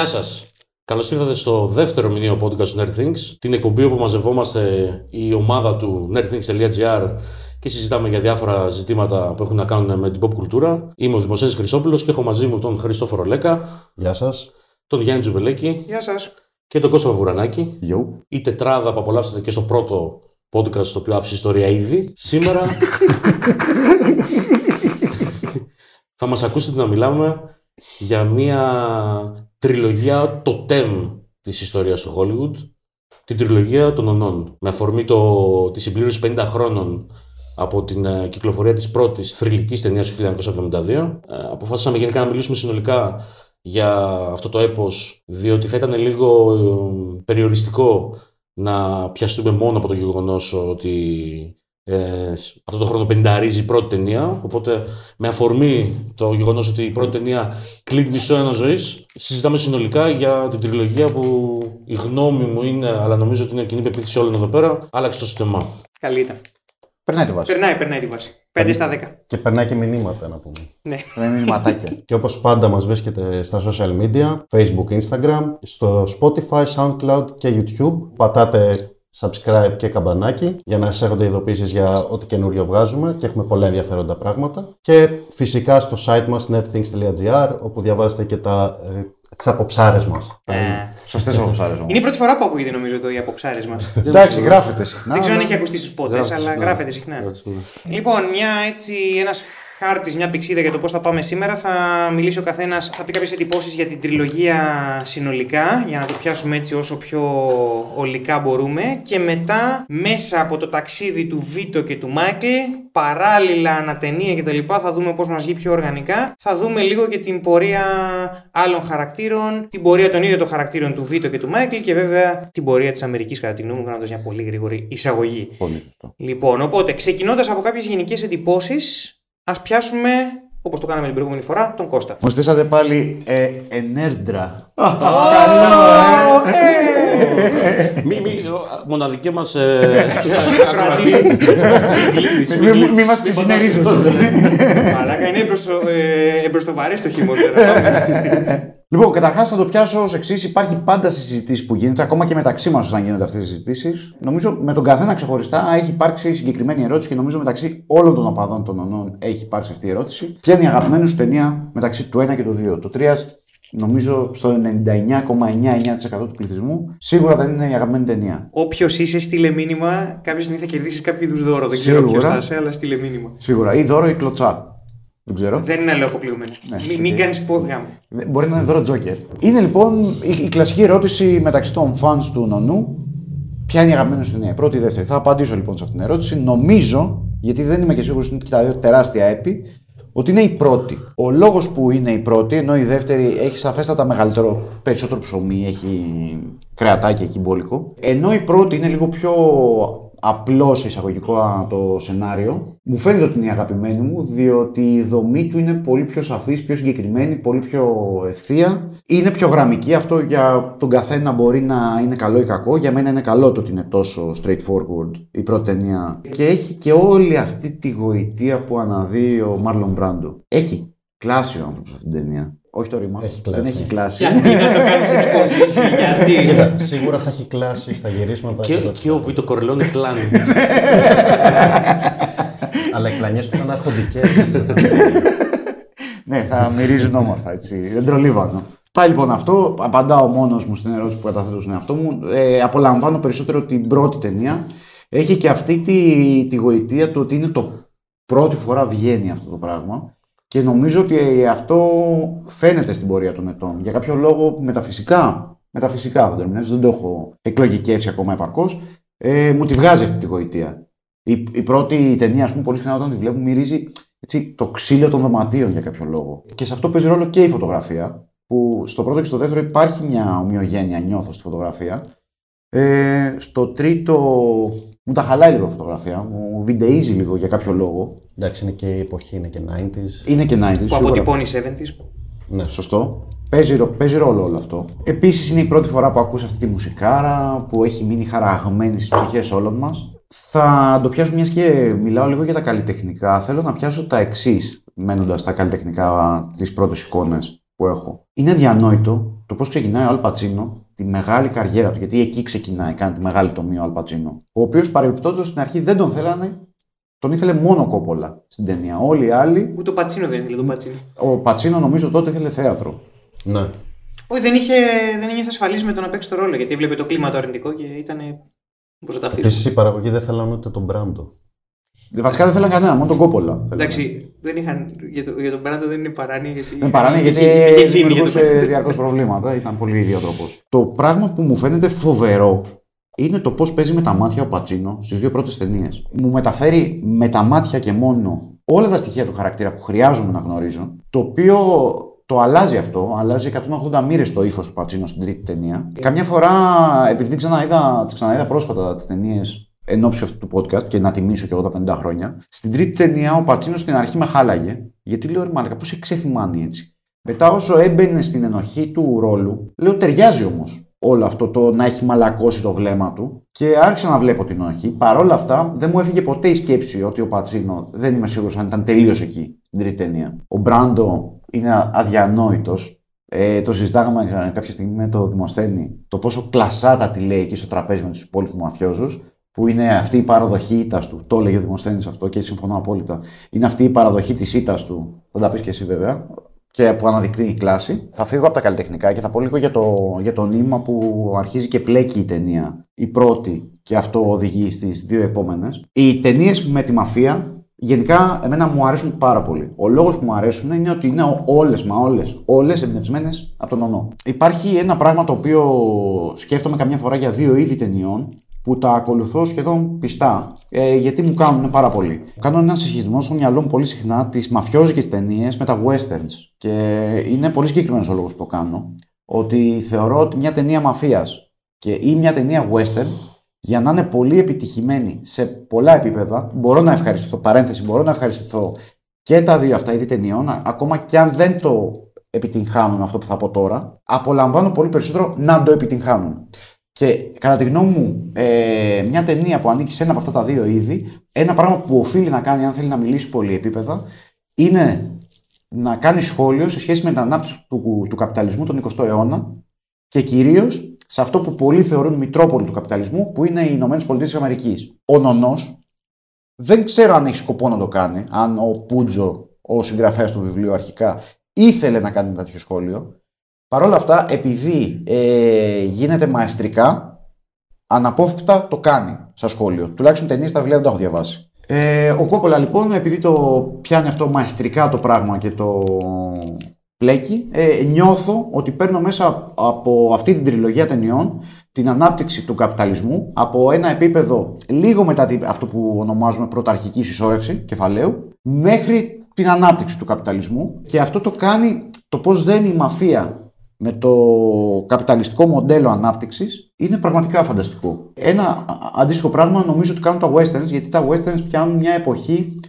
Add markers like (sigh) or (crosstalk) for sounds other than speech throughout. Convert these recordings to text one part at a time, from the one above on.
Γεια σας. Καλώς ήρθατε στο δεύτερο μηνύο podcast του Nerd Things, την εκπομπή όπου μαζευόμαστε η ομάδα του nerdthings.gr και συζητάμε για διάφορα ζητήματα που έχουν να κάνουν με την pop κουλτούρα. Είμαι ο Δημοσένης Χρυσόπουλος και έχω μαζί μου τον Χριστόφορο Λέκα, Γεια σας. τον Γιάννη Τζουβελέκη Γεια σας. και τον Κώστα Βουρανάκη. Γιο. Η τετράδα που απολαύσατε και στο πρώτο podcast το οποίο άφησε ιστορία ήδη. Σήμερα (laughs) θα μας ακούσετε να μιλάμε για μια τριλογία το τέμ της ιστορίας του Hollywood. Την τριλογία των ονών. Με αφορμή το, τη συμπλήρωση 50 χρόνων από την ε, κυκλοφορία της πρώτης θρηλυκής ταινίας του 1972. Ε, αποφάσισαμε γενικά να μιλήσουμε συνολικά για αυτό το έπος, διότι θα ήταν λίγο ε, περιοριστικό να πιαστούμε μόνο από το γεγονός ότι ε, αυτό το χρόνο πενταρίζει η πρώτη ταινία. Οπότε, με αφορμή το γεγονός ότι η πρώτη ταινία κλείνει μισό ένα ζωής, συζητάμε συνολικά για την τριλογία που η γνώμη μου είναι, αλλά νομίζω ότι είναι κοινή πεποίθηση όλων εδώ πέρα, άλλαξε το σύστημα. Καλή ήταν. Περνάει τη βάση. Περνάει, περνάει τη βάση. 5 στα 10. Και περνάει και μηνύματα να πούμε. Ναι. Περνάει μηνυματάκια. (laughs) και όπως πάντα μας βρίσκεται στα social media, Facebook, Instagram, στο Spotify, SoundCloud και YouTube. Πατάτε subscribe και καμπανάκι για να σας έρχονται ειδοποίησεις για ό,τι καινούριο βγάζουμε και έχουμε πολλά ενδιαφέροντα πράγματα. Και φυσικά στο site μας nerdthings.gr όπου διαβάζετε και τα, ε, τις αποψάρες μας. Ε, Σωστές αποψάρες όμως. είναι η πρώτη φορά που ακούγεται νομίζω το οι αποξάρε μας. (laughs) Εντάξει, γράφεται συχνά. Δεν ξέρω αν αλλά- έχει ακουστεί στους πότες, Γράφεται αλλά συχνά. γράφεται συχνά. Γράφεται συχνά. Λοιπόν, μια έτσι, ένας χάρτης, μια πηξίδα για το πώς θα πάμε σήμερα. Θα μιλήσει ο καθένας, θα πει κάποιες εντυπώσεις για την τριλογία συνολικά, για να το πιάσουμε έτσι όσο πιο ολικά μπορούμε. Και μετά, μέσα από το ταξίδι του Βίτο και του Μάικλ, παράλληλα ανατενία και τα λοιπά, θα δούμε πώς μας βγει πιο οργανικά. Θα δούμε λίγο και την πορεία άλλων χαρακτήρων, την πορεία των ίδιων των χαρακτήρων του Βίτο και του Μάικλ και βέβαια την πορεία της Αμερικής κατά τη γνώμη μου, κάνοντας μια πολύ γρήγορη εισαγωγή. Πολύ σωστό. Λοιπόν, οπότε ξεκινώντας από κάποιες γενικές εντυπώσεις, ας πιάσουμε, όπως το κάναμε την προηγούμενη φορά, τον Κώστα. Μου στήσατε πάλι ε, ενέρντρα. Μη, μη, μοναδική μας ε, (laughs) ακροατή. Μην κλείνεις, μην Μην κλείνεις. μη μας ξεσυνερίζεσαι. Μαλάκα είναι εμπροστο- ε, εμπροστοβαρέ το χειμώνα. (laughs) τώρα. Λοιπόν, καταρχάς θα το πιάσω ως εξής. Υπάρχει πάντα συζητήσεις που γίνεται, ακόμα και μεταξύ μας όταν γίνονται αυτές οι συζητήσεις. Νομίζω με τον καθένα ξεχωριστά έχει υπάρξει συγκεκριμένη ερώτηση και νομίζω μεταξύ όλων των οπαδών των ονών έχει υπάρξει αυτή η ερώτηση. Ποια είναι η αγαπημένη σου ταινία μεταξύ του 1 και του 2. Το 3 νομίζω στο 99,99% του πληθυσμού σίγουρα δεν είναι η αγαπημένη ταινία. Όποιος είσαι, στείλε μήνυμα. Κάποια στιγμή θα κερδίσεις κάποιο είδους δώρο. Δεν ξέρω ποιος Σίγουρα. θα είσαι, αλλά στείλε μήνυμα. Σίγουρα. Ή δώρο ή κλωτσιά. Δεν ξέρω. Δεν είναι αλληλοαποκλειόμενο. Ναι, Μην, μην οκ. κάνεις πόδια. Δεν- Μπορεί να είναι δώρο Τζόκερ. Είναι λοιπόν η, η κλασική ερώτηση μεταξύ των fans του Νονού. Ποια είναι η αγαπημένη σου ταινία, η πρώτη ή η δεύτερη; Θα απαντήσω λοιπόν σε αυτήν την ερώτηση. Νομίζω, γιατί δεν είμαι και σίγουρος ότι είναι και τα δύο τεράστια έπι, ότι είναι η πρώτη. Ο λόγος που είναι η πρώτη, ενώ η δεύτερη έχει σαφέστατα μεγαλύτερο, περισσότερο ψωμί, έχει κρεατάκι εκεί μπόλικο. Ενώ η πρώτη είναι λίγο πιο απλό σε εισαγωγικό το σενάριο. Μου φαίνεται ότι είναι η αγαπημένη μου, διότι η δομή του είναι πολύ πιο σαφής, πιο συγκεκριμένη, πολύ πιο ευθεία. Είναι πιο γραμμική, αυτό για τον καθένα μπορεί να είναι καλό ή κακό. Για μένα είναι καλό το ότι είναι τόσο straightforward η πρώτη ταινία. Και έχει και όλη αυτή τη γοητεία που αναδύει ο Μάρλον Μπράντο. Έχει κλάσει ο άνθρωπος αυτή την ταινία. Όχι το ρήμα. Έχει Δεν κλάσει. έχει κλάσει. Γιατί να το κάνεις exposition, (laughs) γιατί; Κοίτα, σίγουρα θα έχει κλάσει στα γυρίσματα. Και, τα- και ο Βίτο Κορλόνε κλάνει. (laughs) Αλλά οι κλανιές του ήταν αρχοντικές. ναι, θα μυρίζουν όμορφα έτσι. Δεν τρολίβανο. Πάει λοιπόν αυτό. Απαντάω μόνος μου στην ερώτηση που καταθέτω στον εαυτό μου. Ε, απολαμβάνω περισσότερο την πρώτη ταινία. Έχει και αυτή τη, τη γοητεία του ότι είναι το πρώτη φορά βγαίνει αυτό το πράγμα. Και νομίζω ότι αυτό φαίνεται στην πορεία των ετών. Για κάποιο λόγο μεταφυσικά, μεταφυσικά θα το ερμηνεύσω, δεν το έχω εκλογικεύσει ακόμα επαρκώς. Ε, μου τη βγάζει αυτή τη γοητεία. Η, η πρώτη ταινία, ας πούμε, πολύ συχνά όταν τη βλέπω, μυρίζει έτσι, το ξύλο των δωματίων για κάποιο λόγο. Και σε αυτό παίζει ρόλο και η φωτογραφία, που στο πρώτο και στο δεύτερο υπάρχει μια ομοιογένεια, νιώθω στη φωτογραφία. Ε, στο τρίτο μου τα χαλάει λίγο η φωτογραφία, μου βιντείζει λίγο για κάποιο λόγο. Εντάξει, είναι και η εποχή, είναι και 90s. Είναι και 90s. Που σίγουρα. αποτυπώνει 70s. Ναι. Σωστό. Παίζει, ρο- παίζει ρόλο όλο αυτό. Επίσης είναι η πρώτη φορά που ακούς αυτή τη μουσικάρα που έχει μείνει χαραγμένη στις ψυχές όλων μας. Θα το πιάσω μιας και μιλάω λίγο για τα καλλιτεχνικά. Θέλω να πιάσω τα εξής, μένοντας στα καλλιτεχνικά τις πρώτες εικόνες που έχω. Είναι διανόητο το πώς ξεκινάει ο Αλπατσίνο τη μεγάλη καριέρα του. Γιατί εκεί ξεκινάει, κάνει τη μεγάλη τομή ο Αλπατσίνο. Ο οποίος παρεμπιπτόντως στην αρχή δεν τον θέλανε, τον ήθελε μόνο κόπολα στην ταινία. Όλοι οι άλλοι. Ούτε ο Πατσίνο δεν ήθελε τον Πατσίνο. Ο Πατσίνο νομίζω τότε ήθελε θέατρο. Ναι. Όχι, δεν είχε, δεν είχε ασφαλίσει με το να παίξει το ρόλο γιατί έβλεπε το κλίμα το αρνητικό και ήταν. Πώ να τα αφήσει. Επίσης η παραγωγή δεν θέλανε ούτε τον Μπράντο. Βασικά δεν θέλανε κανένα, μόνο τον κόπολα. θέλανε. Εντάξει, δεν είχαν, για, το, για τον Μπράντο δεν είναι παράνοια γιατί. Δεν παράνε γιατί είχε- είχε φήμη για τον δημιουργούσε Μπράντο. διαρκώς προβλήματα. Ήταν πολύ ιδιότροπος. Το πράγμα που μου φαίνεται φοβερό είναι το πώς παίζει με τα μάτια ο Πατσίνο στις δύο πρώτες ταινίες. Μου μεταφέρει με τα μάτια και μόνο όλα τα στοιχεία του χαρακτήρα που χρειάζομαι να γνωρίζω. Το οποίο το αλλάζει αυτό, αλλάζει 180 μοίρες το ύφος του Πατσίνο στην τρίτη ταινία. Καμιά φορά, επειδή ξαναείδα, τις ξαναείδα πρόσφατα τις ταινίες εν ώψη αυτού του podcast και να τιμήσω και εγώ τα 50 χρόνια, στην τρίτη ταινία ο Πατσίνο στην αρχή με χάλαγε. Γιατί λέω ρε Μάλακα, πώς έχει ξεθυμάνει έτσι. Μετά όσο έμπαινε στην ενοχή του ρόλου, λέω ταιριάζει όμως όλο αυτό το να έχει μαλακώσει το βλέμμα του και άρχισα να βλέπω την ενοχή. Παρ' όλα αυτά δεν μου έφυγε ποτέ η σκέψη ότι ο Πατσίνο δεν είμαι σίγουρος αν ήταν τελείως εκεί στην τρίτη ταινία. Ο Μπράντο είναι αδιανόητος. Ε, το συζητάγαμε κάποια στιγμή με το Δημοσθένη το πόσο κλασάτα τη λέει εκεί στο τραπέζι με τους υπόλοιπους μαφιόζους που είναι αυτή η παραδοχή ήττας του. Το έλεγε ο Δημοσθένης αυτό και συμφωνώ απόλυτα. Είναι αυτή η παραδοχή της ήττας του. Θα τα πεις και εσύ βέβαια. Και που αναδεικνύει η κλάση. Θα φύγω από τα καλλιτεχνικά και θα πω λίγο για το, για το νήμα που αρχίζει και πλέκει η ταινία. Η πρώτη και αυτό οδηγεί στις δύο επόμενες. Οι ταινίες με τη μαφία γενικά εμένα μου αρέσουν πάρα πολύ. Ο λόγος που μου αρέσουν είναι ότι είναι όλες μα όλες όλες εμπνευσμένες από τον ονό. Υπάρχει ένα πράγμα το οποίο σκέφτομαι καμιά φορά για δύο είδη ταινιών που τα ακολουθώ σχεδόν πιστά. Ε, γιατί μου κάνουν πάρα πολύ. Κάνω ένα συσχετισμό στο μυαλό μου πολύ συχνά τις μαφιόζικες ταινίες με τα westerns. Και είναι πολύ συγκεκριμένος ο λόγος που το κάνω. Ότι θεωρώ ότι μια ταινία μαφίας και ή μια ταινία western για να είναι πολύ επιτυχημένη σε πολλά επίπεδα, μπορώ να ευχαριστηθώ, παρένθεση, μπορώ να ευχαριστηθώ και τα δύο αυτά είδη ταινιών, α- ακόμα και αν δεν το επιτυγχάνουν αυτό που θα πω τώρα, απολαμβάνω πολύ περισσότερο να το επιτυγχάνουν. Και κατά τη γνώμη μου, ε, μια ταινία που ανήκει σε ένα από αυτά τα δύο είδη, ένα πράγμα που οφείλει να κάνει, αν θέλει να μιλήσει πολύ επίπεδα, είναι να κάνει σχόλιο σε σχέση με την ανάπτυξη του, του καπιταλισμού τον 20ο αιώνα και κυρίως σε αυτό που πολλοί θεωρούν μητρόπολη του καπιταλισμού, που είναι οι Ηνωμένες Πολιτείες Αμερικής. Ο Νονός δεν ξέρω αν έχει σκοπό να το κάνει, αν ο Πούτζο, ο συγγραφέας του βιβλίου αρχικά, ήθελε να κάνει ένα τέτοιο σχόλιο. Παρ' όλα αυτά, επειδή ε, γίνεται μαεστρικά, αναπόφευκτα το κάνει σαν σχόλιο. Τουλάχιστον ταινίες στα βιβλία δεν τα έχω διαβάσει. Ε, ο Κόπολα λοιπόν, επειδή το πιάνει αυτό μαεστρικά το πράγμα και το πλέκει, ε, νιώθω ότι παίρνω μέσα από αυτή την τριλογία ταινιών την ανάπτυξη του καπιταλισμού από ένα επίπεδο λίγο μετά τη- αυτό που ονομάζουμε πρωταρχική συσσόρευση κεφαλαίου μέχρι την ανάπτυξη του καπιταλισμού και αυτό το κάνει το πώς δεν η μαφία με το καπιταλιστικό μοντέλο ανάπτυξης είναι πραγματικά φανταστικό. Ένα α- αντίστοιχο πράγμα νομίζω ότι κάνουν τα westerns γιατί τα westerns πιάνουν μια εποχή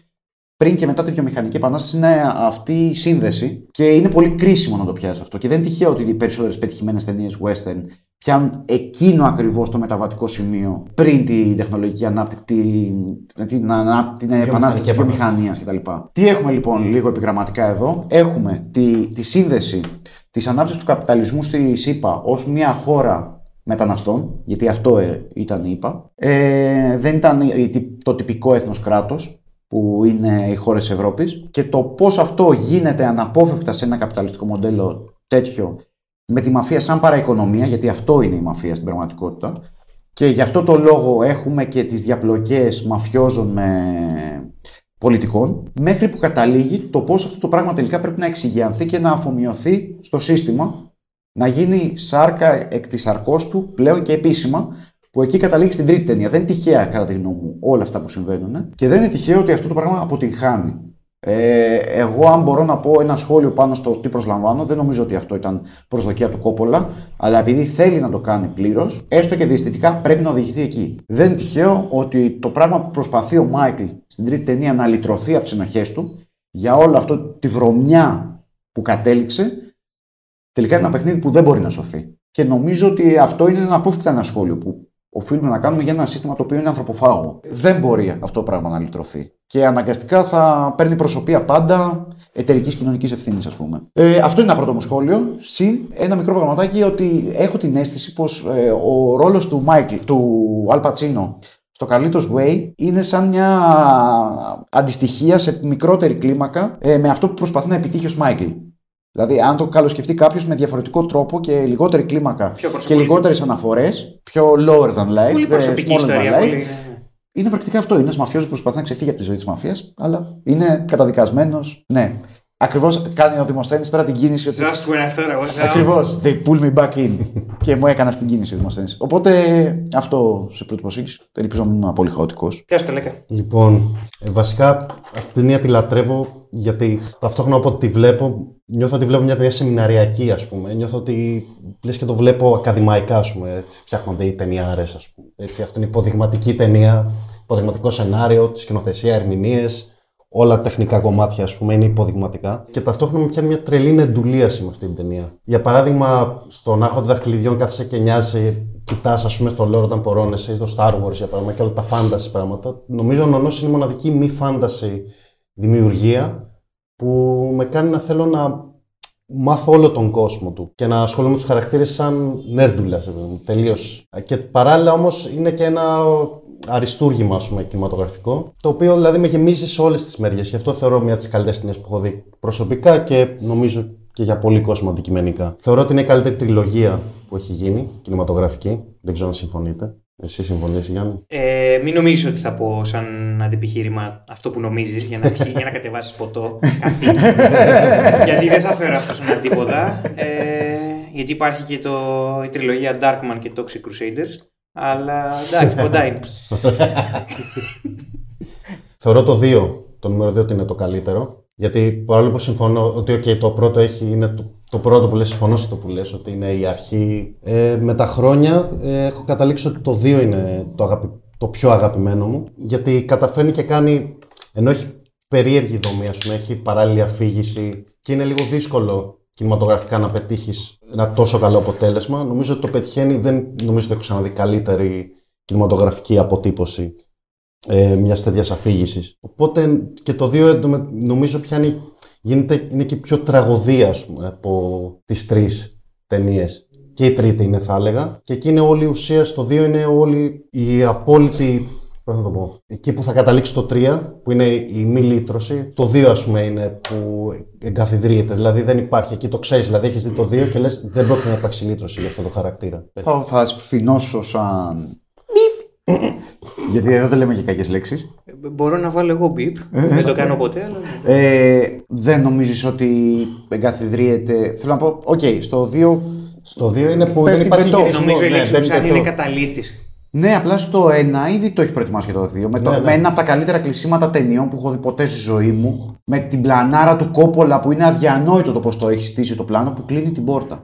πριν και μετά τη βιομηχανική επανάσταση είναι αυτή η σύνδεση και είναι πολύ κρίσιμο να το πιάσει αυτό. Και δεν είναι τυχαίο ότι οι περισσότερες πετυχημένες ταινίες western πιάνουν εκείνο ακριβώς το μεταβατικό σημείο πριν την τεχνολογική ανάπτυξη, την, την, ανα- την επανάσταση της βιομηχανίας κτλ. Τι έχουμε λοιπόν λίγο επιγραμματικά εδώ; Έχουμε τη, τη σύνδεση της ανάπτυξης του καπιταλισμού στη ΣΥΠΑ ως μια χώρα μεταναστών, γιατί αυτό ε, ήταν η ΙΠΑ. Ε, δεν ήταν η- η- το τυπικό έθνος κράτος, που είναι οι χώρες της Ευρώπης και το πώς αυτό γίνεται αναπόφευκτα σε ένα καπιταλιστικό μοντέλο τέτοιο με τη μαφία σαν παραοικονομία, γιατί αυτό είναι η μαφία στην πραγματικότητα και γι' αυτό το λόγο έχουμε και τις διαπλοκές μαφιόζων με πολιτικών, μέχρι που καταλήγει το πώς αυτό το πράγμα τελικά πρέπει να εξηγιανθεί και να αφομοιωθεί στο σύστημα, να γίνει σάρκα εκ της σαρκός του πλέον και επίσημα, που εκεί καταλήγει στην τρίτη ταινία. Δεν είναι τυχαία, κατά τη γνώμη μου, όλα αυτά που συμβαίνουν. Και δεν είναι τυχαίο ότι αυτό το πράγμα αποτυγχάνει. Ε, εγώ, αν μπορώ να πω ένα σχόλιο πάνω στο τι προσλαμβάνω, δεν νομίζω ότι αυτό ήταν προσδοκία του Κόπολα, αλλά επειδή θέλει να το κάνει πλήρως, έστω και διαισθητικά πρέπει να οδηγηθεί εκεί. Δεν είναι τυχαίο ότι το πράγμα που προσπαθεί ο Μάικλ στην τρίτη ταινία να λυτρωθεί από τις ενοχές του, για όλο αυτό τη βρωμιά που κατέληξε, τελικά είναι ένα παιχνίδι που δεν μπορεί να σωθεί. Και νομίζω ότι αυτό είναι ένα απόφευκτα ένα σχόλιο που οφείλουμε να κάνουμε για ένα σύστημα το οποίο είναι ανθρωποφάγο. Δεν μπορεί αυτό το πράγμα να λυτρωθεί. Και αναγκαστικά θα παίρνει προσωπία πάντα εταιρικής κοινωνικής ευθύνης, ας πούμε. Ε, αυτό είναι ένα πρώτο μου σχόλιο. Συν ένα μικρό πραγματάκι ότι έχω την αίσθηση πως ε, ο ρόλος του Μάικλ, του Αλ Πατσίνο, στο Carlitos Way είναι σαν μια αντιστοιχία σε μικρότερη κλίμακα ε, με αυτό που προσπαθεί να επιτύχει ο Μάικλ. Δηλαδή, αν το καλοσκεφτεί κάποιος με διαφορετικό τρόπο και λιγότερη κλίμακα Πιο και προσωπική. λιγότερες αναφορές, πιο lower than life, Πολύ ε, προσωπική smaller ιστορία. than life, Πολύ... ναι. είναι πρακτικά αυτό. Είναι ένας μαφιόζος που προσπαθεί να ξεφύγει από τη ζωή της μαφίας, αλλά είναι καταδικασμένος. Ναι. Ακριβώς κάνει ο Δημοσθένης τώρα την κίνηση ότι. Just when I thought I was out. Ακριβώς. They pull me back in. (laughs) και μου έκανε αυτή την κίνηση ο Δημοσθένης. Οπότε αυτό σε πρώτη προσέγγιση. Ελπίζω να ήμουν πολύ χαοτικός. Πιάσου το λέκα. Λοιπόν, ε, βασικά αυτή την ταινία τη λατρεύω γιατί ταυτόχρονα από ότι τη βλέπω, νιώθω ότι βλέπω μια ταινία σεμιναριακή, ας πούμε. Νιώθω ότι λες και το βλέπω ακαδημαϊκά, ας πούμε. Έτσι, φτιάχνονται οι ταινιάρες, ας πούμε. Έτσι, αυτό είναι υποδειγματική ταινία, υποδειγματικό σενάριο, τη σκηνοθεσία, ερμηνείες. Όλα τα τεχνικά κομμάτια, ας πούμε, είναι υποδειγματικά. Και ταυτόχρονα με πιάνει μια τρελή νεντουλίαση με αυτή την ταινία. Για παράδειγμα, στον Άρχοντα Δαχτυλιδιών κάθεσαι και νοιάζει, κοιτάς, ας πούμε, στο Lord όταν πορώνεσαι ή στο Star Wars για παράδειγμα και όλα τα fantasy πράγματα. Νομίζω ο Νονός είναι η μοναδική μη fantasy δημιουργία που με κάνει να θέλω να μάθω όλο τον κόσμο του και να ασχολούμαι με τους χαρακτήρες σαν νέρντουλα, τελείως. Και παράλληλα όμως είναι και ένα αριστούργημα, ας πούμε, κινηματογραφικό, το οποίο δηλαδή με γεμίζει σε όλες τις μεριές. Γι' αυτό θεωρώ μια από τις καλύτερες ταινίες που έχω δει προσωπικά και νομίζω και για πολύ κόσμο αντικειμενικά. Θεωρώ ότι είναι η καλύτερη τριλογία που έχει γίνει, κινηματογραφική. Δεν ξέρω αν συμφωνείτε. Εσύ συμφωνείς, Γιάννη; Ε, μην νομίζεις ότι θα πω σαν αντιπιχείρημα αυτό που νομίζεις για να, πιει- για να κατεβάσεις ποτό. Κάτι. (laughs) γιατί δεν θα φέρω αυτό σαν αντίποτα. Ε, γιατί υπάρχει και το, η τριλογία Darkman και Toxic Crusaders. Αλλά εντάξει, κοντά είναι. (laughs) Θεωρώ το 2, το νούμερο 2 ότι είναι το καλύτερο. Γιατί παρόλο που συμφωνώ ότι okay, το πρώτο έχει, είναι το, το πρώτο που λες, συμφωνώ σε το που λες, ότι είναι η αρχή. Ε, με τα χρόνια ε, έχω καταλήξει ότι το 2 είναι το, αγαπη, το πιο αγαπημένο μου. Γιατί καταφέρνει και κάνει, ενώ έχει περίεργη δομή, ας πούμε, έχει παράλληλη αφήγηση και είναι λίγο δύσκολο κινηματογραφικά να πετύχεις ένα τόσο καλό αποτέλεσμα. Νομίζω ότι το πετυχαίνει, δεν νομίζω ότι έχω ξαναδεί καλύτερη κινηματογραφική αποτύπωση ε, μιας τέτοιας αφήγησης. Οπότε και το 2 νομίζω πιάνει, γίνεται, είναι και πιο τραγωδία ας πούμε, από τις τρεις ταινίες. Και η τρίτη είναι, θα έλεγα. Και εκεί είναι όλη η ουσία. Στο 2 είναι όλη η απόλυτη. Πώς να το πω; Εκεί που θα καταλήξει το 3, που είναι η μη λύτρωση. Το 2, ας πούμε, είναι που εγκαθιδρύεται. Δηλαδή δεν υπάρχει. Εκεί το ξέρεις. Δηλαδή έχεις δει το 2 και λες δεν πρόκειται να υπάρξει λύτρωση για αυτό το χαρακτήρα. Θα, θα σφινώσω σαν. Γιατί εδώ δεν λέμε και κακές λέξεις. Μπορώ να βάλω εγώ μπιπ. δεν το κάνω ποτέ, αλλά. Ε, δεν νομίζεις ότι εγκαθιδρύεται. Θέλω να πω, οκ, στο 2. Στο 2 είναι που Πέφτει δεν υπάρχει πετώ. γυρισμό. Νομίζω η ναι, λέξη δεν του ψάχνει πετώ. είναι καταλύτης. Ναι, απλά στο 1 ήδη το έχει προετοιμάσει και το 2. Με, το, Ναι, ναι. με ένα από τα καλύτερα κλεισίματα ταινιών που έχω δει ποτέ στη ζωή μου. Με την πλανάρα του Κόπολα που είναι αδιανόητο το πώς το έχει στήσει το πλάνο που κλείνει την πόρτα.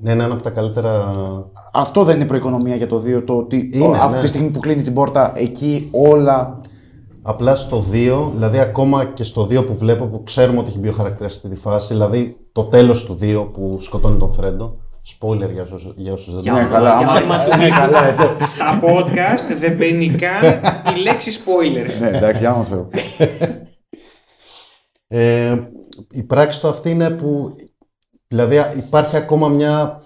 Ναι, είναι ένα από τα καλύτερα. Αυτό δεν είναι προοικονομία για το 2. Το ότι Είναι, ο- αυτή ναι. τη στιγμή που κλείνει την πόρτα, εκεί όλα. Απλά στο 2, δηλαδή ακόμα και στο 2 που βλέπω που ξέρουμε ότι έχει μπει ο χαρακτήρας στη τη φάση, δηλαδή το τέλος του 2 που σκοτώνει τον Φρέντο. Spoiler για όσου για όσους δεν Για το Ναι, καλά. για άμα- όνομα του Ναι, καλά, ε, Στα podcast δεν μπαίνει καν η λέξη spoilers. Ναι, εντάξει, για να Θεό. Ε, η πράξη του αυτή είναι που δηλαδή υπάρχει ακόμα μια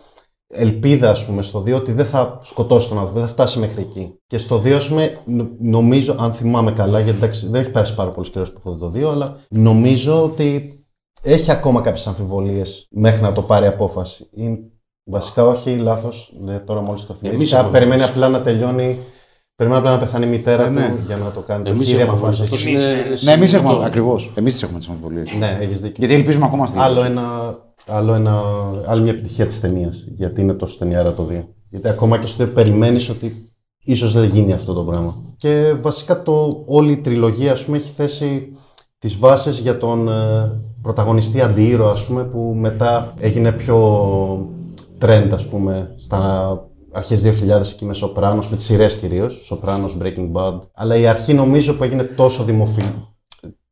ελπίδα ας πούμε στο 2 ότι δεν θα σκοτώσει τον άνθρωπο, δεν θα φτάσει μέχρι εκεί. Και στο 2 ας πούμε νο- νομίζω, αν θυμάμαι καλά, γιατί εντάξει, δεν έχει περάσει πάρα πολύ καιρός που έχω δει το 2, αλλά νομίζω ότι έχει ακόμα κάποιες αμφιβολίες μέχρι να το πάρει απόφαση. Είναι, βασικά όχι, λάθος, ναι, τώρα μόλις το θυμήθηκα. Εμείς έχουμε περιμένει αμφιβολίες. απλά να τελειώνει, περιμένει απλά να πεθάνει η μητέρα Ε, του ναι. για να το κάνει. Το Εμείς έχει ήδη έχουμε αποφασίσει. Αυτός Εμείς, είναι. ναι. Ναι, εμείς έχουμε. το- Ακριβώς. Εμείς τι έχουμε τις αμφιβολίες. Ναι, έχεις δίκιο. Γιατί ελπίζουμε ακόμα στην Άλλο ένα, άλλο ένα, άλλη μια επιτυχία της ταινίας. Γιατί είναι τόσο ταινιάρα το 2. Γιατί ακόμα και στο 2 περιμένεις ότι ίσως δεν γίνει αυτό το πράγμα. Και βασικά το, όλη η τριλογία ας πούμε, έχει θέσει τις βάσεις για τον ε, πρωταγωνιστή αντιήρωα ας πούμε, που μετά έγινε πιο trend ας πούμε στα αρχές 2000 εκεί με Σοπράνος, με τις σειρές κυρίως, Σοπράνος, Breaking Bad. Αλλά η αρχή νομίζω που έγινε τόσο δημοφιλή,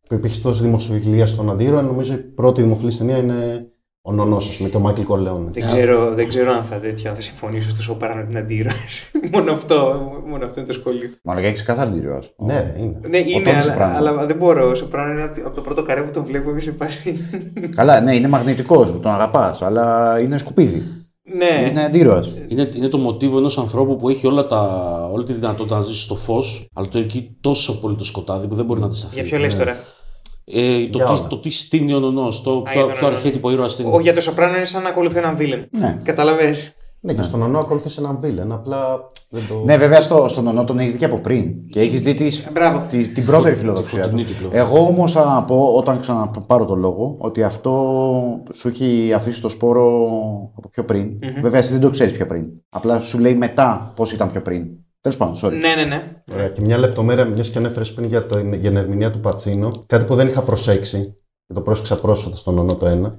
που υπήρχε τόση δημοσιογραφία στον αντίρωα, νομίζω η πρώτη δημοφιλή ταινία είναι Ο Νονός, ας πούμε, και ο Μάικλ Κορλεόνε. Δεν ξέρω, δεν ξέρω αν θα, τέτοια, θα συμφωνήσω στο Σοπράνο την αντίρρηση. (laughs) μόνο, αυτό, μόνο αυτό είναι το σχόλιο. Μάλλον έχεις ξεκάθαρη αντίρρηση. Ναι, ρε, είναι. Ναι, είναι, Τόνι αλλά, Σοπράνο. αλλά δεν μπορώ. Ο Σοπράνο είναι από, τη- από το πρώτο καρέ που τον βλέπω είμαι σε φάση. Καλά, ναι, είναι μαγνητικός, τον αγαπάς, αλλά είναι σκουπίδι. Ναι. Είναι αντίρωα. Είναι, είναι το μοτίβο ενός ανθρώπου που έχει όλα τα, όλη τη δυνατότητα να ζήσει στο φως, αλλά το εκεί τόσο πολύ το σκοτάδι που δεν μπορεί να αντισταθεί. Για ποιο λες τώρα; Ε, το, Για τι, όλα. το τι στείνει ο νονός, το για ποιο, τον ποιο νονό. αρχέτυπο ήρωα στείνει. Όχι, για το Σοπράνο είναι σαν να ακολουθεί έναν βίλεν. Ναι. Καταλαβες. Ναι, και στον Νονό ακολουθείς έναν βίλεν. Απλά δεν το. Ναι, βέβαια στο, στον Ονό τον έχεις δει και από πριν. Και έχεις δει τις, Ε, μπράβο. τη, την πρώτερη φω- φιλοδοξία. τη του. φωτεινή του πλευρά. Εγώ όμως θα πω, όταν ξαναπάρω το λόγο, ότι αυτό σου έχει αφήσει το σπόρο από πιο πριν. Βέβαια, εσύ δεν το ξέρεις πιο πριν. Απλά σου λέει μετά πώς ήταν πιο πριν. Τέλος πάντων, sorry. Ναι, ναι, ναι. Ωραία. Και μια λεπτομέρεια, μιας και ανέφερες πριν για, το, για την ερμηνεία του Πατσίνο, κάτι που δεν είχα προσέξει, και το πρόσεξα πρόσφατα στον Νονό το 1,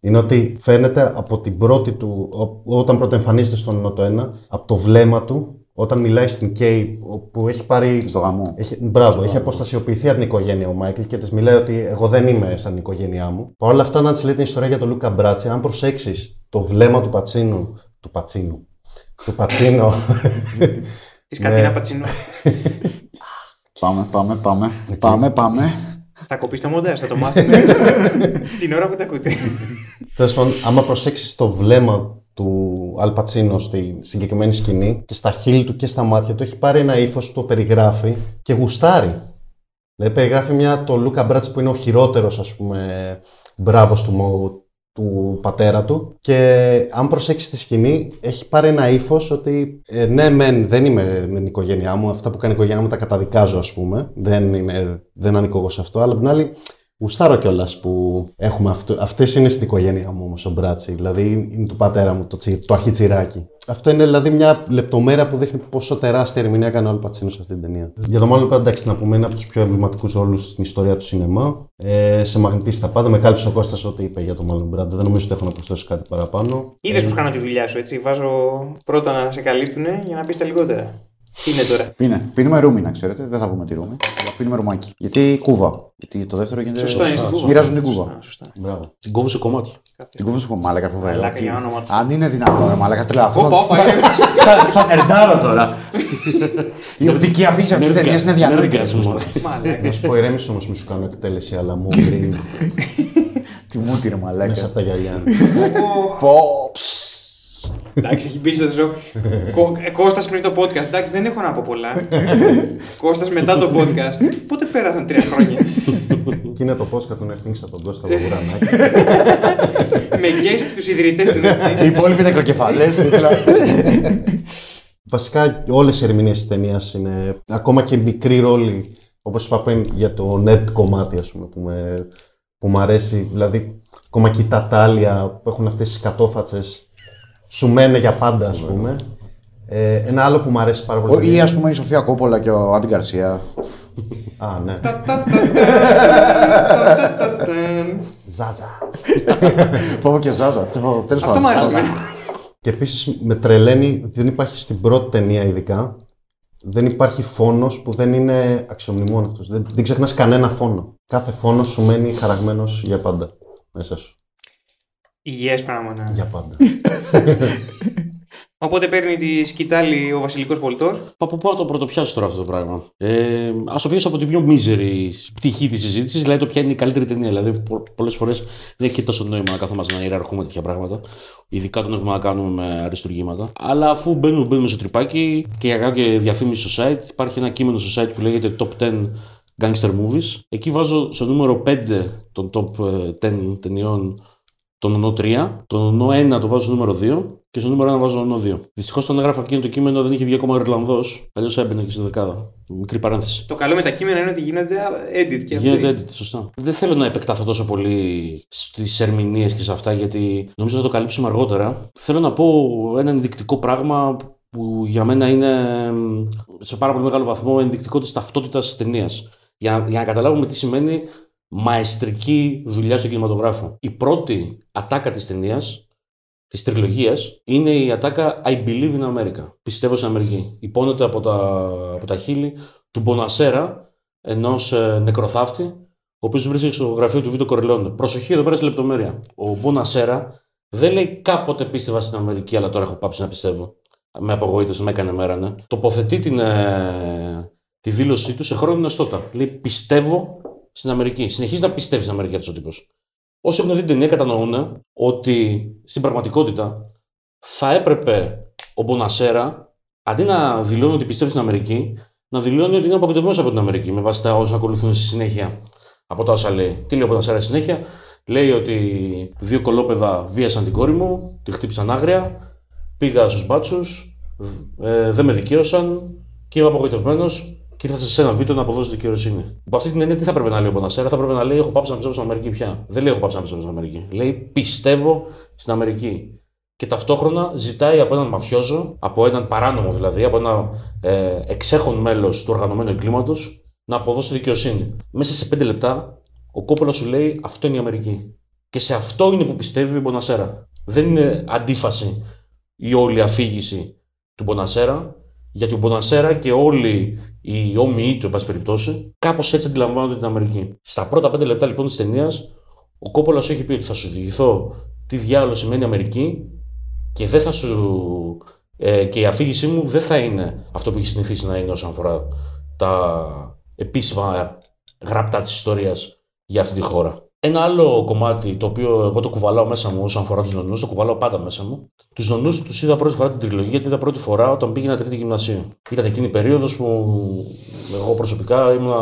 είναι ότι φαίνεται από την πρώτη του, ο- όταν πρώτα εμφανίζεται στον Νονό το 1, από το βλέμμα του, όταν μιλάει στην Κέι, που έχει πάρει. Στο γαμό. Έχει, μπράβο, έχει αποστασιοποιηθεί από την οικογένεια ο Μάικλ και της μιλάει ότι εγώ δεν είμαι σαν την οικογένειά μου. Παρ' όλα αυτά, να της λέει την ιστορία για τον Λούκα Μπράτσι, αν προσέξεις το βλέμμα του Πατσίνου. Του Πατσίνου. Του Πατσίνο. Της Κατίνα Ναι. Πατσινού. (laughs) Πάμε, πάμε, πάμε. Πάμε, πάμε. Θα κοπείς το μοντάζ, θα το μάθουμε. (laughs) την ώρα που τα ακούτε. Τέλος πάντων, άμα προσέξεις το βλέμμα του Αλπατσίνο στη συγκεκριμένη σκηνή και στα χείλη του και στα μάτια του, έχει πάρει ένα ύφος που το περιγράφει και γουστάρει. Δηλαδή, περιγράφει μια το Λούκα Μπράτς που είναι ο χειρότερος, ας πούμε, μπράβος του, μο- του πατέρα του. Και αν προσέξεις τη σκηνή, έχει πάρει ένα ύφος ότι ε, ναι, μεν δεν είμαι με την οικογένειά μου. Αυτά που κάνει η οικογένειά μου τα καταδικάζω, ας πούμε. Δεν, είμαι, δεν ανήκω εγώ σε αυτό. Αλλά απ' την άλλη, Γουστάρω κιόλας που έχουμε αυτό. Αυτές είναι στην οικογένειά μου όμως ο Μπράτσι. Δηλαδή είναι του πατέρα μου το, τσι, το αρχιτσιράκι. Αυτό είναι δηλαδή μια λεπτομέρεια που δείχνει πόσο τεράστια ερμηνεία έκανε ο Αλπατσίνο σε αυτή την ταινία. Για το μάλλον εντάξει, να πούμε είναι από τους πιο εμβληματικούς ρόλους στην ιστορία του σινεμά. Ε, σε μαγνητήσει τα πάντα. Με κάλυψε ο Κώστας ό,τι είπε για το Μάλλον Μπράντο. Δεν νομίζω ότι έχω να προσθέσω κάτι παραπάνω. Είδες πώς κάνω τη δουλειά σου, έτσι; Βάζω πρώτα να σε καλύπτουνε για να πεις τα λιγότερα. Τι είναι τώρα. Πίνε. Πίνουμε ρούμι, να ξέρετε. Δεν θα πούμε τη ρούμι. Αλλά πίνουμε ρουμάκι. Γιατί κούβα. Γιατί το δεύτερο γίνεται. Σωστό είναι στην κούβα. Μοιράζουν την κούβα. Σωστά, σωστά. Μπράβο. Την κόβω σε κομμάτια. Την κούβα σου πω, μάλακα φοβερό. Μαλάκα, για όνομα του. Αν είναι δυνατόν, ρε μάλακα, τρελαθώ. Όπα, όπα, είναι. Θα- Θα νερντάρω τώρα. (laughs) Η οπτική αφήγηση αυτής της ταινίας είναι διανόητη. Nerdgasm. Μαλάκα. Να σου πω ηρέμησε όμως, μη σου κάνω εκτέλεση, αλλά μου πριν Τι μούτι, ρε μέσα μαλάκα. από τα γυαλιά. Πω, ψ. (laughs) Εντάξει, έχει μπει στο ζω. Κώστας πριν το podcast. Εντάξει, δεν έχω να πω πολλά. (laughs) Κώστας μετά το podcast. Πότε πέρασαν τρία χρόνια; (laughs) Και είναι το podcast του Νερθίνγκ από τον Κώστα Βογουρανάκη. Με guest τους ιδρυτές του Netflix. Οι υπόλοιποι νεκροκεφαλέ. Βασικά όλες οι ερμηνείες της ταινίας είναι ακόμα και μικρή ρόλη. Όπως είπα πριν για το nerd κομμάτι, ας πούμε, που, με, που μου αρέσει. Δηλαδή, ακόμα και τα τάλια που έχουν αυτές τις κατόφατσες σου μένουν για πάντα, ας πούμε. Ε, ένα άλλο που μου αρέσει πάρα πολύ. Ή ας πούμε η Σοφία Κόπολα και ο Άντι Γκαρσία. Α, ναι. Τα, τα, τα, τα, τα, τα, τα. Ζάζα. Πω και Ζάζα. Τέλος Αυτό μου άρεσε. εμένα. Και επίσης με τρελαίνει, δεν υπάρχει στην πρώτη ταινία ειδικά, δεν υπάρχει φόνος που δεν είναι αξιομνημόνευτος. Δεν, δεν ξεχνάς κανένα φόνο. Κάθε φόνος σου μένει χαραγμένος για πάντα μέσα σου. Υγιές πράγμα. ναι. Για πάντα. (laughs) Οπότε παίρνει τη σκητάλη ο βασιλικός πολιτόρ. Από πού να το πρωτοπιάσω τώρα αυτό το πράγμα. Ε, Α το πιάσω από την πιο μίζερη πτυχή της συζήτησης, δηλαδή το ποια είναι η καλύτερη ταινία. Δηλαδή, πολλές φορές δεν έχει και τόσο νόημα να κάθομαστε να ιεραρχούμε τέτοια πράγματα. Ειδικά όταν έχουμε να κάνουμε με αριστουργήματα. Αλλά αφού μπαίνουμε, μπαίνουμε στο τρυπάκι και για κάποια διαφήμιση στο site, υπάρχει ένα κείμενο στο site που λέγεται Top 10 Gangster Movies. Εκεί βάζω στο νούμερο 5 των top ε, 10 ταινιών τον ονό 3, τον ονό 1 το βάζω στο νούμερο 2 και στο νούμερο 1 βάζω τον ονό 2. Δυστυχώς όταν έγραφα εκείνο το κείμενο δεν είχε βγει ακόμα ο Ιρλανδός, αλλιώς έμπαινε και στη δεκάδα. Μικρή παρένθεση. Το καλό με τα κείμενα είναι ότι γίνονται edit και Γίνεται update. edit, σωστά. Δεν θέλω να επεκταθώ τόσο πολύ στις ερμηνείες και σε αυτά, γιατί νομίζω θα το καλύψουμε αργότερα. Θέλω να πω ένα ενδεικτικό πράγμα που για μένα είναι μ, σε πάρα πολύ μεγάλο βαθμό ενδεικτικό της ταυτότητας της ταινίας. Για, για να καταλάβουμε τι σημαίνει μαεστρική δουλειά στον κινηματογράφο. Η πρώτη ατάκα της ταινίας, της τριλογίας, είναι η ατάκα I believe in America. Πιστεύω στην Αμερική. Υπόνεται από τα, από τα χείλη του Μπονασέρα, ενός νεκροθάφτη, ο οποίος βρίσκεται στο γραφείο του Βίτο Κορελόνε. Προσοχή εδώ πέρα στη λεπτομέρεια. Ο Μπονασέρα δεν λέει κάποτε πίστευα στην Αμερική, αλλά τώρα έχω πάψει να πιστεύω. Με απογοήτευση, με έκανε μέρα, ναι. Τοποθετεί την, ε, τη δήλωσή του σε χρόνιο εστότα. Λέει πιστεύω στην Αμερική. Συνεχίζει να πιστεύει στην Αμερική αυτός ο τύπος. Όσοι έχουν δει την ταινία κατανοούν ότι στην πραγματικότητα θα έπρεπε ο Μπονασέρα αντί να δηλώνει ότι πιστεύει στην Αμερική, να δηλώνει ότι είναι απογοητευμένος από την Αμερική με βάση τα όσα ακολουθούν στη συνέχεια από τα όσα λέει. Τι λέει ο Μπονασέρα στη συνέχεια, λέει ότι δύο κολόπεδα βίασαν την κόρη μου, τη χτύπησαν άγρια, πήγα στους μπάτσους, ε, δεν με δικαίωσαν και είμαι απογοητευμένος και ήρθα σε ένα βίντεο να αποδώσεις δικαιοσύνη. Από αυτή την έννοια, τι θα πρέπει να λέει ο Μπονασέρα, θα πρέπει να λέει: Έχω πάψει να πιστεύω στην Αμερική πια. Δεν λέει: Έχω πάψει να πιστεύω στην Αμερική. Λέει: Πιστεύω στην Αμερική. Και ταυτόχρονα ζητάει από έναν μαφιόζο, από έναν παράνομο δηλαδή, από ένα ε, εξέχον μέλος του οργανωμένου εγκλήματος, να αποδώσει δικαιοσύνη. Μέσα σε πέντε λεπτά, ο Κόπολα σου λέει: Αυτό είναι η Αμερική. Και σε αυτό είναι που πιστεύει ο Μπονασέρα. Δεν είναι αντίφαση η όλη αφήγηση του Μπονασέρα, γιατί ο Μπονασέρα και όλοι οι όμοιοι του, εν πάση περιπτώσει, κάπως έτσι αντιλαμβάνονται την Αμερική. Στα πρώτα πέντε λεπτά λοιπόν της ταινίας, ο Κόπολας έχει πει ότι θα σου διηγηθώ τι διάλογο σημαίνει Αμερική και δεν θα σου. Ε, και η αφήγησή μου δεν θα είναι αυτό που έχει συνηθίσει να είναι όσον αφορά τα επίσημα γραπτά της ιστορίας για αυτή τη χώρα. Ένα άλλο κομμάτι το οποίο εγώ το κουβαλάω μέσα μου όσον αφορά τους νονούς, το κουβαλάω πάντα μέσα μου. Τους νονούς τους είδα πρώτη φορά την τριλογία, γιατί είδα πρώτη φορά όταν πήγαινα τρίτη γυμνασίου. Ήταν εκείνη η περίοδος που εγώ προσωπικά ήμουν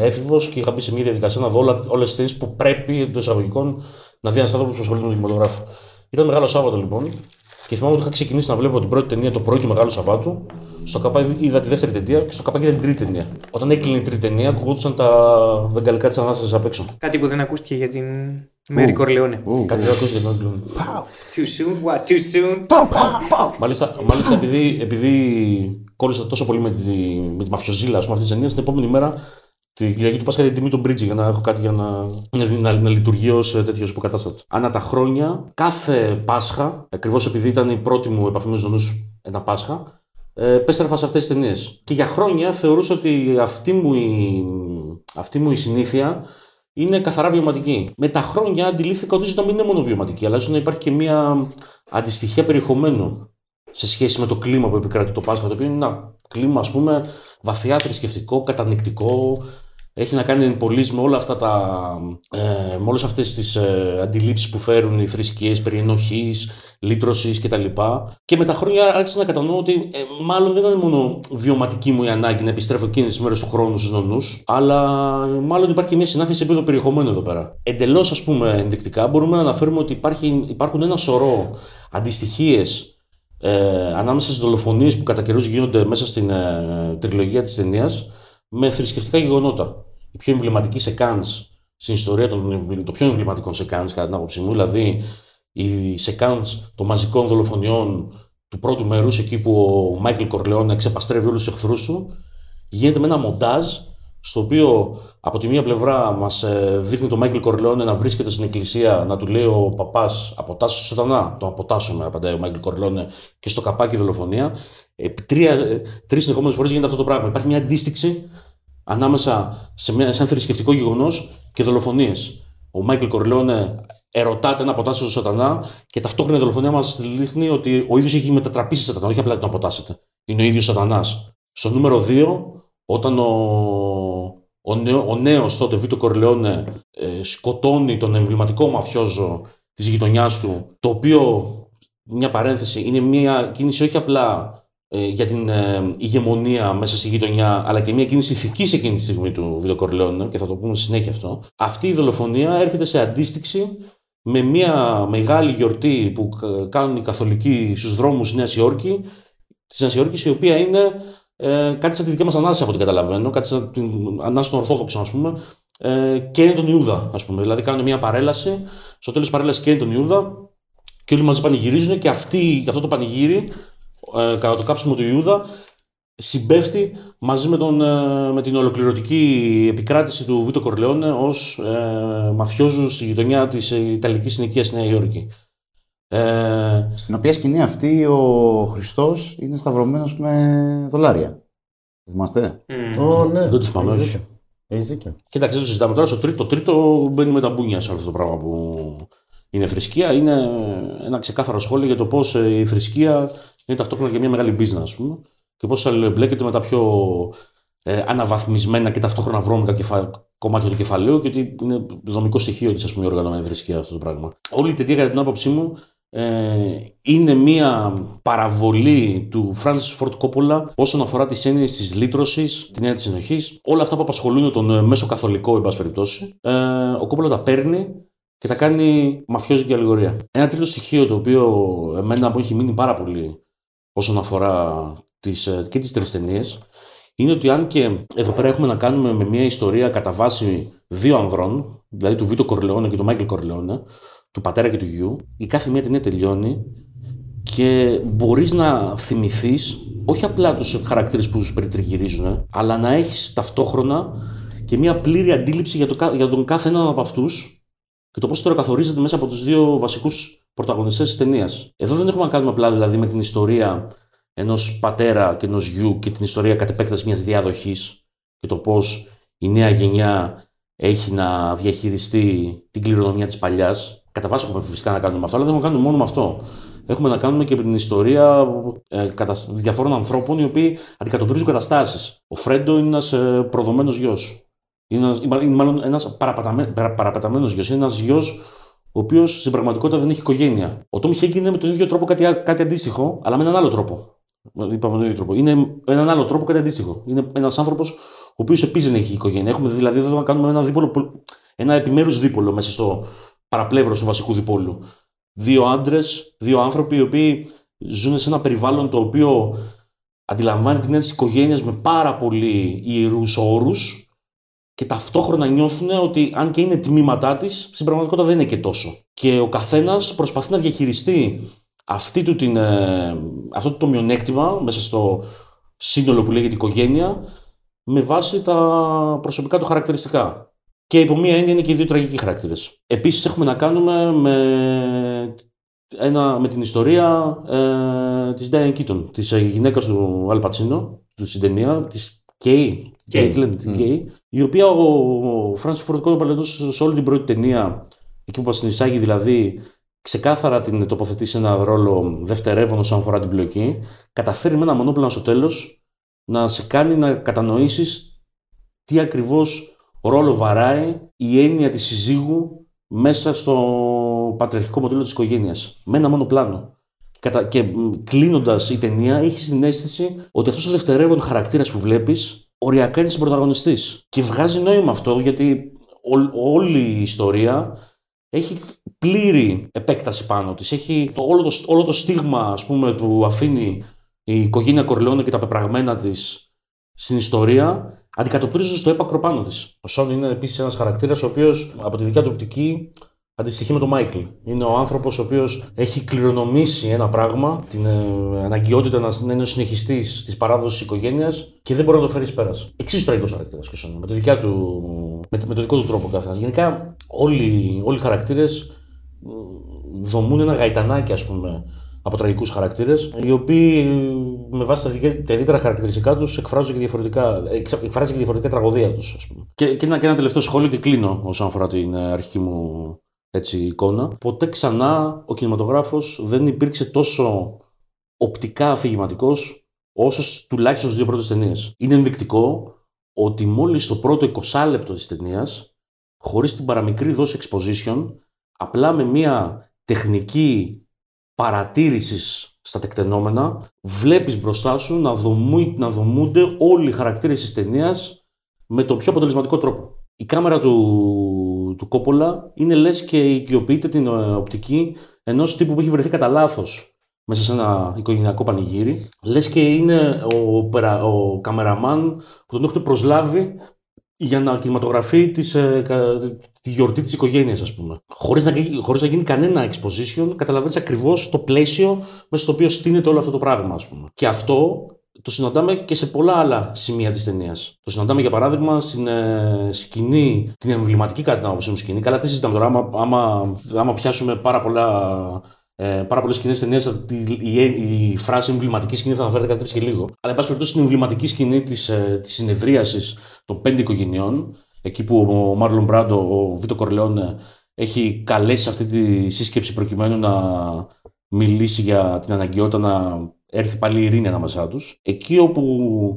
έφηβος και είχα μπει σε μια διαδικασία να δω όλες τις ταινίες που πρέπει εντός εισαγωγικών να δει ένας άνθρωπος που ασχολείται με τον κινηματογράφο. Ήταν μεγάλο Σάββατο λοιπόν και θυμάμαι ότι είχα ξεκινήσει να βλέπω την πρώτη ταινία το πρωί του Μεγάλου Σαββάτου. Στο ΚΑΠΑ είδα τη δεύτερη ταινία και στο ΚΑΠΑ είδα την τρίτη ταινία. Όταν έκλεινε η τρίτη ταινία, ακουγόντουσαν τα βεγγαλικά της ανάστασης απ' έξω. Κάτι που δεν ακούστηκε για την Μέρι Κορλεόνε. Κάτι δεν ακούστηκε για την Μέρι Too soon, what, too soon; Μάλιστα, μάλιστα επειδή, επειδή κόλλησα τόσο πολύ με τη, με τη μαφιοζίλα αυτής της ταινίας, την επόμενη μέρα την Κυριακή του Πάσχα την τιμή του Μπρίτζι για να έχω κάτι για να, να, να λειτουργεί ως τέτοιος υποκατάστατος. Ανά τα χρόνια, κάθε Πάσχα, ακριβώς επειδή ήταν η πρώτη μου επαφή με τους ένα Πάσχα, ε, πέστρεφα σε αυτές τις ταινίες. Και για χρόνια θεωρούσα ότι αυτή μου η, αυτή μου η συνήθεια είναι καθαρά βιωματική. Με τα χρόνια αντιλήφθηκα ότι ίσως να μην είναι μόνο βιωματική, αλλά ίσως να υπάρχει και μια αντιστοιχεία περιεχομένου σε σχέση με το κλίμα που επικρατεί το Πάσχα, το οποίο είναι ένα κλίμα, ας πούμε, βαθιά θρησκευτικό, κατανοητικό, έχει να κάνει πολύ με όλα αυτά τα, ε, με όλες αυτές τις ε, αντιλήψεις που φέρουν οι θρησκείες περί ενοχής, λύτρωσης κτλ. Και με τα χρόνια άρχισα να κατανοώ ότι ε, μάλλον δεν ήταν μόνο βιωματική μου η ανάγκη να επιστρέφω εκείνες τις μέρες του χρόνου στους νονούς, αλλά μάλλον υπάρχει και μια συνάφεια σε επίπεδο περιεχομένου εδώ πέρα. Εντελώς ας πούμε ενδεικτικά μπορούμε να αναφέρουμε ότι υπάρχει, υπάρχουν ένα σωρό αντιστοιχίες ε, ανάμεσα στις δολοφονίες που κατά καιρούς γίνονται μέσα στην ε, τριλογία της ταινίας με θρησκευτικά γεγονότα. Η πιο εμβληματική σεκάνς στην ιστορία των το πιο εμβληματικών σεκάνς κατά την άποψή μου, δηλαδή η σεκάνς των μαζικών δολοφονιών του πρώτου μέρους, εκεί που ο Μάικλ Κορλεόν ξεπαστρεύει όλους τους εχθρούς του, γίνεται με ένα μοντάζ στο οποίο από τη μία πλευρά μας ε, δείχνει τον Μάικλ Κορλεόνε να βρίσκεται στην εκκλησία, να του λέει ο παπάς Αποτάσσου στο σατανά. Το αποτάσσομαι, απαντάει ο Μάικλ Κορλεόνε και στο καπάκι δολοφονία. Επί τρεις συνεχόμενες φορές γίνεται αυτό το πράγμα. Υπάρχει μια αντίστοιξη ανάμεσα σε, μια, σε ένα θρησκευτικό γεγονός και δολοφονίες. Ο Μάικλ Κορλεόνε ερωτάται ένα αποτάσσο στο σατανά και ταυτόχρονα η δολοφονία μας δείχνει ότι ο ίδιος έχει μετατραπεί σε σατανά, όχι απλά τον αποτάσσεται. Είναι ο ίδιος σατανάς. Στο νούμερο 2, όταν ο, ο, νέο, ο νέος τότε Βίτο Κορλεόνε ε, σκοτώνει τον εμβληματικό μαφιόζο της γειτονιάς του, το οποίο, μια παρένθεση, είναι μια κίνηση όχι απλά ε, για την ε, ηγεμονία μέσα στη γειτονιά, αλλά και μια κίνηση ηθικής εκείνη τη στιγμή του Βίτο Κορλεόνε, και θα το πούμε συνέχεια αυτό. Αυτή η δολοφονία έρχεται σε αντίστοιξη με μια μεγάλη γιορτή που κάνουν οι καθολικοί στους δρόμους Νέας Υόρκη, της Νέας Υόρκης, η οποία είναι ε, κάτι σαν τη δική μας ανάσταση από ό,τι καταλαβαίνω, κάτι σαν την ανάσταση των Ορθόδοξων, ας πούμε, ε, και τον Ιούδα, ας πούμε. Δηλαδή κάνουν μια παρέλαση, στο τέλος της παρέλασης και τον Ιούδα, και όλοι μαζί πανηγυρίζουν και αυτή, αυτό το πανηγύρι, ε, κατά το κάψιμο του Ιούδα, συμπέφτει μαζί με, τον, ε, με την ολοκληρωτική επικράτηση του Βίτο Κορλεόνε ως ε, μαφιόζου στη γειτονιά της Ιταλικής συνοικίας στη Νέα Υόρκη. Ε... Στην οποία σκηνή αυτή ο Χριστός είναι σταυρωμένος με δολάρια. Θυμάστε; Mm. Oh, ναι. Δεν το θυμάμαι. Έχεις δίκιο. Κοίταξε, δεν το συζητάμε τώρα. Στο τρίτο, το τρίτο μπαίνει με τα μπούνια σε αυτό το πράγμα που είναι θρησκεία. Είναι ένα ξεκάθαρο σχόλιο για το πώς η θρησκεία είναι ταυτόχρονα και μια μεγάλη business, ας πούμε, και πώς εμπλέκεται με τα πιο ε, αναβαθμισμένα και ταυτόχρονα βρώμικα κεφα... κομμάτια του κεφαλαίου και ότι είναι δομικό στοιχείο της οργανωμένη θρησκεία αυτό το πράγμα. Όλη η ταινία, κατά την άποψή μου, ε, είναι μια παραβολή του Francis Ford Coppola όσον αφορά τις έννοιες της λύτρωσης, την έννοια της συνοχής, όλα αυτά που απασχολούν τον ε, μέσο καθολικό, εν πάση περιπτώσει. Ε, ο Coppola τα παίρνει και τα κάνει μαφιόζικη αλληγορία. Ένα τρίτο στοιχείο το οποίο εμένα μου έχει μείνει πάρα πολύ όσον αφορά τις, ε, και τις τρεις ταινίες, είναι ότι αν και εδώ πέρα έχουμε να κάνουμε με μια ιστορία κατά βάση δύο ανδρών, δηλαδή του Βίτο Κορλεόνα και του Μάικλ Κορλεόνα, του πατέρα και του γιου, η κάθε μία ταινία τελειώνει και μπορείς να θυμηθείς όχι απλά τους χαρακτήρες που σου περιτριγυρίζουν, αλλά να έχεις ταυτόχρονα και μια πλήρη αντίληψη για, το, για τον κάθε έναν από αυτούς και το πώς τώρα καθορίζεται μέσα από τους δύο βασικούς πρωταγωνιστές της ταινίας. Εδώ δεν έχουμε να κάνουμε απλά δηλαδή με την ιστορία ενός πατέρα και ενός γιου και την ιστορία κατ' επέκταση μιας διαδοχής και το πώς η νέα γενιά έχει να διαχειριστεί την κληρονομιά της παλιάς Κατά βάση έχουμε φυσικά να κάνουμε με αυτό, αλλά δεν έχουμε να κάνουμε μόνο με αυτό. Έχουμε να κάνουμε και με την ιστορία ε, κατα... διαφόρων ανθρώπων οι οποίοι αντικατοπτρίζουν καταστάσεις. Ο Φρέντο είναι ένας ε, προδομένος γιος. Είναι, είναι μάλλον ένας παραπαταμένος γιος. Είναι ένας γιος ο οποίος στην πραγματικότητα δεν έχει οικογένεια. Ο Τόμ Χέγκ είναι με τον ίδιο τρόπο κάτι, κάτι αντίστοιχο, αλλά με έναν άλλο τρόπο. Είπαμε τον ίδιο τρόπο. Είναι με έναν άλλο τρόπο κάτι αντίστοιχο. Είναι ένας άνθρωπος ο οποίος επίσης δεν έχει οικογένεια. Έχουμε δηλαδή εδώ να κάνουμε ένα, δίπολο, ένα επιμέρους δίπολο μέσα στο, παραπλεύρος του βασικού διπόλου. Δύο άντρες, δύο άνθρωποι οι οποίοι ζουν σε ένα περιβάλλον το οποίο αντιλαμβάνει την έννοια της οικογένειας με πάρα πολύ ιερούς όρους και ταυτόχρονα νιώθουν ότι αν και είναι τμήματά της, στην πραγματικότητα δεν είναι και τόσο. Και ο καθένας προσπαθεί να διαχειριστεί αυτή του την, ε, αυτό το μειονέκτημα μέσα στο σύνολο που λέγεται οικογένεια με βάση τα προσωπικά του χαρακτηριστικά. Και υπό μία έννοια είναι και οι δύο τραγικοί χαρακτήρες. Επίσης έχουμε να κάνουμε με, ένα, με την ιστορία ε, της Diane Keaton, της γυναίκας του Αλ Πατσίνο, του στην ταινία, της Κέι, η οποία ο, ο Φράνσι Φορτικό σε όλη την πρώτη ταινία, εκεί που μας συνεισάγει δηλαδή, ξεκάθαρα την τοποθετεί σε ένα ρόλο δευτερεύον όσον αφορά την πλοκή, καταφέρει με ένα μονόπλανο στο τέλος να σε κάνει να κατανοήσεις τι ακριβώς ρόλο βαράει η έννοια της συζύγου μέσα στο πατριαρχικό μοντέλο της οικογένειας. Με ένα μόνο πλάνο. Και, και κλείνοντας η ταινία, έχεις την αίσθηση ότι αυτός ο δευτερεύον χαρακτήρας που βλέπεις, οριακά είναι συμπροταγωνιστή. Και βγάζει νόημα αυτό γιατί όλη η ιστορία έχει πλήρη επέκταση πάνω της. Έχει το, όλο, το, όλο το στίγμα ας πούμε, που αφήνει η οικογένεια Κορλαιόνα και τα πεπραγμένα της στην ιστορία αντικατοπτρίζουν στο έπακρο πάνω της. Ο Σον είναι επίσης ένας χαρακτήρας ο οποίος από τη δικιά του οπτική αντιστοιχεί με τον Μάικλ. Είναι ο άνθρωπος ο οποίος έχει κληρονομήσει ένα πράγμα, την ε, αναγκαιότητα να είναι ο συνεχιστής της παράδοσης οικογένειας και δεν μπορεί να το φέρει πέρας. Εξίσου τραγικός χαρακτήρας και ο Σον. Με, τη του, με, με το δικό του τρόπο καθένας. Γενικά όλοι, όλοι οι χαρακτήρες δομούν ένα γαϊτανάκι, ας πούμε, από τραγικούς χαρακτήρες, οι οποίοι με βάση τα ιδιαίτερα χαρακτηριστικά τους εκφράζουν και διαφορετικά, εκφράζει και διαφορετικά τραγωδία τους, ας πούμε. Και, και, ένα, και ένα τελευταίο σχόλιο και κλείνω όσον αφορά την ε, αρχική μου έτσι, εικόνα. Ποτέ ξανά ο κινηματογράφος δεν υπήρξε τόσο οπτικά αφηγηματικός όσο τουλάχιστον στις δύο πρώτες ταινίες. Είναι ενδεικτικό ότι μόλις το πρώτο 20 λεπτό της ταινίας, χωρίς την παραμικρή δόση exposition, απλά με μια τεχνική παρατήρηση στα τεκτενόμενα, βλέπεις μπροστά σου να, δομού, να δομούνται όλοι οι χαρακτήρες της ταινίας με τον πιο αποτελεσματικό τρόπο. Η κάμερα του, του Κόπολα είναι λες και οικειοποιείται την ε, οπτική ενός τύπου που έχει βρεθεί κατά λάθος μέσα σε ένα οικογενειακό πανηγύρι. Λες και είναι ο, ο καμεραμάν που τον έχουν προσλάβει για να κινηματογραφεί τις, ε, τη γιορτή της οικογένειας, ας πούμε. Χωρίς να, χωρίς να γίνει κανένα exposition, καταλαβαίνεις ακριβώς το πλαίσιο μέσα στο οποίο στείνεται όλο αυτό το πράγμα, ας πούμε. Και αυτό το συναντάμε και σε πολλά άλλα σημεία της ταινίας. Το συναντάμε για παράδειγμα στην ε, σκηνή, την εμβληματική κατά την άποψή μου σκηνή. Καλά, τι συζητάμε τώρα, άμα, άμα, άμα πιάσουμε πάρα πολλά ε, πάρα πολλές σκηνές ταινίας, η, η, η, φράση εμβληματική σκηνή θα αναφέρεται κάτι και λίγο. Αλλά, εν πάση περιπτώσει, στην εμβληματική σκηνή της ε, συνεδρίασης των πέντε οικογενειών, εκεί που ο Μάρλον Μπράντο, ο Βίτο Κορλεόνε, έχει καλέσει αυτή τη σύσκεψη προκειμένου να μιλήσει για την αναγκαιότητα να έρθει πάλι η ειρήνη ανάμεσά τους. Εκεί όπου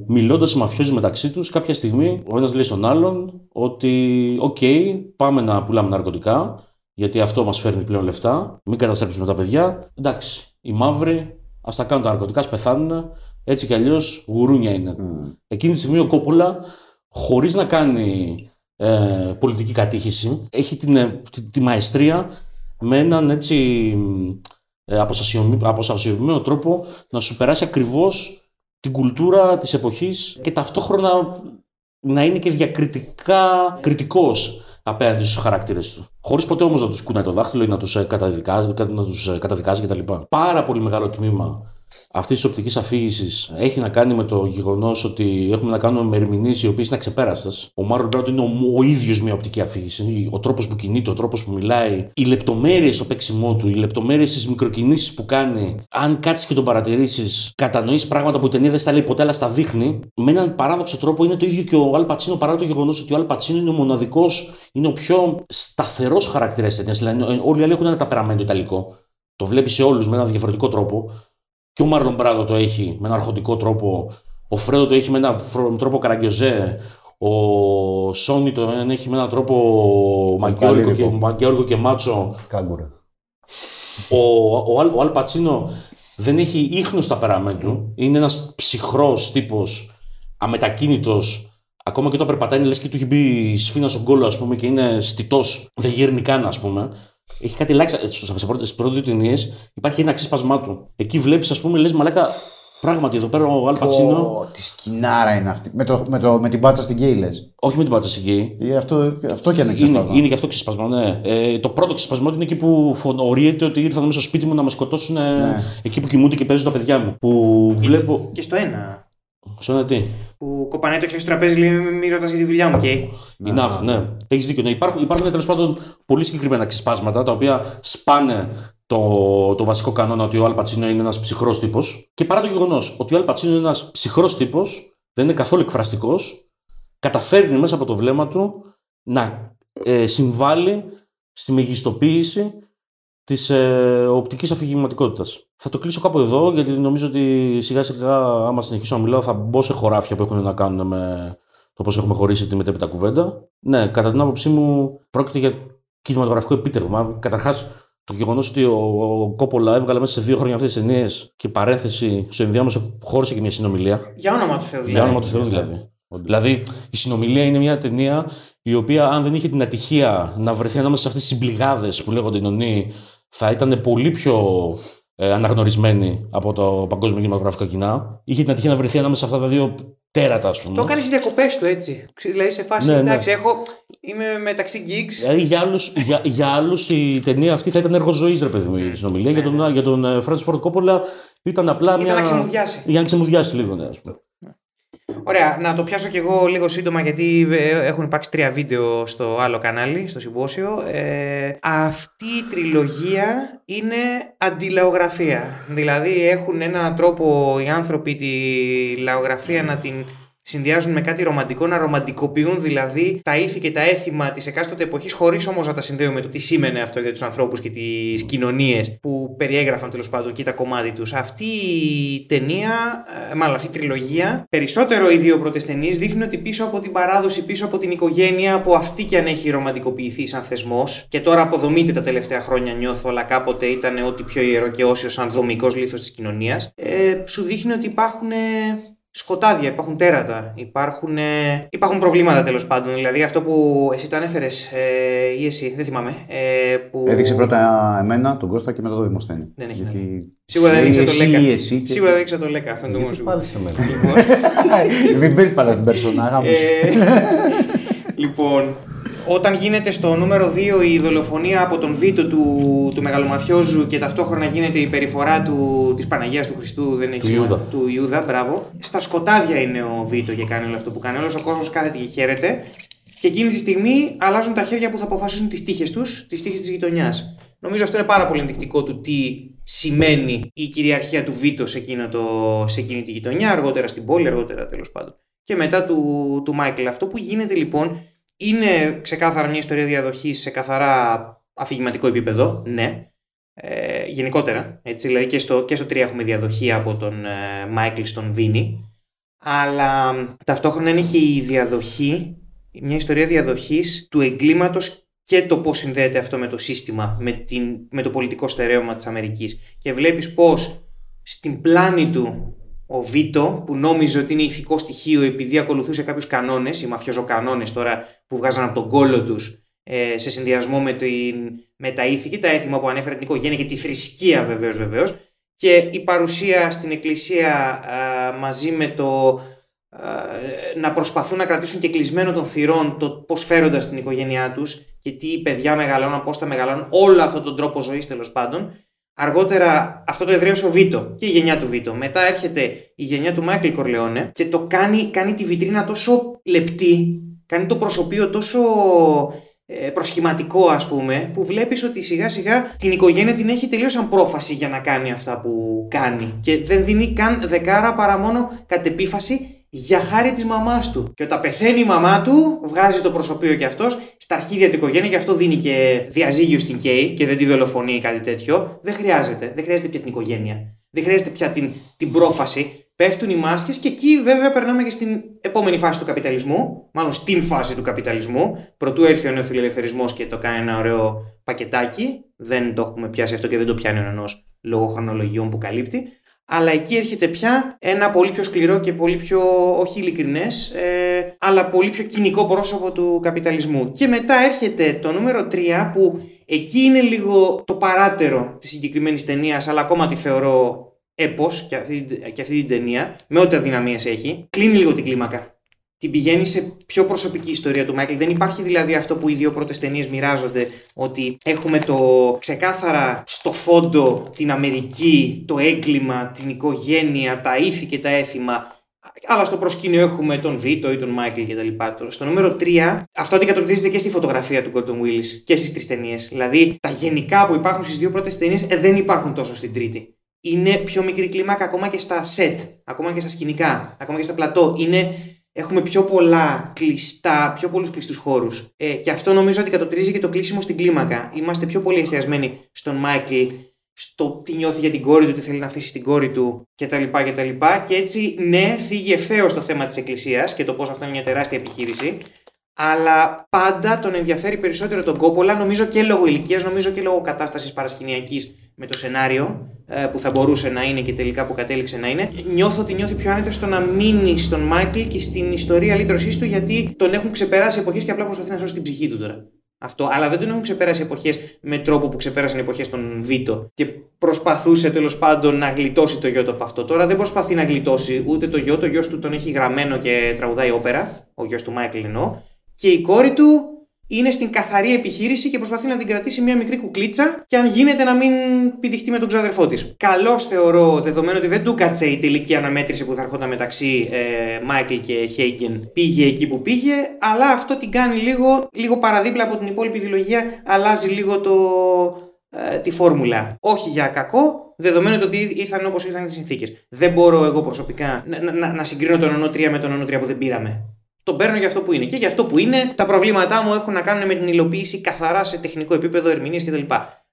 μιλώντας οι μαφιόζοι μεταξύ τους, κάποια στιγμή ο ένας λέει στον άλλον ότι, οκ, πάμε να πουλάμε ναρκωτικά, γιατί αυτό μας φέρνει πλέον λεφτά. Μην καταστρέψουμε τα παιδιά. Εντάξει, οι μαύροι ας τα κάνουν τα ναρκωτικά, ας πεθάνουν. Έτσι κι αλλιώς γουρούνια είναι. Εκείνη τη στιγμή ο Κόπολα, χωρίς να κάνει ε, πολιτική κατήχηση, έχει την, ε, τη, τη μαεστρία με έναν έτσι ε, αποσασιοποιημένο τρόπο να σου περάσει ακριβώς την κουλτούρα της εποχής και ταυτόχρονα να είναι και διακριτικά κριτικός απέναντι στους χαρακτήρες του. Χωρίς ποτέ όμως να τους κουνάει το δάχτυλο ή να τους ε, καταδικάζει, να τους ε, καταδικάζει κτλ. Πάρα πολύ μεγάλο τμήμα αυτής της οπτικής αφήγησης έχει να κάνει με το γεγονός ότι έχουμε να κάνουμε με ερμηνείες οι οποίες είναι αξεπέραστες. Ο Μάρλον Μπράουντ είναι ο, ο ίδιος μια οπτική αφήγηση. Ο τρόπος που κινείται, ο τρόπος που μιλάει, οι λεπτομέρειες στο παίξιμό του, οι λεπτομέρειες στις μικροκινήσεις που κάνει. Αν κάτσεις και τον παρατηρήσεις, κατανοείς πράγματα που η ταινία δεν στα λέει ποτέ, αλλά στα δείχνει. Με έναν παράδοξο τρόπο είναι το ίδιο και ο Αλ Πατσίνο παρά το γεγονός ότι ο Αλ Πατσίνο είναι ο μοναδικός, είναι ο πιο σταθερός χαρακτήρας της ταινίας. Δηλαδή, όλοι οι άλλοι έχουν ένα ταπεραμέντο ιταλικό. Το βλέπεις σε όλους με έναν διαφορετικό τρόπο. Και ο Μάρλον Μπράδο το έχει με έναν αρχοντικό τρόπο. Ο Φρέντο το έχει με έναν τρόπο καραγκιοζέ. Ο Σόνι το έχει με έναν τρόπο μαγκιόρικο και, μαγκιόρικο και μάτσο. Κάγκουρα. Ο, ο, Αλ, ο Αλ Πατσίνο δεν έχει ίχνος στα περάμεν Είναι ένας ψυχρός τύπος, αμετακίνητος. Ακόμα και όταν περπατάει, λες και του έχει μπει σφίνα στον κόλλο, ας πούμε, και είναι στιτός. Δεν γέρνει καν, ας πούμε. Έχει κάτι ελάχιστα. Στι πρώτες δύο ταινίες υπάρχει ένα ξέσπασμά του. Εκεί βλέπεις, ας πούμε, λες μαλάκα. Πράγματι, εδώ πέρα ο Αλ Πατσίνο. Τι σκηνάρα είναι αυτή. Με, το, με, το, με την μπάτσα στην Γκέι, λες. Όχι με την μπάτσα στην Γκέι. Ε, αυτό, αυτό και ένα ξεσπασμό. Είναι, είναι και αυτό ξεσπασμό, ναι. Ε, το πρώτο ξεσπασμό είναι εκεί που φωνορίζεται ότι ήρθαν μέσα στο σπίτι μου να με σκοτώσουν ναι. εκεί που κοιμούνται και παίζουν τα παιδιά μου. Που βλέπω. Και στο ένα. Στο τι. Που κοπανάει το χέρι στο τραπέζι, λέει Μη ρωτάς για τη δουλειά μου, και. Enough, ναι. Έχεις δίκιο. Ναι. Υπάρχουν, υπάρχουν τέλος πάντων πολύ συγκεκριμένα ξεσπάσματα τα οποία σπάνε το, το βασικό κανόνα ότι ο Αλπατσίνο είναι ένας ψυχρός τύπος. Και παρά το γεγονός ότι ο Αλπατσίνο είναι ένας ψυχρός τύπος, δεν είναι καθόλου εκφραστικός, καταφέρνει μέσα από το βλέμμα του να ε, συμβάλλει στη μεγιστοποίηση της ε, οπτικής αφηγηματικότητας. Θα το κλείσω κάπου εδώ, γιατί νομίζω ότι σιγά σιγά, άμα συνεχίσω να μιλάω, θα μπω σε χωράφια που έχουν να κάνουν με το πώς έχουμε χωρίσει τη μετέπειτα κουβέντα. Ναι, κατά την άποψή μου, πρόκειται για κινηματογραφικό επίτευγμα. Καταρχάς, το γεγονός ότι ο, ο Κόπολα έβγαλε μέσα σε δύο χρόνια αυτές τις ταινίες και παρένθεση στο ενδιάμεσο χώρισε και μια συνομιλία. Για όνομα του Θεού, δηλαδή. Για όνομα του Θεού, δηλαδή. Δηλαδή, η συνομιλία είναι μια ταινία η οποία, αν δεν είχε την ατυχία να βρεθεί ανάμεσα σε αυτές τις συμπληγάδες που λέγονται νονοί, θα ήταν πολύ πιο ε, αναγνωρισμένη από το παγκόσμιο κινηματογραφικό κοινά. Είχε την ατυχία να βρεθεί ανάμεσα σε αυτά τα δύο τέρατα, ας πούμε. Το έκανε στι διακοπές του έτσι. Δηλαδή σε φάση. Ναι, εντάξει, ναι. έχω. Είμαι μεταξύ gigs. Δηλαδή για άλλους για, για άλλους η ταινία αυτή θα ήταν έργο ζωής, ρε παιδί μου, η συνομιλία. Για τον, για τον Φράνσι Φόρτ Κόπολα ήταν απλά ήταν μια. να ξεμουδιάσει. Για να ξεμουδιάσει λίγο, ναι, ας πούμε. Ωραία, να το πιάσω κι εγώ λίγο σύντομα γιατί ε, έχουν υπάρξει τρία βίντεο στο άλλο κανάλι, στο συμπόσιο. Ε, αυτή η τριλογία είναι αντιλαογραφία. Δηλαδή έχουν έναν τρόπο οι άνθρωποι τη λαογραφία να την συνδυάζουν με κάτι ρομαντικό, να ρομαντικοποιούν δηλαδή τα ήθη και τα έθιμα της εκάστοτε εποχής, χωρίς όμως να τα συνδέουν με το τι σήμαινε αυτό για τους ανθρώπους και τις κοινωνίες που περιέγραφαν τέλος πάντων και τα κομμάτι τους. Αυτή η ταινία, ε, μάλλον αυτή η τριλογία, περισσότερο οι δύο πρώτες ταινίες δείχνουν ότι πίσω από την παράδοση, πίσω από την οικογένεια, από αυτή και αν έχει ρομαντικοποιηθεί σαν θεσμός, και τώρα αποδομείται τα τελευταία χρόνια νιώθω, αλλά κάποτε ήταν ό,τι πιο ιερό και όσιος σαν δομικός λίθος της κοινωνίας, ε, σου δείχνει ότι υπάρχουν σκοτάδια, υπάρχουν τέρατα, υπάρχουν, ε, υπάρχουν προβλήματα τέλος πάντων. Δηλαδή αυτό που εσύ το ανέφερες, ε, ή εσύ, δεν θυμάμαι. Ε, που... Έδειξε πρώτα εμένα, τον Κώστα και μετά το Δημοσθένη. Δεν έχει Γιατί... Σίγουρα δεν έδειξε το Λέκα. Εσύ, και... Σίγουρα δεν έδειξε το Λέκα, αυτό είναι το μόνο Πάλι σε μένα. (laughs) Μην παίρνει πάλι την περσονάγα μου. Ε, (laughs) λοιπόν, όταν γίνεται στο νούμερο 2 η δολοφονία από τον Βίτο του, του Μεγαλομαθιόζου και ταυτόχρονα γίνεται η περιφορά του, της Παναγίας του Χριστού, δεν έχει του Ιούδα. του Ιούδα, μπράβο. Στα σκοτάδια είναι ο Βίτο και κάνει όλο αυτό που κάνει. Όλος ο κόσμος κάθεται και χαίρεται. Και εκείνη τη στιγμή αλλάζουν τα χέρια που θα αποφασίσουν τις τύχες τους, τις τύχες της γειτονιάς. Νομίζω αυτό είναι πάρα πολύ ενδεικτικό του τι σημαίνει η κυριαρχία του Βίτο σε, εκείνο το, σε εκείνη τη γειτονιά, αργότερα στην πόλη, αργότερα τέλος πάντων. Και μετά του, του Μάικλ. Αυτό που γίνεται λοιπόν Είναι ξεκάθαρα μια ιστορία διαδοχής σε καθαρά αφηγηματικό επίπεδο, ναι. Ε, γενικότερα, έτσι, δηλαδή και στο, και στο 3 έχουμε διαδοχή από τον ε, Μάικλ στον Βίνι, αλλά ταυτόχρονα είναι και η διαδοχή, μια ιστορία διαδοχής του εγκλήματος και το πώς συνδέεται αυτό με το σύστημα, με, την, με το πολιτικό στερέωμα της Αμερικής. Και βλέπεις πώς στην πλάνη του ο Βίτο, που νόμιζε ότι είναι ηθικό στοιχείο επειδή ακολουθούσε κάποιους κανόνες, οι μαφιόζο τώρα που βγάζαν από τον κόλο τους ε, σε συνδυασμό με, την, με τα ήθη και τα έθιμα που ανέφερε την οικογένεια και τη θρησκεία βεβαίως βεβαίως και η παρουσία στην εκκλησία μαζί με το να προσπαθούν να κρατήσουν και κλεισμένο των θυρών το πώς φέρονται στην οικογένειά τους και τι παιδιά μεγαλώνουν, πώς τα μεγαλώνουν, όλο αυτόν τον τρόπο ζωής τέλος πάντων. Αργότερα αυτό το εδραίωσε ο Βίτο και η γενιά του Βίτο. Μετά έρχεται η γενιά του Μάικλ Κορλεόνε και το κάνει, κάνει τη βιτρίνα τόσο λεπτή, κάνει το προσωπείο τόσο ε, προσχηματικό ας πούμε που βλέπεις ότι σιγά σιγά την οικογένεια την έχει τελείως σαν πρόφαση για να κάνει αυτά που κάνει και δεν δίνει καν δεκάρα παρά μόνο κατ' επίφαση για χάρη της μαμάς του. Και όταν πεθαίνει η μαμά του, βγάζει το προσωπείο και αυτός στα αρχίδια του οικογένεια και αυτό δίνει και διαζύγιο στην Κέι και δεν τη δολοφονεί ή κάτι τέτοιο. Δεν χρειάζεται. Δεν χρειάζεται πια την οικογένεια. Δεν χρειάζεται πια την, την πρόφαση πέφτουν οι μάσκες και εκεί βέβαια περνάμε και στην επόμενη φάση του καπιταλισμού, μάλλον στην φάση του καπιταλισμού, προτού έρθει ο νεοφιλελευθερισμός και το κάνει ένα ωραίο πακετάκι, δεν το έχουμε πιάσει αυτό και δεν το πιάνει ο ενός λόγω χρονολογιών που καλύπτει, αλλά εκεί έρχεται πια ένα πολύ πιο σκληρό και πολύ πιο, όχι ειλικρινές, ε, αλλά πολύ πιο κοινικό πρόσωπο του καπιταλισμού. Και μετά έρχεται το νούμερο 3 που εκεί είναι λίγο το παράτερο της συγκεκριμένης ταινίας, αλλά ακόμα τη θεωρώ έπω και, αυτή, και αυτή την ταινία, με ό,τι αδυναμίες έχει, κλείνει λίγο την κλίμακα. Την πηγαίνει σε πιο προσωπική ιστορία του Μάικλ. Δεν υπάρχει δηλαδή αυτό που οι δύο πρώτες ταινίες μοιράζονται, ότι έχουμε το ξεκάθαρα στο φόντο την Αμερική, το έγκλημα, την οικογένεια, τα ήθη και τα έθιμα. Αλλά στο προσκήνιο έχουμε τον Βίτο ή τον Μάικλ κτλ. Στο νούμερο 3, αυτό αντικατοπτρίζεται και στη φωτογραφία του Gordon Willis και στις τρεις ταινίες. Δηλαδή, τα γενικά που υπάρχουν στις δύο πρώτες ταινίες ε, δεν υπάρχουν τόσο στην τρίτη είναι πιο μικρή κλίμακα ακόμα και στα set, ακόμα και στα σκηνικά, ακόμα και στα πλατό. Είναι, έχουμε πιο πολλά κλειστά, πιο πολλούς κλειστούς χώρους. Ε, και αυτό νομίζω ότι κατοπτρίζει και το κλείσιμο στην κλίμακα. Είμαστε πιο πολύ εστιασμένοι στον Μάικλ, στο τι νιώθει για την κόρη του, τι θέλει να αφήσει στην κόρη του κτλ. κτλ. Και έτσι, ναι, θίγει ευθέως το θέμα της Εκκλησίας και το πώς αυτό είναι μια τεράστια επιχείρηση. Αλλά πάντα τον ενδιαφέρει περισσότερο τον Κόπολα, νομίζω και λόγω ηλικίας, νομίζω και λόγω κατάστασης παρασκηνιακής με το σενάριο ε, που θα μπορούσε να είναι και τελικά που κατέληξε να είναι. Νιώθω ότι νιώθει πιο άνετα στο να μείνει στον Μάικλ και στην ιστορία λύτρωσή του γιατί τον έχουν ξεπεράσει εποχές και απλά προσπαθεί να σώσει την ψυχή του τώρα. Αυτό. Αλλά δεν τον έχουν ξεπεράσει εποχές με τρόπο που ξεπέρασαν εποχές των Βίτο. Και προσπαθούσε τέλος πάντων να γλιτώσει το γιο του από αυτό. Τώρα δεν προσπαθεί να γλιτώσει ούτε το γιο. Το γιος του τον έχει γραμμένο και τραγουδάει όπερα. Ο γιος του Μάικλ εννοώ. Και η κόρη του είναι στην καθαρή επιχείρηση και προσπαθεί να την κρατήσει μια μικρή κουκλίτσα και αν γίνεται να μην πηδηχτεί με τον ξαδερφό της. Καλώς θεωρώ, δεδομένου ότι δεν του κάτσε η τελική αναμέτρηση που θα έρχονταν μεταξύ ε, Μάικλ και Χέιγκεν, πήγε εκεί που πήγε, αλλά αυτό την κάνει λίγο, λίγο παραδίπλα από την υπόλοιπη ιδεολογία, αλλάζει λίγο το, ε, τη φόρμουλα. Όχι για κακό, δεδομένου ότι ήρθαν όπως ήρθαν οι συνθήκες. Δεν μπορώ εγώ προσωπικά να, να, να συγκρίνω τον ονό 3 με τον ονό 3 που δεν πήραμε τον παίρνω για αυτό που είναι. Και για αυτό που είναι, τα προβλήματά μου έχουν να κάνουν με την υλοποίηση καθαρά σε τεχνικό επίπεδο, ερμηνείας κτλ.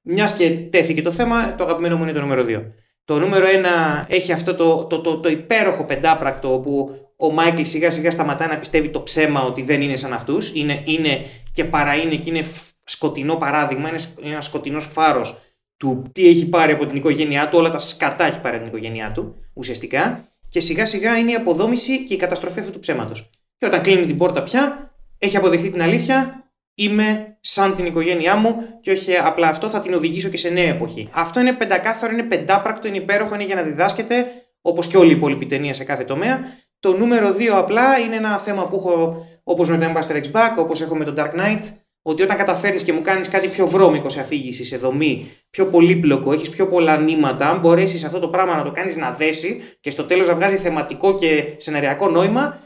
Μιας και τέθηκε το θέμα, το αγαπημένο μου είναι το νούμερο 2. Το νούμερο 1 έχει αυτό το, το, το, το υπέροχο πεντάπρακτο όπου ο Μάικλ σιγά σιγά σταματά να πιστεύει το ψέμα ότι δεν είναι σαν αυτούς. Είναι, είναι και παρά είναι και είναι σκοτεινό παράδειγμα, είναι ένας σκοτεινός φάρος του τι έχει πάρει από την οικογένειά του, όλα τα σκατά έχει πάρει από την οικογένειά του ουσιαστικά. Και σιγά σιγά είναι η αποδόμηση και η καταστροφή αυτού του ψέματος. Και όταν κλείνει την πόρτα πια, έχει αποδεχθεί την αλήθεια, είμαι σαν την οικογένειά μου και όχι απλά αυτό, θα την οδηγήσω και σε νέα εποχή. Αυτό είναι πεντακάθαρο, είναι πεντάπρακτο, είναι υπέροχο, είναι για να διδάσκεται, όπως και όλη η υπόλοιπη ταινία σε κάθε τομέα. Το νούμερο 2 απλά είναι ένα θέμα που έχω όπως με το Embaster X Back, όπως έχω με το Dark Knight, ότι όταν καταφέρνεις και μου κάνεις κάτι πιο βρώμικο σε αφήγησης, σε δομή, πιο πολύπλοκο, έχεις πιο πολλά νήματα, αν μπορέσεις αυτό το πράγμα να το κάνεις να δέσει και στο τέλος να βγάζει θεματικό και σεναριακό νόημα,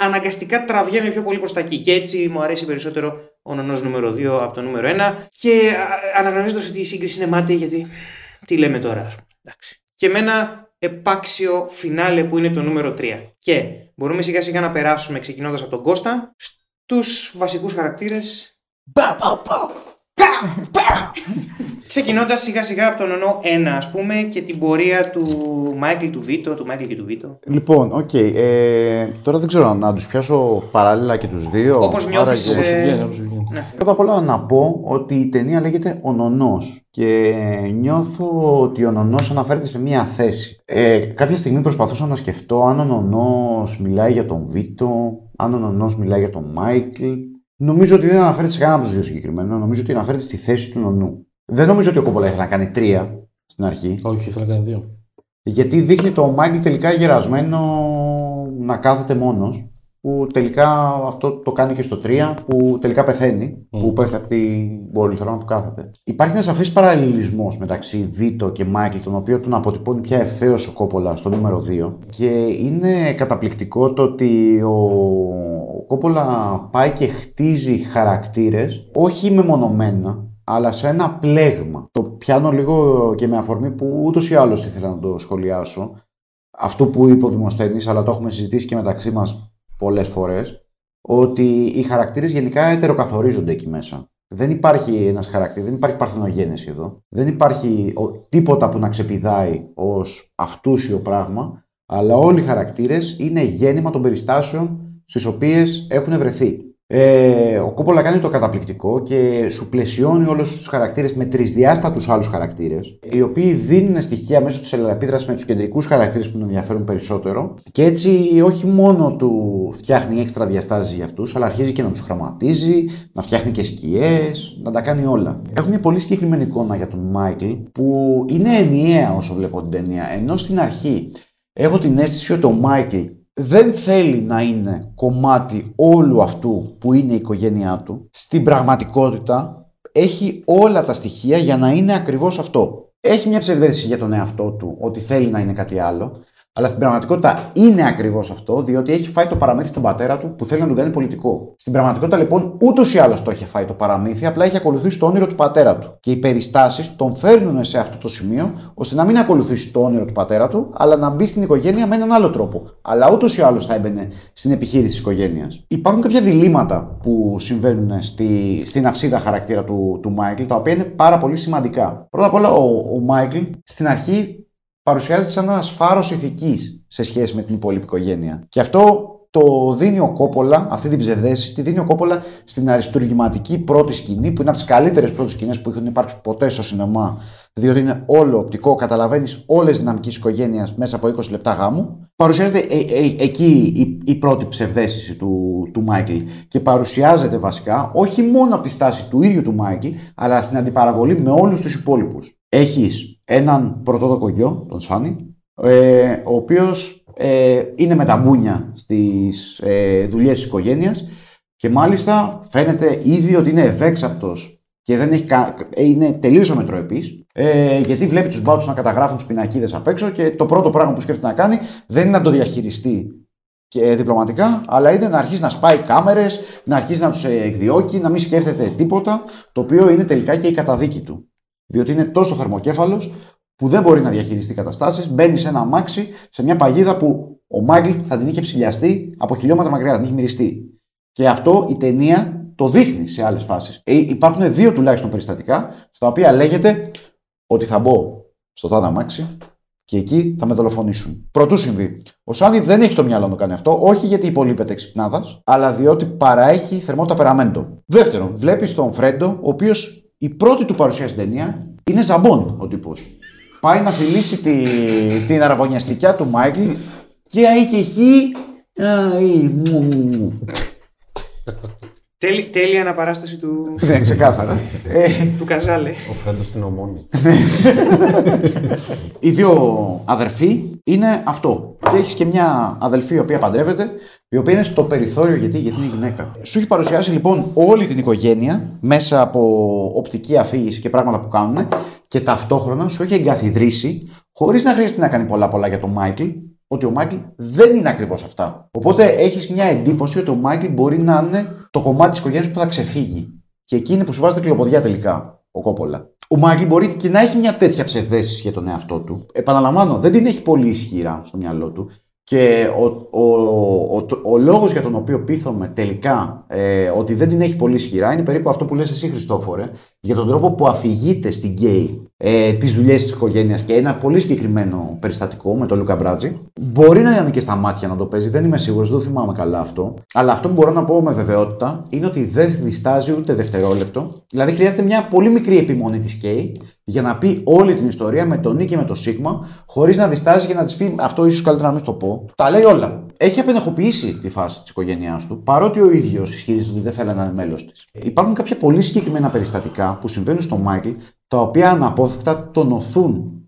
αναγκαστικά τραβιέμαι πιο πολύ προς τα εκεί. Και έτσι μου αρέσει περισσότερο ο νονός νούμερο 2 από το νούμερο 1. Και αναγνωρίζοντας ότι η σύγκριση είναι μάτι, γιατί τι λέμε τώρα, ας πούμε. Εντάξει. Και με ένα επάξιο φινάλε που είναι το νούμερο 3. Και μπορούμε σιγά σιγά να περάσουμε ξεκινώντας από τον Κώστα τους βασικούς χαρακτήρες Ξεκινώντας σιγά σιγά από τον Νονό 1, ας πούμε, και την πορεία του Μάικλ του Βίτο, του Μάικλ και του Βίτο. Λοιπόν, οκ. ε, τώρα δεν ξέρω να τους πιάσω παράλληλα και τους δύο. Όπως νιώθεις. Άραγε- Όπως σου βγαίνει, όπως σου βγαίνει. Ναι. Πρώτα απ' όλα να πω ότι η ταινία λέγεται «Ο Νονός» και νιώθω ότι ο Νονός αναφέρεται σε μία θέση. Ε, κάποια στιγμή προσπαθούσα να σκεφτώ αν ο Νονός μιλάει για τον Βίτο, αν ο Νονός μιλάει για τον Μάικλ. Νομίζω ότι δεν αναφέρεται σε κανένα από τους δύο συγκεκριμένα, νομίζω ότι αναφέρεται στη θέση του Νονού. Δεν νομίζω ότι ο Κόπολα ήθελε να κάνει τρία στην αρχή. Όχι, ήθελε να κάνει δύο. Γιατί δείχνει το Μάικλ τελικά γερασμένο να κάθεται μόνος που τελικά αυτό το κάνει και στο 3 που τελικά πεθαίνει που πέφτει από την πολυθρόνα που κάθεται. Υπάρχει ένας σαφής παραλληλισμός μεταξύ Βίτο και Μάικλ τον οποίο τον αποτυπώνει πια ευθέως ο Κόπολα στο νούμερο 2 και είναι καταπληκτικό το ότι ο ο Κόπολα πάει και χτίζει χαρακτήρες όχι μεμονωμένα αλλά σε ένα πλέγμα. Το πιάνω λίγο και με αφορμή που ούτως ή άλλως ήθελα να το σχολιάσω. Αυτό που είπε ο Δημοσθένης, αλλά το έχουμε συζητήσει και μεταξύ μας πολλές φορές, ότι οι χαρακτήρες γενικά ετεροκαθορίζονται εκεί μέσα. Δεν υπάρχει ένας χαρακτήρας, δεν υπάρχει παρθενογένεση εδώ. Δεν υπάρχει ο- τίποτα που να ξεπηδάει ως αυτούσιο πράγμα, αλλά όλοι οι χαρακτήρες είναι γέννημα των περιστάσεων στις οποίες έχουν βρεθεί. Ε, ο Κόπολα κάνει το καταπληκτικό και σου πλαισιώνει όλους τους χαρακτήρες με τρισδιάστατους άλλους χαρακτήρες, οι οποίοι δίνουν στοιχεία μέσω της αλληλεπίδρασης με τους κεντρικούς χαρακτήρες που τον ενδιαφέρουν περισσότερο και έτσι όχι μόνο του φτιάχνει έξτρα διαστάσεις για αυτούς, αλλά αρχίζει και να τους χρωματίζει, να φτιάχνει και σκιές, να τα κάνει όλα. Έχω μια πολύ συγκεκριμένη εικόνα για τον Μάικλ που είναι ενιαία όσο βλέπω την ταινία, ενώ στην αρχή έχω την αίσθηση ότι ο Μάικλ δεν θέλει να είναι κομμάτι όλου αυτού που είναι η οικογένειά του. Στην πραγματικότητα έχει όλα τα στοιχεία για να είναι ακριβώς αυτό. Έχει μια ψευδέστηση για τον εαυτό του ότι θέλει να είναι κάτι άλλο, αλλά στην πραγματικότητα είναι ακριβώς αυτό, διότι έχει φάει το παραμύθι του πατέρα του που θέλει να τον κάνει πολιτικό. Στην πραγματικότητα λοιπόν ούτως ή άλλως το έχει φάει το παραμύθι, απλά έχει ακολουθήσει το όνειρο του πατέρα του. Και οι περιστάσεις τον φέρνουν σε αυτό το σημείο, ώστε να μην ακολουθήσει το όνειρο του πατέρα του, αλλά να μπει στην οικογένεια με έναν άλλο τρόπο. Αλλά ούτως ή άλλως θα έμπαινε στην επιχείρηση της οικογένειας. Υπάρχουν κάποια διλήμματα που συμβαίνουν στη, στην αψίδα χαρακτήρα του, του Μάικλ, τα οποία είναι πάρα πολύ σημαντικά. Πρώτα απ' όλα, ο, ο Μάικλ στην αρχή παρουσιάζεται σαν ένας φάρος ηθικής σε σχέση με την υπόλοιπη οικογένεια. Και αυτό το δίνει ο Κόπολα, αυτή την ψευδέστηση, τη δίνει ο Κόπολα στην αριστουργηματική πρώτη σκηνή, που είναι από τις καλύτερες πρώτες σκηνές που έχουν υπάρξει ποτέ στο σινεμά, διότι είναι όλο οπτικό, καταλαβαίνεις όλες τις δυναμικές οικογένειας μέσα από 20 λεπτά γάμου. Παρουσιάζεται ε, ε, εκεί η, η πρώτη ψευδέστηση του, του Μάικλ και παρουσιάζεται βασικά όχι μόνο από τη στάση του ίδιου του Μάικλ, αλλά στην αντιπαραβολή με όλους τους υπόλοιπους. Έχεις έναν πρωτότοκο γιο, τον Σάνι, ε, ο οποίος ε, είναι με τα μπούνια στις ε, δουλειές της οικογένειας και μάλιστα φαίνεται ήδη ότι είναι ευέξαπτος και δεν έχει κα... ε, είναι τελείως αμετροεπής ε, γιατί βλέπει τους μπάτσους να καταγράφουν τις πινακίδες απ' έξω και το πρώτο πράγμα που σκέφτεται να κάνει δεν είναι να το διαχειριστεί και διπλωματικά, αλλά είναι να αρχίσει να σπάει κάμερες, να αρχίσει να τους εκδιώκει, να μην σκέφτεται τίποτα, το οποίο είναι τελικά και η καταδίκη του. Διότι είναι τόσο θερμοκέφαλος που δεν μπορεί να διαχειριστεί καταστάσεις, μπαίνει σε ένα αμάξι, σε μια παγίδα που ο Μάικλ θα την είχε ψηλιαστεί από χιλιόμετρα μακριά, θα την είχε μυριστεί. Και αυτό η ταινία το δείχνει σε άλλες φάσεις. Ε, υπάρχουν δύο τουλάχιστον περιστατικά, στα οποία λέγεται ότι θα μπω στο τάδε αμάξι και εκεί θα με δολοφονήσουν. Πρωτού συμβεί. Ο Σάνι δεν έχει το μυαλό να το κάνει αυτό, όχι γιατί υπολείπεται εξυπνάδας, αλλά διότι παραέχει θερμό ταπεραμέντο. Δεύτερον, βλέπεις τον Φρέντο, ο οποίος η πρώτη του παρουσία στην ταινία είναι ζαμπόν ο τύπος. Πάει να φιλήσει τη, την αραβωνιαστικιά του Μάικλ και έχει εκεί. Αϊ, μου, μου, μου. Τέλει, τέλεια αναπαράσταση του, Δεν ξεκάθαρα. Ε, του Καζάλε. Ο Φρέντο στην ομόνη. οι δύο αδερφοί είναι αυτό. Και έχεις και μια αδελφή η οποία παντρεύεται, η οποία είναι στο περιθώριο γιατί, γιατί είναι γυναίκα. Σου έχει παρουσιάσει λοιπόν όλη την οικογένεια μέσα από οπτική αφήγηση και πράγματα που κάνουν και ταυτόχρονα σου έχει εγκαθιδρύσει, χωρίς να χρειάζεται να κάνει πολλά πολλά για τον Μάικλ, ότι ο Μάικλ δεν είναι ακριβώς αυτά. Οπότε έχεις μια εντύπωση ότι ο Μάικλ μπορεί να είναι το κομμάτι της οικογένειας που θα ξεφύγει. Και εκεί είναι που σου βάζει τρικλοποδιά τελικά ο Κόπολα. Ο Μάικλ μπορεί και να έχει μια τέτοια ψευδαίσθηση για τον εαυτό του. Επαναλαμβάνω, δεν την έχει πολύ ισχυρά στο μυαλό του. Και ο, ο, ο, ο, λόγος για τον οποίο πείθομαι τελικά ε, ότι δεν την έχει πολύ ισχυρά είναι περίπου αυτό που λες εσύ Χριστόφορε για τον τρόπο που αφηγείται στην Κέι ε, τις δουλειές της οικογένειας και ένα πολύ συγκεκριμένο περιστατικό με τον Λούκα Μπράτζι. Μπορεί να είναι και στα μάτια να το παίζει, δεν είμαι σίγουρος, δεν το θυμάμαι καλά αυτό. Αλλά αυτό που μπορώ να πω με βεβαιότητα είναι ότι δεν διστάζει ούτε δευτερόλεπτο. Δηλαδή χρειάζεται μια πολύ μικρή επιμονή της Κέι για να πει όλη την ιστορία με τον νι και με το σίγμα, χωρίς να διστάζει και να της πει αυτό ίσως καλύτερα να μην το πω. Τα λέει όλα. Έχει απενοχοποιήσει τη φάση της οικογένειάς του, παρότι ο ίδιος ισχυρίζεται ότι δεν θέλει να είναι μέλος της. Υπάρχουν κάποια πολύ συγκεκριμένα περιστατικά που συμβαίνουν στον Μάικλ, τα οποία αναπόφευκτα τον οθούν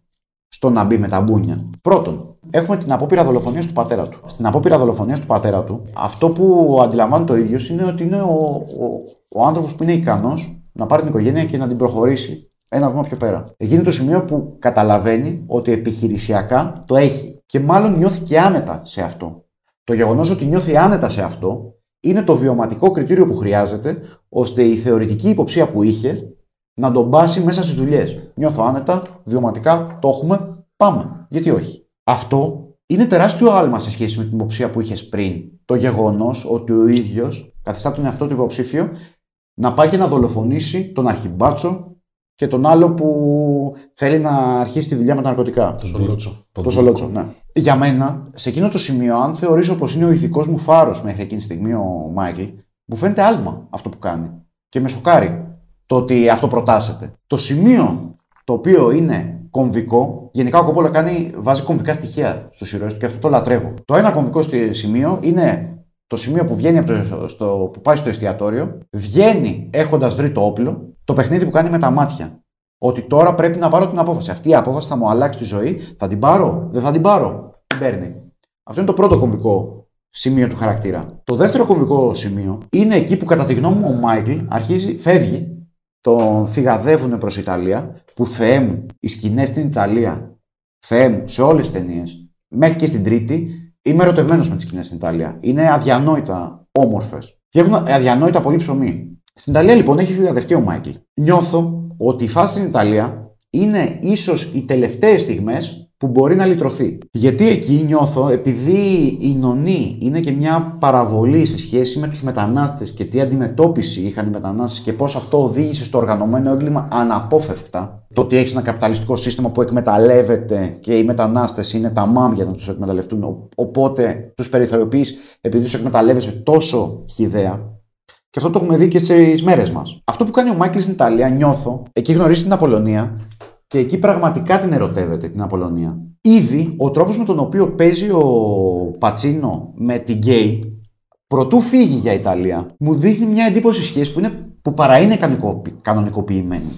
στο να μπει με τα μπούνια. Πρώτον, έχουμε την απόπειρα δολοφονίας του πατέρα του. Στην απόπειρα δολοφονίας του πατέρα του, αυτό που αντιλαμβάνεται ο ίδιο είναι ότι είναι ο, ο, ο άνθρωπος που είναι ικανός να πάρει την οικογένεια και να την προχωρήσει ένα βήμα πιο πέρα. Εκεί είναι το σημείο που καταλαβαίνει ότι επιχειρησιακά το έχει. Και μάλλον νιώθει και άνετα σε αυτό. Το γεγονός ότι νιώθει άνετα σε αυτό είναι το βιωματικό κριτήριο που χρειάζεται ώστε η θεωρητική υποψία που είχε να τον πάσει μέσα στις δουλειές. Νιώθω άνετα, βιωματικά, το έχουμε, πάμε. Γιατί όχι; Αυτό είναι τεράστιο άλμα σε σχέση με την υποψία που είχες πριν. Το γεγονός ότι ο ίδιος καθιστά τον εαυτό του υποψήφιο να πάει και να δολοφονήσει τον αρχιμπάτσο και τον άλλο που θέλει να αρχίσει τη δουλειά με τα ναρκωτικά. Το Σολότσο. Το Σολότσο, ναι. Για μένα, σε εκείνο το σημείο, αν θεωρήσω πω είναι ο ηθικό μου φάρος μέχρι εκείνη τη στιγμή ο Μάικλ, μου φαίνεται άλμα αυτό που κάνει. Και με σοκάρει το ότι αυτό προτάσεται. Το σημείο το οποίο είναι κομβικό, γενικά ο Κόπολα κάνει, βάζει κομβικά στοιχεία στους ήρωες του και αυτό το λατρεύω. Το ένα κομβικό σημείο είναι το σημείο που, βγαίνει από το, στο, που πάει στο εστιατόριο, βγαίνει έχοντας βρει το όπλο το παιχνίδι που κάνει με τα μάτια. Ότι τώρα πρέπει να πάρω την απόφαση. Αυτή η απόφαση θα μου αλλάξει τη ζωή. Θα την πάρω, δεν θα την πάρω. Την παίρνει. Αυτό είναι το πρώτο κομβικό σημείο του χαρακτήρα. Το δεύτερο κομβικό σημείο είναι εκεί που κατά τη γνώμη μου ο Μάικλ αρχίζει, φεύγει, τον θυγαδεύουν προς Ιταλία. Που θεέ μου, οι σκηνές στην Ιταλία, θεέ μου, σε όλες τις ταινίες, μέχρι και στην τρίτη, είμαι ερωτευμένος με τις σκηνές στην Ιταλία. Είναι αδιανόητα όμορφες. Και έχουν αδιανόητα πολύ ψωμί. Στην Ιταλία λοιπόν έχει φυγαδευτεί ο Μάικλ. Νιώθω ότι η φάση στην Ιταλία είναι ίσως οι τελευταίες στιγμές που μπορεί να λυτρωθεί. Γιατί εκεί νιώθω, επειδή η Νονή είναι και μια παραβολή σε σχέση με τους μετανάστες και τι αντιμετώπιση είχαν οι μετανάστες και πώς αυτό οδήγησε στο οργανωμένο έγκλημα αναπόφευκτα. Το ότι έχεις ένα καπιταλιστικό σύστημα που εκμεταλλεύεται και οι μετανάστες είναι ταμάμ για να τους εκμεταλλευτούν. Οπότε τους περιθωριοποιείς επειδή τους εκμεταλλεύεσαι τόσο χυδαία και αυτό το έχουμε δει και στις μέρες μας. Αυτό που κάνει ο Μάικλ στην Ιταλία, νιώθω, εκεί γνωρίζει την Απολλωνία και εκεί πραγματικά την ερωτεύεται την Απολλωνία. Ήδη ο τρόπος με τον οποίο παίζει ο Πατσίνο με την Κέι, προτού φύγει για Ιταλία, μου δείχνει μια εντύπωση σχέση που, είναι, που παρά είναι κανονικοποιημένη.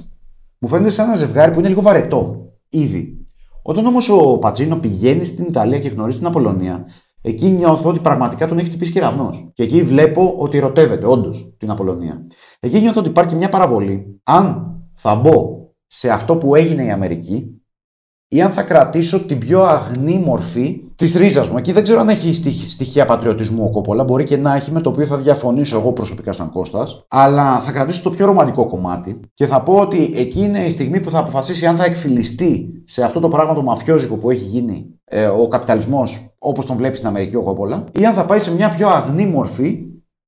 Μου φαίνεται σαν ένα ζευγάρι που είναι λίγο βαρετό. Ήδη. Όταν όμως ο Πατσίνο πηγαίνει στην Ιταλία και γνωρίζει την Απολωνία, Εκεί νιώθω ότι πραγματικά τον έχει χτυπήσει κεραυνό. Και εκεί βλέπω ότι ερωτεύεται όντως την Απολωνία. Εκεί νιώθω ότι υπάρχει μια παραβολή. Αν θα μπω σε αυτό που έγινε η Αμερική, ή αν θα κρατήσω την πιο αγνή μορφή της ρίζας μου. Εκεί δεν ξέρω αν έχει στοιχεία πατριωτισμού ο Κόπολα. Μπορεί και να έχει με το οποίο θα διαφωνήσω εγώ προσωπικά σαν Κώστας. Αλλά θα κρατήσω το πιο ρομαντικό κομμάτι και θα πω ότι εκεί είναι η στιγμή που θα αποφασίσει αν θα εκφυλιστεί σε αυτό το πράγμα το μαφιόζικο που έχει γίνει ε, ο καπιταλισμός όπως τον βλέπει στην Αμερική ο Κόπολα, ή αν θα πάει σε μια πιο αγνή μορφή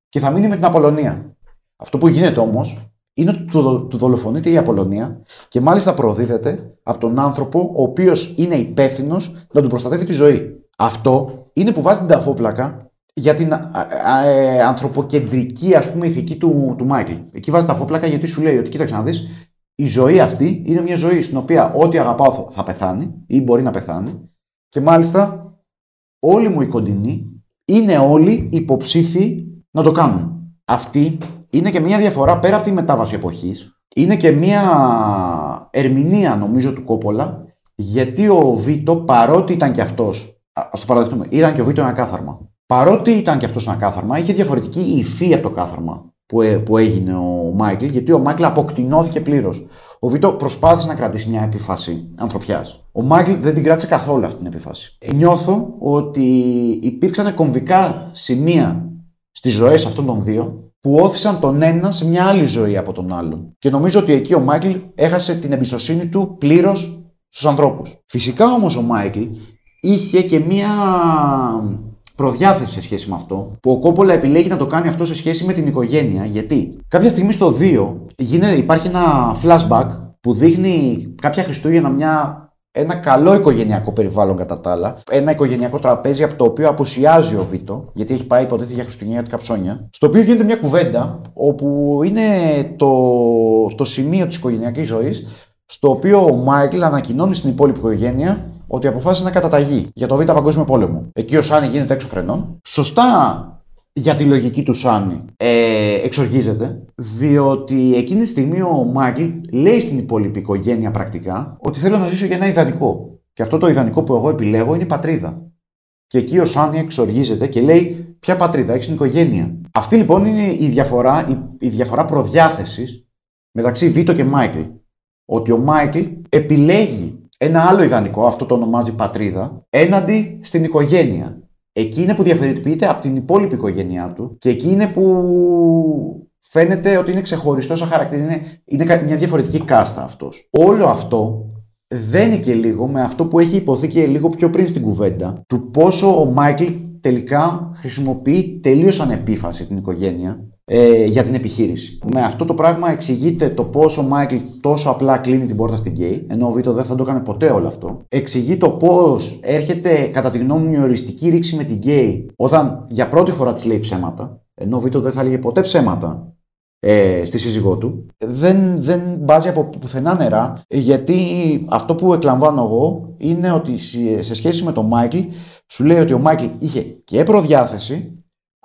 και θα μείνει με την Απολωνία. Αυτό που γίνεται όμως είναι ότι του δολοφονείται η Απολωνία και μάλιστα προδίδεται από τον άνθρωπο ο οποίος είναι υπεύθυνος να του προστατεύει τη ζωή. Αυτό είναι που βάζει την ταφόπλακα για την ε, ανθρωποκεντρική ας πούμε ηθική του, του Μάικλ. Εκεί βάζει ταφόπλακα γιατί σου λέει ότι κοίταξε να δεις, η ζωή αυτή είναι μια ζωή στην οποία ό,τι αγαπάω θα πεθάνει ή μπορεί να πεθάνει και μάλιστα όλοι μου οι κοντινοί είναι όλοι υποψήφοι να το κάνουν. Αυτή είναι και μια διαφορά πέρα από τη μετάβαση εποχής. Είναι και μια ερμηνεία νομίζω του Κόπολα γιατί ο Βίτο παρότι ήταν και αυτός. Α το παραδεχτούμε, ήταν και ο Βίτο ένα κάθαρμα. Παρότι ήταν και αυτός ένα κάθαρμα, είχε διαφορετική υφή από το κάθαρμα που, ε, που έγινε ο Μάικλ, γιατί ο Μάικλ αποκτηνώθηκε πλήρως. Ο Βίτο προσπάθησε να κρατήσει μια επίφαση ανθρωπιάς. Ο Μάικλ δεν την κράτησε καθόλου αυτή την επίφαση. Νιώθω ότι υπήρξαν κομβικά σημεία στις ζωές αυτών των δύο που ώθησαν τον ένα σε μια άλλη ζωή από τον άλλον. Και νομίζω ότι εκεί ο Μάικλ έχασε την εμπιστοσύνη του πλήρως στους ανθρώπους. Φυσικά όμως ο Μάικλ είχε και μία προδιάθεση σε σχέση με αυτό, που ο Κόπολα επιλέγει να το κάνει αυτό σε σχέση με την οικογένεια. Γιατί; Κάποια στιγμή στο 2 γίνεται, υπάρχει ένα flashback που δείχνει κάποια Χριστούγεννα μια ένα καλό οικογενειακό περιβάλλον κατά τα άλλα. Ένα οικογενειακό τραπέζι από το οποίο αποσιάζει ο Βίτο, γιατί έχει πάει υποτίθεται για χριστουγεννιάτικα ψώνια. Στο οποίο γίνεται μια κουβέντα, όπου είναι το, το σημείο της οικογενειακής ζωής, στο οποίο ο Μάικλ ανακοινώνει στην υπόλοιπη οικογένεια ότι αποφάσισε να καταταγεί για το Β' Παγκόσμιο Πόλεμο. Εκεί ο Σάνι γίνεται έξω φρενών. Σωστά για τη λογική του Σάνι ε, εξοργίζεται, διότι εκείνη τη στιγμή ο Μάικλ λέει στην υπόλοιπη οικογένεια πρακτικά ότι θέλω να ζήσω για ένα ιδανικό. Και αυτό το ιδανικό που εγώ επιλέγω είναι η πατρίδα. Και εκεί ο Σάνι εξοργίζεται και λέει: Ποια πατρίδα, έχεις την οικογένεια. Αυτή λοιπόν είναι η διαφορά, η, η διαφορά προδιάθεσης μεταξύ Βίτο και Μάικλ. Ότι ο Μάικλ επιλέγει ένα άλλο ιδανικό, αυτό το ονομάζει πατρίδα, έναντι στην οικογένεια. Εκεί είναι που διαφορετοποιείται από την υπόλοιπη οικογένειά του και εκεί είναι που φαίνεται ότι είναι ξεχωριστό σαν χαρακτήρα. Είναι, είναι μια διαφορετική κάστα αυτός. Όλο αυτό δένει και λίγο με αυτό που έχει ειπωθεί και λίγο πιο πριν στην κουβέντα του πόσο ο Μάικλ τελικά χρησιμοποιεί τελείως ανεπίφαση την οικογένεια ε, για την επιχείρηση. Με αυτό το πράγμα εξηγείται το πόσο ο Μάικλ τόσο απλά κλείνει την πόρτα στην Κέι, ενώ ο Βίτο δεν θα το έκανε ποτέ όλο αυτό. Εξηγεί το πώς έρχεται, κατά τη γνώμη μου, μια οριστική ρήξη με την Κέι όταν για πρώτη φορά της λέει ψέματα, ενώ ο Βίτο δεν θα έλεγε ποτέ ψέματα ε, στη σύζυγό του. Δεν, δεν μπάζει από πουθενά νερά, γιατί αυτό που εκλαμβάνω εγώ είναι ότι σε σχέση με τον Μάικλ, σου λέει ότι ο Μάικλ είχε και προδιάθεση,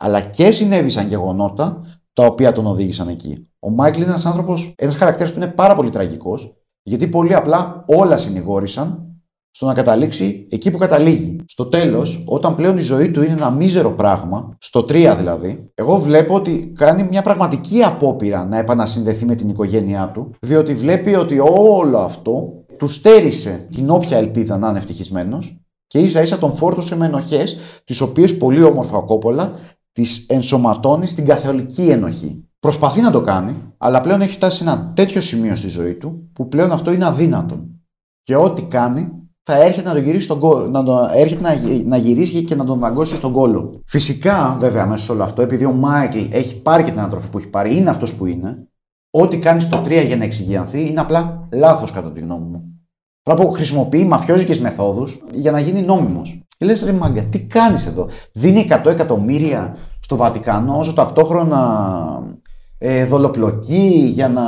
αλλά και συνέβησαν γεγονότα τα οποία τον οδήγησαν εκεί. Ο Μάικλ είναι ένας άνθρωπος, ένας χαρακτήρας που είναι πάρα πολύ τραγικός, γιατί πολύ απλά όλα συνηγόρησαν στο να καταλήξει εκεί που καταλήγει. Στο τέλος, όταν πλέον η ζωή του είναι ένα μίζερο πράγμα, στο 3 δηλαδή, εγώ βλέπω ότι κάνει μια πραγματική απόπειρα να επανασυνδεθεί με την οικογένειά του, διότι βλέπει ότι όλο αυτό του στέρησε την όποια ελπίδα να είναι ευτυχισμένος και ίσα ίσα τον φόρτωσε με ενοχές, τις οποίες πολύ όμορφα ο Κόπολα τις ενσωματώνει στην καθολική ενοχή. Προσπαθεί να το κάνει, αλλά πλέον έχει φτάσει σε ένα τέτοιο σημείο στη ζωή του που πλέον αυτό είναι αδύνατον. Και ό,τι κάνει θα έρχεται να, το γυρίσει στον κόλο, να, το, έρχεται να, να γυρίσει και να τον δαγκώσει στον κόλο. Φυσικά, βέβαια, μέσα σε όλο αυτό, επειδή ο Μάικλ έχει πάρει και την ανατροφή που έχει πάρει, είναι αυτός που είναι, ό,τι κάνει στο 3 για να εξηγιανθεί είναι απλά λάθος κατά τη γνώμη μου. Πρέπει να χρησιμοποιεί μαφιόζικες μεθόδους για να γίνει νόμιμος. Και λες, ρε μάγκα, τι κάνεις εδώ; Δίνει 100 εκατομμύρια στο Βατικανό, όσο ταυτόχρονα ε, δολοπλοκή για να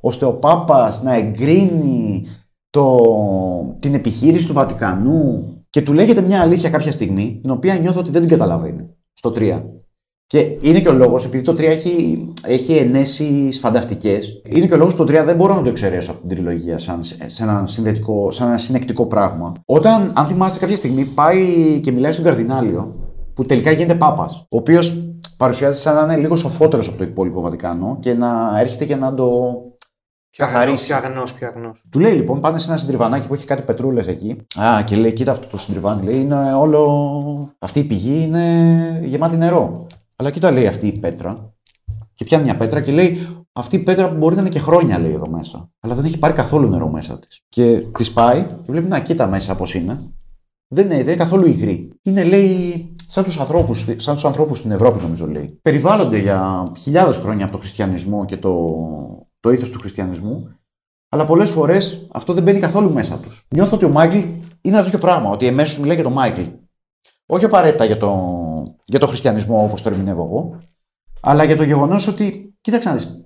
ώστε ο Πάπας να εγκρίνει το, την επιχείρηση του Βατικανού και του λέγεται μια αλήθεια κάποια στιγμή, την οποία νιώθω ότι δεν την καταλαβαίνει στο 3. Και είναι και ο λόγος, επειδή το 3 έχει, έχει ενέσει φανταστικές, είναι και ο λόγος που το 3 δεν μπορώ να το εξαιρέσω από την τριλογία σαν, σε ένα συνδετικό, σαν ένα συνεκτικό πράγμα. Όταν, αν θυμάστε, κάποια στιγμή πάει και μιλάει στον Καρδινάλιο, που τελικά γίνεται Πάπας, ο οποίος παρουσιάζεται σαν να είναι λίγο σοφότερος από το υπόλοιπο Βατικάνο και να έρχεται και να το καθαρίσει. Πιο αγνός, πιο αγνός. Του λέει λοιπόν, πάνε σε ένα συντριβανάκι που έχει κάτι πετρούλες εκεί. Α, και λέει, κοίτα αυτό το συντριβάνι, λέει, είναι όλο. Αυτή η πηγή είναι γεμάτη νερό. Αλλά κοίτα, λέει αυτή η πέτρα. Και πιάνει μια πέτρα και λέει, αυτή η πέτρα που μπορεί να είναι και χρόνια, λέει εδώ μέσα. Αλλά δεν έχει πάρει καθόλου νερό μέσα της. Και της πάει και βλέπει, να κοίτα μέσα πώς είναι. Δεν είναι, δεν είναι καθόλου υγρή. Είναι, λέει, σαν τους ανθρώπους σαν τους ανθρώπους στην Ευρώπη, νομίζω λέει. Περιβάλλονται για χιλιάδες χρόνια από το χριστιανισμό και το, το ήθος του χριστιανισμού, αλλά πολλές φορές αυτό δεν μπαίνει καθόλου μέσα τους. Νιώθω ότι ο Μάικλ είναι ένα τέτοιο πράγμα, ότι εμέσως μιλάει για τον Μάικλ. Όχι απαραίτητα για το, για το χριστιανισμό όπως το ερμηνεύω εγώ, αλλά για το γεγονός ότι, κοίταξε να δεις,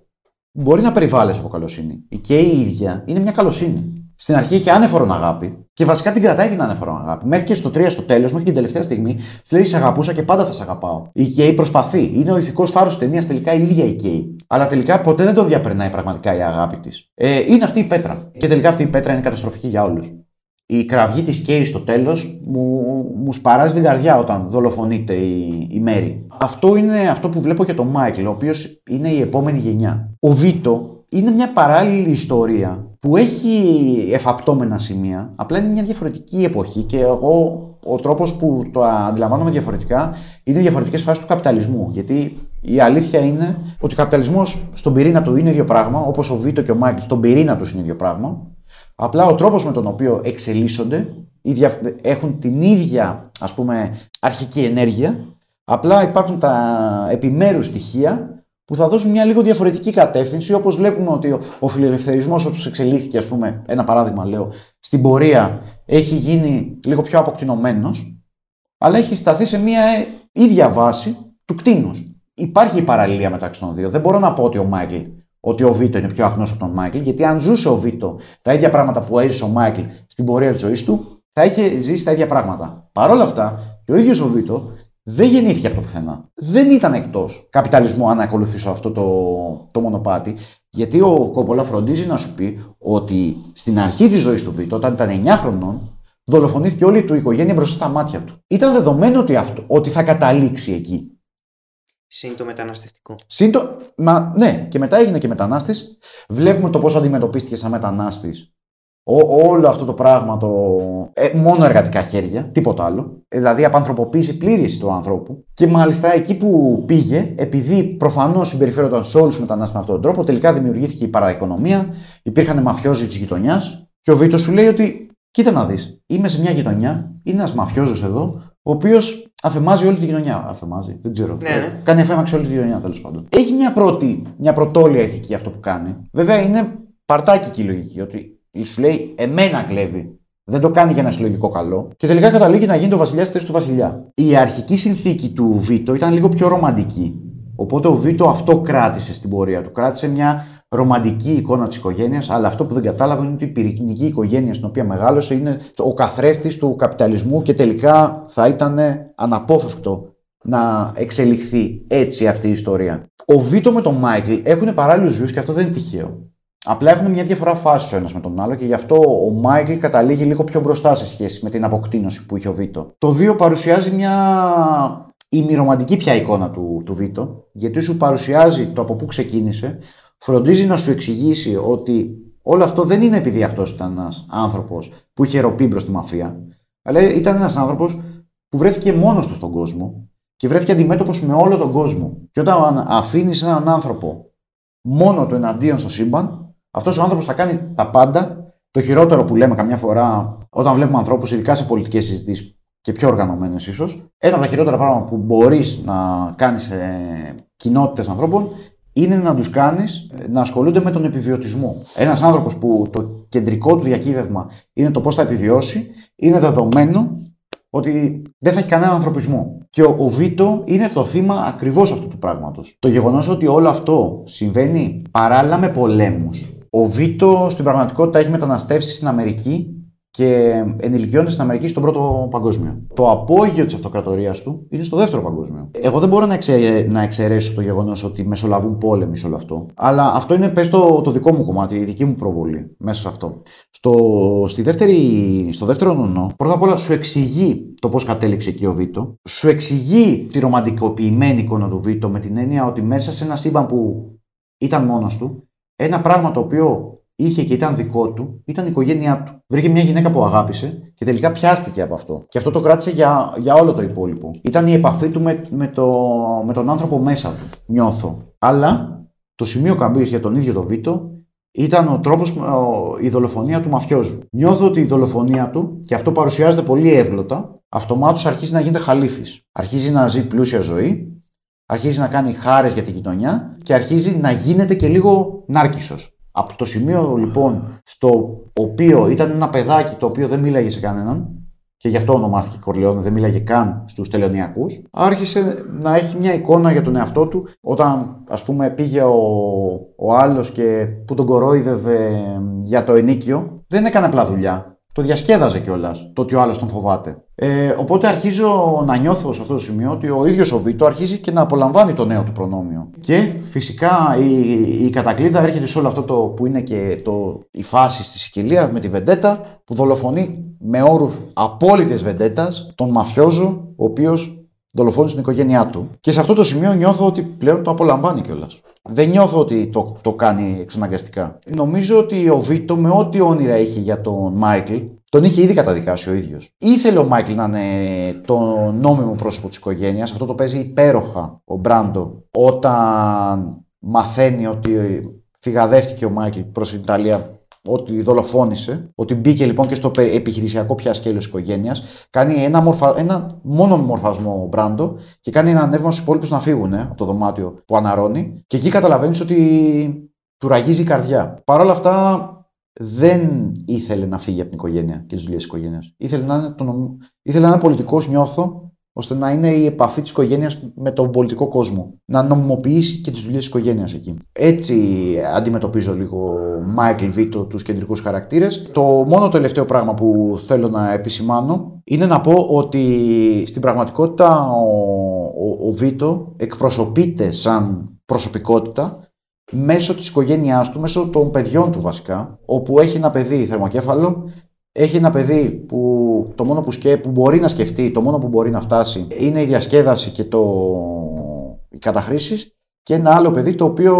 μπορεί να περιβάλλεις από καλοσύνη. Και η ίδια είναι μια καλοσύνη. Στην αρχή έχει άνεφορον αγάπη και βασικά την κρατάει την άνεφορον αγάπη. Μέχρι και στο 3 στο τέλος, μέχρι την τελευταία στιγμή, της λέει: Σε αγαπούσα και πάντα θα σε αγαπάω. Η Κέι προσπαθεί. Είναι ο ηθικός φάρος της ταινίας τελικά η ίδια η Κέι. Αλλά τελικά ποτέ δεν το διαπερνάει πραγματικά η αγάπη της. Ε, είναι αυτή η πέτρα. Και τελικά αυτή η πέτρα είναι καταστροφική για όλους. Η κραυγή της Κέι στο τέλος μου, μου σπαράζει την καρδιά όταν δολοφονείται η, η Μέρη. Αυτό είναι αυτό που βλέπω και τον Μάικλ, ο οποίος είναι η επόμενη γενιά. Ο Βίτο είναι μια παράλληλη ιστορία που έχει εφαπτώμενα σημεία, απλά είναι μια διαφορετική εποχή και εγώ ο τρόπος που το αντιλαμβάνομαι διαφορετικά είναι διαφορετικές φάσεις του καπιταλισμού. Γιατί η αλήθεια είναι ότι ο καπιταλισμός στον πυρήνα του είναι ίδιο πράγμα, όπως ο Βίτο και ο Μάικλ στον πυρήνα τους είναι ίδιο πράγμα. Απλά ο τρόπος με τον οποίο εξελίσσονται οι δια- έχουν την ίδια ας πούμε αρχική ενέργεια, απλά υπάρχουν τα επιμέρους στοιχεία που θα δώσουν μια λίγο διαφορετική κατεύθυνση, όπως βλέπουμε ότι ο, ο φιλελευθερισμός όπως εξελίχθηκε, ας πούμε, ένα παράδειγμα λέω, στην πορεία έχει γίνει λίγο πιο αποκτηνωμένος, αλλά έχει σταθεί σε μια ε, ίδια βάση του κτίνους. Υπάρχει η παραλληλία μεταξύ των δύο. Δεν μπορώ να πω ότι ο Μάικλ, ότι ο Βίτο είναι πιο αχνός από τον Μάικλ, γιατί αν ζούσε ο Βίτο τα ίδια πράγματα που έζησε ο Μάικλ στην πορεία της ζωής του, θα είχε ζήσει τα ίδια πράγματα. Παρ' όλα αυτά, και ο ίδιος ο Βίτο δεν γεννήθηκε από το πουθενά. Δεν ήταν εκτός καπιταλισμού αν ακολουθήσω αυτό το, το μονοπάτι, γιατί ο Κόπολα φροντίζει να σου πει ότι στην αρχή της ζωής του Βίτο, όταν ήταν 9 χρονών, δολοφονήθηκε όλη του η οικογένεια μπροστά στα μάτια του. Ήταν δεδομένο ότι, αυτό, ότι θα καταλήξει εκεί. Συν το μεταναστευτικό. Συν το- Μα, ναι, και μετά έγινε και μετανάστης. Βλέπουμε το πώς αντιμετωπίστηκε σαν μετανάστης. Όλο αυτό το πράγμα, το... ε, μόνο εργατικά χέρια, τίποτα άλλο. Ε, Δηλαδή, απανθρωποποίηση πλήρης του ανθρώπου. Και μάλιστα εκεί που πήγε, επειδή προφανώς συμπεριφέρονταν σε όλους τους μετανάστες με αυτόν τον τρόπο, τελικά δημιουργήθηκε η παραοικονομία, υπήρχαν μαφιόζοι της γειτονιάς. Και ο Βίτο σου λέει ότι, κοίτα να δεις, είμαι σε μια γειτονιά, είναι ένας μαφιόζος εδώ, ο οποίος αφεμάζει όλη τη γειτονιά. Αφεμάζει, δεν ξέρω. Ναι, ναι. Κάνει αφέμαξη όλη τη γειτονιά τέλος πάντων. Έχει μια πρώτη, μια πρωτόλια ηθική αυτό που κάνει. Βέβαια είναι παρτάκι η λογική, ότι σου λέει εμένα κλέβει. Δεν το κάνει για ένα συλλογικό καλό. Και τελικά καταλήγει να γίνει το βασιλιάς στη θέσης του βασιλιά. Η αρχική συνθήκη του Βίτο ήταν λίγο πιο ρομαντική. Οπότε ο Βίτο αυτό κράτησε στην πορεία του. Κράτησε μια ρομαντική εικόνα της οικογένειας, αλλά αυτό που δεν κατάλαβε είναι ότι η πυρηνική οικογένεια στην οποία μεγάλωσε είναι ο καθρέφτης του καπιταλισμού και τελικά θα ήταν αναπόφευκτο να εξελιχθεί έτσι αυτή η ιστορία. Ο Βίτο με τον Μάικλ έχουν παράλληλου βίου και αυτό δεν είναι τυχαίο. Απλά έχουν μια διαφορά φάση ο ένας με τον άλλο και γι' αυτό ο Μάικλ καταλήγει λίγο πιο μπροστά σε σχέση με την αποκτήνωση που είχε ο Βίτο. Το 2 παρουσιάζει μια ημιρομαντική πια εικόνα του, του Βίτο, γιατί σου παρουσιάζει το από πού ξεκίνησε, φροντίζει να σου εξηγήσει ότι όλο αυτό δεν είναι επειδή αυτός ήταν ένας άνθρωπος που είχε ροπεί προ τη μαφία, αλλά ήταν ένας άνθρωπος που βρέθηκε μόνος του στον κόσμο και βρέθηκε αντιμέτωπος με όλο τον κόσμο. Και όταν αφήνεις έναν άνθρωπο μόνο του εναντίον στο σύμπαν, αυτός ο άνθρωπος θα κάνει τα πάντα. Το χειρότερο που λέμε καμιά φορά όταν βλέπουμε ανθρώπους, ειδικά σε πολιτικές συζητήσεις και πιο οργανωμένες ίσως, ένα από τα χειρότερα πράγματα που μπορείς να κάνεις σε κοινότητες ανθρώπων είναι να τους κάνεις να ασχολούνται με τον επιβιωτισμό. Ένας άνθρωπος που το κεντρικό του διακύβευμα είναι το πώς θα επιβιώσει, είναι δεδομένο ότι δεν θα έχει κανένα ανθρωπισμό. Και ο, ο Βίτο είναι το θύμα ακριβώς αυτού του πράγματος. Το γεγονός ότι όλο αυτό συμβαίνει παράλληλα με πολέμους. Ο Βίτο στην πραγματικότητα έχει μεταναστεύσει στην Αμερική και ενηλικιώνεται στην Αμερική στον πρώτο παγκόσμιο. Το απόγειο της αυτοκρατορίας του είναι στο δεύτερο παγκόσμιο. Εγώ δεν μπορώ να, εξε, να εξαιρέσω το γεγονός ότι μεσολαβούν πόλεμοι σε όλο αυτό. Αλλά αυτό είναι πες το, το δικό μου κομμάτι, η δική μου προβολή μέσα σε αυτό. Στο, στη δεύτερη, στο δεύτερο νονό, πρώτα απ' όλα σου εξηγεί το πώς κατέληξε εκεί ο Βίτο. Σου εξηγεί τη ρομαντικοποιημένη εικόνα του Βίτο με την έννοια ότι μέσα σε ένα σύμπαν που ήταν μόνος του, ένα πράγμα το οποίο είχε και ήταν δικό του, ήταν η οικογένειά του. Βρήκε μια γυναίκα που αγάπησε και τελικά πιάστηκε από αυτό. Και αυτό το κράτησε για, για όλο το υπόλοιπο. Ήταν η επαφή του με, με, το, με τον άνθρωπο μέσα του, νιώθω. Αλλά το σημείο καμπής για τον ίδιο το Βίτο ήταν ο τρόπος, η δολοφονία του μαφιόζου. Νιώθω ότι η δολοφονία του, και αυτό παρουσιάζεται πολύ εύγλωτα, αυτομάτως αρχίζει να γίνεται χαλίφης. Αρχίζει να ζει πλούσια ζωή, αρχίζει να κάνει χάρες για την γειτονιά και αρχίζει να γίνεται και λίγο νάρκισσος. Από το σημείο λοιπόν στο οποίο ήταν ένα παιδάκι το οποίο δεν μίλαγε σε κανέναν και γι' αυτό ονομάστηκε Κορλαιόνε, δεν μίλαγε καν στους τελωνιακούς, άρχισε να έχει μια εικόνα για τον εαυτό του όταν ας πούμε πήγε ο, ο άλλος και που τον κορόιδευε για το ενίκιο, δεν έκανε απλά δουλειά. Το διασκέδαζε κιόλας το ότι ο άλλος τον φοβάται. Ε, οπότε αρχίζω να νιώθω σε αυτό το σημείο ότι ο ίδιος ο Βίτο αρχίζει και να απολαμβάνει το νέο του προνόμιο. Και φυσικά η, η κατακλίδα έρχεται σε όλο αυτό το που είναι και το, η φάση στη Σικελία με τη Βεντέτα που δολοφονεί με όρους απόλυτης Βεντέτας τον μαφιόζο ο οποίος δολοφόνησε την οικογένειά του. Και σε αυτό το σημείο νιώθω ότι πλέον το απολαμβάνει κιόλας. Δεν νιώθω ότι το, το κάνει εξαναγκαστικά. Νομίζω ότι ο Βίτο με ό,τι όνειρα είχε για τον Μάικλ, τον είχε ήδη καταδικάσει ο ίδιος. Ήθελε ο Μάικλ να είναι το νόμιμο πρόσωπο της οικογένειας. Αυτό το παίζει υπέροχα ο Μπράντο όταν μαθαίνει ότι φυγαδεύτηκε ο Μάικλ προς την Ιταλία ότι δολοφόνησε, ότι μπήκε λοιπόν και στο πε- επιχειρησιακό πια σκέλος της οικογένειας, κάνει ένα, μορφα... ένα μόνο μορφασμό μπράντο και κάνει ένα ανέβημα στους υπόλοιπους να φύγουν από το δωμάτιο που αναρώνει. Και εκεί καταλαβαίνεις ότι του ραγίζει η καρδιά. Παρ' όλα αυτά δεν ήθελε να φύγει από την οικογένεια και τις δουλειές της οικογένειας. Ήθελε να είναι, το νομ- ήθελε να είναι πολιτικός, νιώθω, ώστε να είναι η επαφή της οικογένειας με τον πολιτικό κόσμο. Να νομιμοποιήσει και τις δουλειές της οικογένειας εκεί. Έτσι αντιμετωπίζω λίγο Μάικλ Βίτο, τους κεντρικούς χαρακτήρες. Το μόνο τελευταίο πράγμα που θέλω να επισημάνω είναι να πω ότι στην πραγματικότητα ο, ο, ο Βίτο εκπροσωπείται σαν προσωπικότητα μέσω της οικογένειάς του, μέσω των παιδιών του βασικά, όπου έχει ένα παιδί θερμοκέφαλο, έχει ένα παιδί που το μόνο που, σκέ, που μπορεί να σκεφτεί, το μόνο που μπορεί να φτάσει είναι η διασκέδαση και το, οι καταχρήσεις και ένα άλλο παιδί το οποίο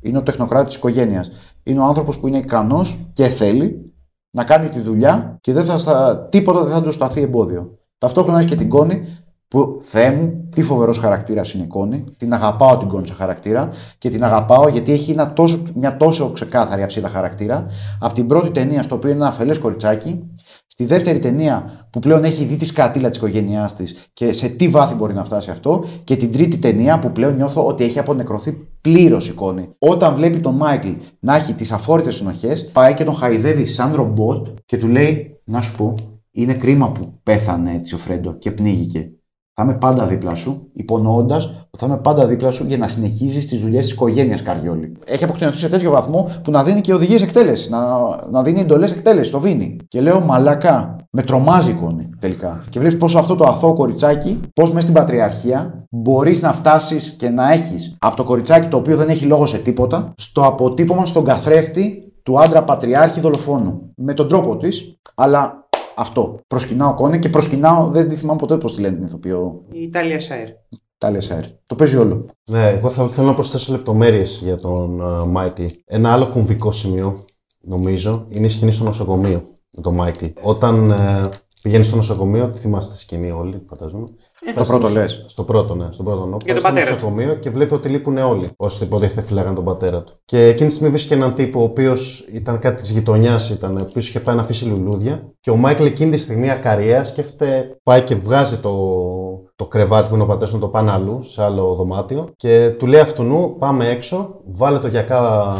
είναι ο τεχνοκράτης της οικογένειας. Είναι ο άνθρωπος που είναι ικανός και θέλει να κάνει τη δουλειά και δεν θα στα, τίποτα δεν θα του σταθεί εμπόδιο. Ταυτόχρονα έχει και την Κόνι που Θεέ μου, τι φοβερός χαρακτήρας είναι η Κόνι. Την αγαπάω την Κόνι σε χαρακτήρα και την αγαπάω γιατί έχει ένα τόσο, μια τόσο ξεκάθαρη αψίδα χαρακτήρα. Από την πρώτη ταινία, στο οποίο είναι ένα αφελές κοριτσάκι, στη δεύτερη ταινία που πλέον έχει δει τη σκατίλα της οικογένειάς της και σε τι βάθη μπορεί να φτάσει αυτό, και την τρίτη ταινία που πλέον νιώθω ότι έχει απονεκρωθεί πλήρως η Κόνι. Όταν βλέπει τον Μάικλ να έχει τις αφόρητες συνοχές, πάει και τον χαϊδεύει σαν ρομπότ και του λέει: Να σου πω, είναι κρίμα που πέθανε έτσι ο Φρέντο και πνίγηκε. Θα είμαι πάντα δίπλα σου, υπονοώντας ότι θα είμαι πάντα δίπλα σου για να συνεχίζεις τις δουλειές της οικογένειας Καριόλη. Έχει αποκτηνωθεί σε τέτοιο βαθμό που να δίνει και οδηγίες εκτέλεσης, να, να δίνει εντολές εκτέλεσης στο Βίνι. Και λέω μαλακά, με τρομάζει η εικόνη τελικά. Και βλέπεις πόσο αυτό το αθώο κοριτσάκι, πώς μέσα στην πατριαρχία μπορείς να φτάσεις και να έχεις από το κοριτσάκι το οποίο δεν έχει λόγο σε τίποτα, στο αποτύπωμα στον καθρέφτη του άντρα πατριάρχη δολοφόνου. Με τον τρόπο της, αλλά αυτό. Προς Κόνι και προς κυνάω, δεν τη θυμάμαι ποτέ πώς τη λένε την ηθοποιό. Η Τάλια Σάιρ. Τάλια Σάιρ. Το παίζει όλο. Ναι, εγώ θα, θέλω να προσθέσω λεπτομέρειες για τον uh, Μάικλ. Ένα άλλο κομβικό σημείο, νομίζω, είναι η σκηνή στο νοσοκομείο με τον Μάικλ. Όταν ε, πηγαίνει στο νοσοκομείο, τη θυμάστε τη σκηνή όλοι, φαντάζομαι. Το πρώτο λες. Στο πρώτο, ναι, στον πρώτο Νονό. Για τον στο πατέρα του. νοσοκομείο και βλέπει ότι λείπουν όλοι όσοι υποτίθεται φυλάγαν τον πατέρα του. Και εκείνη τη στιγμή βρίσκει έναν τύπο ο οποίος ήταν κάτι της γειτονιάς, ήταν, ο οποίος είχε πάει να αφήσει λουλούδια. Και ο Μάικλ εκείνη τη στιγμή ακαριαία σκέφτεται, πάει και βγάζει το, το κρεβάτι που είναι ο πατέρας του, το πάνε αλλού, σε άλλο δωμάτιο. Και του λέει αυτού νου, πάμε έξω, βάλε το γιακά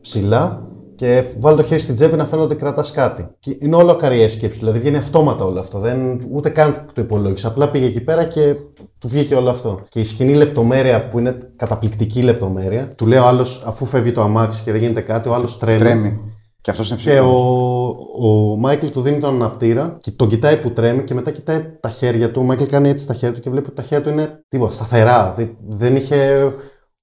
ψηλά και βάλει το χέρι στην τσέπη να φαίνεται ότι κρατάς κάτι. Και είναι όλο ακαρία σκέψη. Δηλαδή βγαίνει αυτόματα όλο αυτό. Δεν, ούτε καν το υπολόγισε. Απλά πήγε εκεί πέρα και του βγήκε όλο αυτό. Και η σκηνή λεπτομέρεια που είναι καταπληκτική λεπτομέρεια. Του λέει ο άλλος, αφού φεύγει το αμάξι και δεν γίνεται κάτι, ο άλλος τρέμει. Τρέμει. Και αυτός είναι Και ψηλό. ο, ο Μάικλ του δίνει τον αναπτήρα και τον κοιτάει που τρέμει και μετά κοιτάει τα χέρια του. Ο Μάικλ κάνει έτσι τα χέρια του και βλέπει ότι τα χέρια του είναι τίποτα, σταθερά. Δεν, δεν είχε.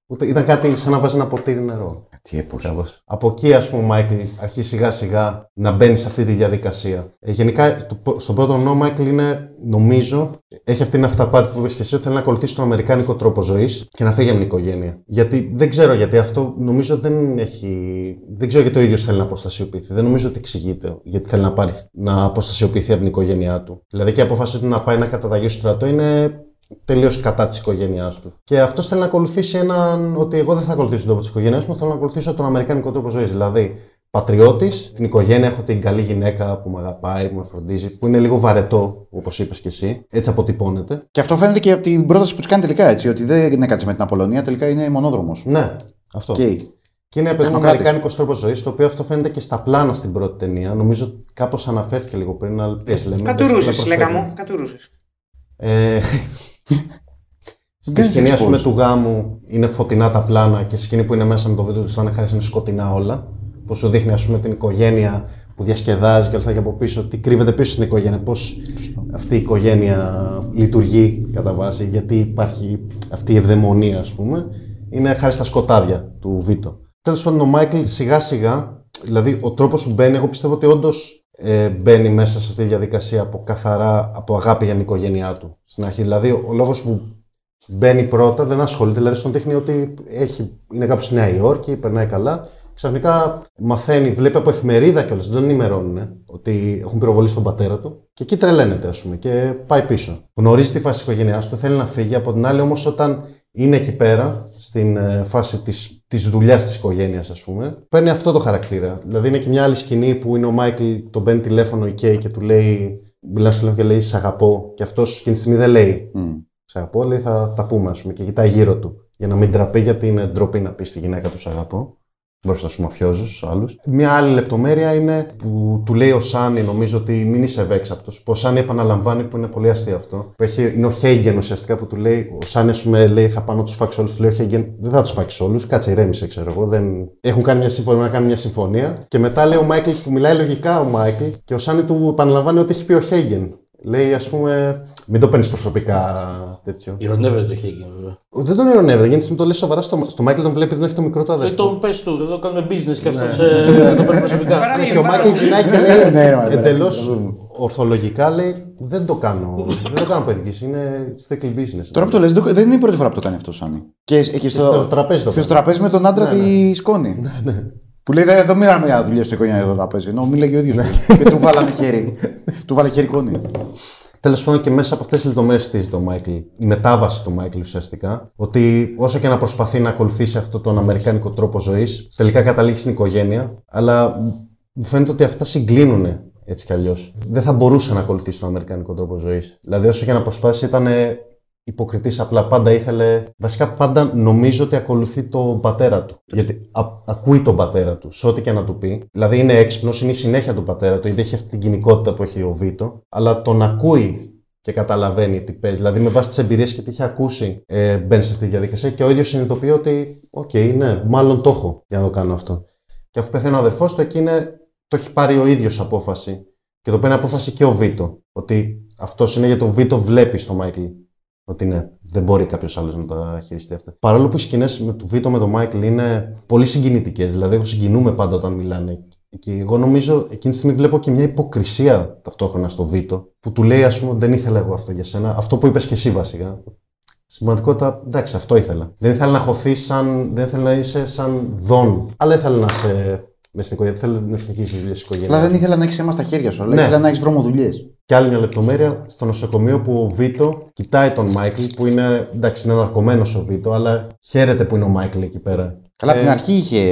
Ούτε, ήταν κάτι σαν να βάζει ένα ποτήρι νερό. Τι έπος. Κάπως. Από εκεί, ας πούμε, ο Μάικλ αρχίζει σιγά σιγά να μπαίνει σε αυτή τη διαδικασία. Ε, γενικά, το- στον πρώτο νόμο, ο Μάικλ είναι, νομίζω, έχει αυτή την αυταπάτη που είπες και εσύ, ότι θέλει να ακολουθήσει τον Αμερικάνικο τρόπο ζωής και να φύγει από την οικογένεια. Γιατί δεν ξέρω γιατί αυτό νομίζω δεν έχει. Δεν ξέρω γιατί ο ίδιος θέλει να αποστασιοποιηθεί. Δεν νομίζω ότι εξηγείται γιατί θέλει να, πάρει, να αποστασιοποιηθεί από την οικογένειά του. Δηλαδή και η απόφαση του να πάει να καταταγεί στο στρατό είναι τελείως κατά της οικογένειάς του. Και αυτός θέλει να ακολουθήσει έναν. ότι εγώ δεν θα ακολουθήσω τον τρόπο της οικογένειάς μου, θέλω να ακολουθήσω τον Αμερικάνικο τρόπο ζωής. Δηλαδή, πατριώτης, την οικογένεια, έχω την καλή γυναίκα που με αγαπάει, που με φροντίζει, που είναι λίγο βαρετό, όπως είπες και εσύ. Έτσι αποτυπώνεται. Και αυτό φαίνεται και από την πρόταση που τους κάνει τελικά έτσι. Ότι δεν είναι κάτι με την Απολωνία, τελικά είναι μονόδρομος. Ναι, αυτό. Okay. Και είναι παιδί μου Τεχνοκράτης. Αμερικάνικος τρόπος ζωής, το οποίο αυτό φαίνεται και στα πλάνα στην πρώτη ταινία. Νομίζω κάπως αναφέρθηκε λίγο πριν, αλλά πες, λέμε. δεν Κατουρούσε, προσθέτουμε. λέγα μου. Κατουρούσες. Ε, (laughs) Στη Δεν σκηνή, σε ας πούμε, εξπόζει. του γάμου είναι φωτεινά τα πλάνα και στη σκηνή που είναι μέσα με το βίντεο τους Στάνε Χάρη είναι σκοτεινά όλα. Που σου δείχνει, ας πούμε, την οικογένεια που διασκεδάζει και όλα αυτά και από πίσω, τι κρύβεται πίσω στην οικογένεια, πώς αυτή η οικογένεια λειτουργεί κατά βάση, γιατί υπάρχει αυτή η ευδαιμονία, ας πούμε, είναι χάρη στα σκοτάδια του Βίτο. Τέλος πάντων, ο Μάικλ σιγά σιγά, δηλαδή ο τρόπος που μπαίνει, εγώ πιστεύω ότι όντως ε, μπαίνει μέσα σε αυτή τη διαδικασία από καθαρά από αγάπη για την οικογένειά του στην αρχή. Δηλαδή, ο λόγος που μπαίνει πρώτα δεν ασχολείται, δηλαδή στον δείχνει ότι έχει, είναι κάπου στη Νέα Υόρκη, περνάει καλά. Ξαφνικά μαθαίνει, βλέπει από εφημερίδα κιόλας, δεν τον ενημερώνουν ε, ότι έχουν πυροβολήσει τον πατέρα του. Και εκεί τρελαίνεται, ας πούμε, και πάει πίσω. Γνωρίζει τη φάση της οικογένειάς του, θέλει να φύγει. Από την άλλη, όμως, όταν είναι εκεί πέρα, στην ε, φάση της της δουλειάς της οικογένειας, ας πούμε. Παίρνει αυτό το χαρακτήρα. Δηλαδή είναι και μια άλλη σκηνή που είναι ο Μάικλ, τον παίρνει τηλέφωνο η Κέι και του λέει. Μιλάς στο τηλέφωνο και λέει Σ' αγαπώ. Και αυτός εκείνη τη στιγμή δεν λέει Μμ. Σ' αγαπώ, λέει θα τα πούμε, ας πούμε. Και κοιτάει γύρω του. Για να μην ντραπεί, γιατί είναι ντροπή να πεις στη γυναίκα σου Σ' αγαπώ. Μπροστά στους μαφιόζους, στους άλλους. Μια άλλη λεπτομέρεια είναι που του λέει ο Σάνι, νομίζω ότι μην είσαι ευέξαπτος. Που ο Σάνι επαναλαμβάνει που είναι πολύ αστείο αυτό. Που έχει, είναι ο Χέγγεν ουσιαστικά που του λέει, ο Σάνι, ας πούμε, λέει θα πάω να τους σφάξω όλους. Του λέει ο Χέγγεν, δεν θα τους σφάξεις όλους. Κάτσε, ηρέμησε, ξέρω εγώ. Δεν... Έχουν κάνει μια συμφωνία, να κάνουν μια συμφωνία. Και μετά λέει ο Μάικλ που μιλάει λογικά ο Μάικλ και ο Σάνι του επαναλαμβάνει ό,τι έχει πει ο Χέγγεν. Λέει, ας πούμε, μην το παίρνεις προσωπικά τέτοιο. Ηρωνεύεται το Χέγγιν, βέβαια. Δεν τον ηρωνεύεται, γιατί με το λέει σοβαρά στο, στο Μάικλ τον βλέπει, δεν έχει το μικρό του Δεν αδερφό. τον πες του, εδώ κάνουμε business και αυτός Ναι. ε, το παίρνει προσωπικά. Παράδειγμα. Ναι, και ο Μάικλ κοινάει και Ναι, λέει ρε, μαλάκα. εντελώς ορθολογικά λέει δεν το κάνω. δεν το κάνω παιδικής, είναι strictly business. Τώρα που το λες, δεν είναι η πρώτη φορά που το κάνει αυτό ο Σάνι. Και, και στο, στο τραπέζι το και στο κάνει. τραπέζι με τον άντρα Ναι, τη σκόνη. Που λέει, εδώ μοίραμε μια δουλειά στο οικογένειο το τραπέζι. Ενώ μίλαγε ο ίδιος. και του βάλανε χέρι. (laughs) του βάλε χέρι κόνη. Τέλος πάντων και μέσα από αυτές τις λεπτομέρειες χτίζεται ο Μάικλ. Η μετάβαση του Μάικλ ουσιαστικά. Ότι όσο και να προσπαθεί να ακολουθήσει αυτόν τον αμερικάνικο τρόπο ζωής, τελικά καταλήγει στην οικογένεια. Αλλά μου φαίνεται ότι αυτά συγκλίνουν έτσι κι αλλιώς. Δεν θα μπορούσε να ακολουθήσει τον αμερικάνικο τρόπο ζωής. Δηλαδή, όσο και να προσπάθησε, ήταν υποκριτής απλά. Πάντα ήθελε. Βασικά, πάντα νομίζω ότι ακολουθεί τον πατέρα του. Γιατί α- ακούει τον πατέρα του, σε ό,τι και να του πει. Δηλαδή, είναι έξυπνος, είναι η συνέχεια του πατέρα του, γιατί έχει αυτή την κοινικότητα που έχει ο Βίτο. Αλλά τον ακούει και καταλαβαίνει τι παίζει. Δηλαδή, με βάση τις εμπειρίες και τι έχει ακούσει, ε, μπαίνει σε αυτή τη διαδικασία και ο ίδιος συνειδητοποιεί ότι, οκ, ναι, μάλλον το έχω για να το κάνω αυτό. Και αφού πεθαίνει ο αδερφός του, εκεί είναι, το έχει πάρει ο ίδιος απόφαση. Και το παίρνει απόφαση και ο Βίτο. Ότι αυτός είναι γιατί ο Βίτο βλέπει στο Μάικλ ότι ναι, δεν μπορεί κάποιος άλλος να τα χειριστεί αυτά. Παρόλο που οι σκηνές με του Βίτο με τον Μάικλ είναι πολύ συγκινητικές, δηλαδή εγώ συγκινούμαι πάντα όταν μιλάνε. Και εγώ νομίζω εκείνη τη στιγμή βλέπω και μια υποκρισία ταυτόχρονα στο Βίτο που του λέει, ας πούμε, δεν ήθελα εγώ αυτό για σένα. Αυτό που είπες και εσύ βασικά. Στην πραγματικότητα, εντάξει, αυτό ήθελα. Δεν ήθελα να χωθείς σαν. Δεν ήθελα να είσαι σαν Δον. Αλλά ήθελα να είσαι μες στην οικογένεια. Ήθελα να συνεχίσει τη δουλειά της οικογένειας. Αλλά δεν ήθελα να έχεις αίμα στα χέρια σου, αλλά Ναι. ήθελα να έχεις βρωμοδουλειές. Και άλλη μια λεπτομέρεια, στο νοσοκομείο που ο Βίτο κοιτάει τον Μάικλ, που είναι, εντάξει, είναι ναρκωμένος ο Βίτο, αλλά χαίρεται που είναι ο Μάικλ εκεί πέρα. Καλά, από Ε, την αρχή είχε,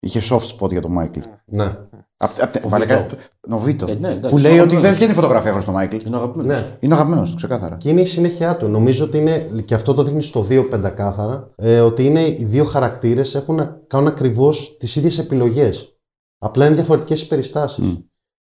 είχε soft spot για τον Μάικλ. Ναι. Απ, απ, Ο βασικά, Βίτο. το- ο Βίτο. Ε, ναι, εντάξει, που λέει είναι ότι δεν αγαπημένος. βγαίνει φωτογραφία χωρίς τον Μάικλ. Είναι αγαπημένος. ναι. Είναι αγαπημένος του, ξεκάθαρα. Και είναι η συνέχεια του. Νομίζω ότι είναι, και αυτό το δείχνει στο 2 πεντακάθαρα, ε, ότι είναι οι δύο χαρακτήρες κάνουν ακριβώς τις ίδιες επιλογές. Απλά είναι διαφορετικές οι περιστάσεις. Μμ.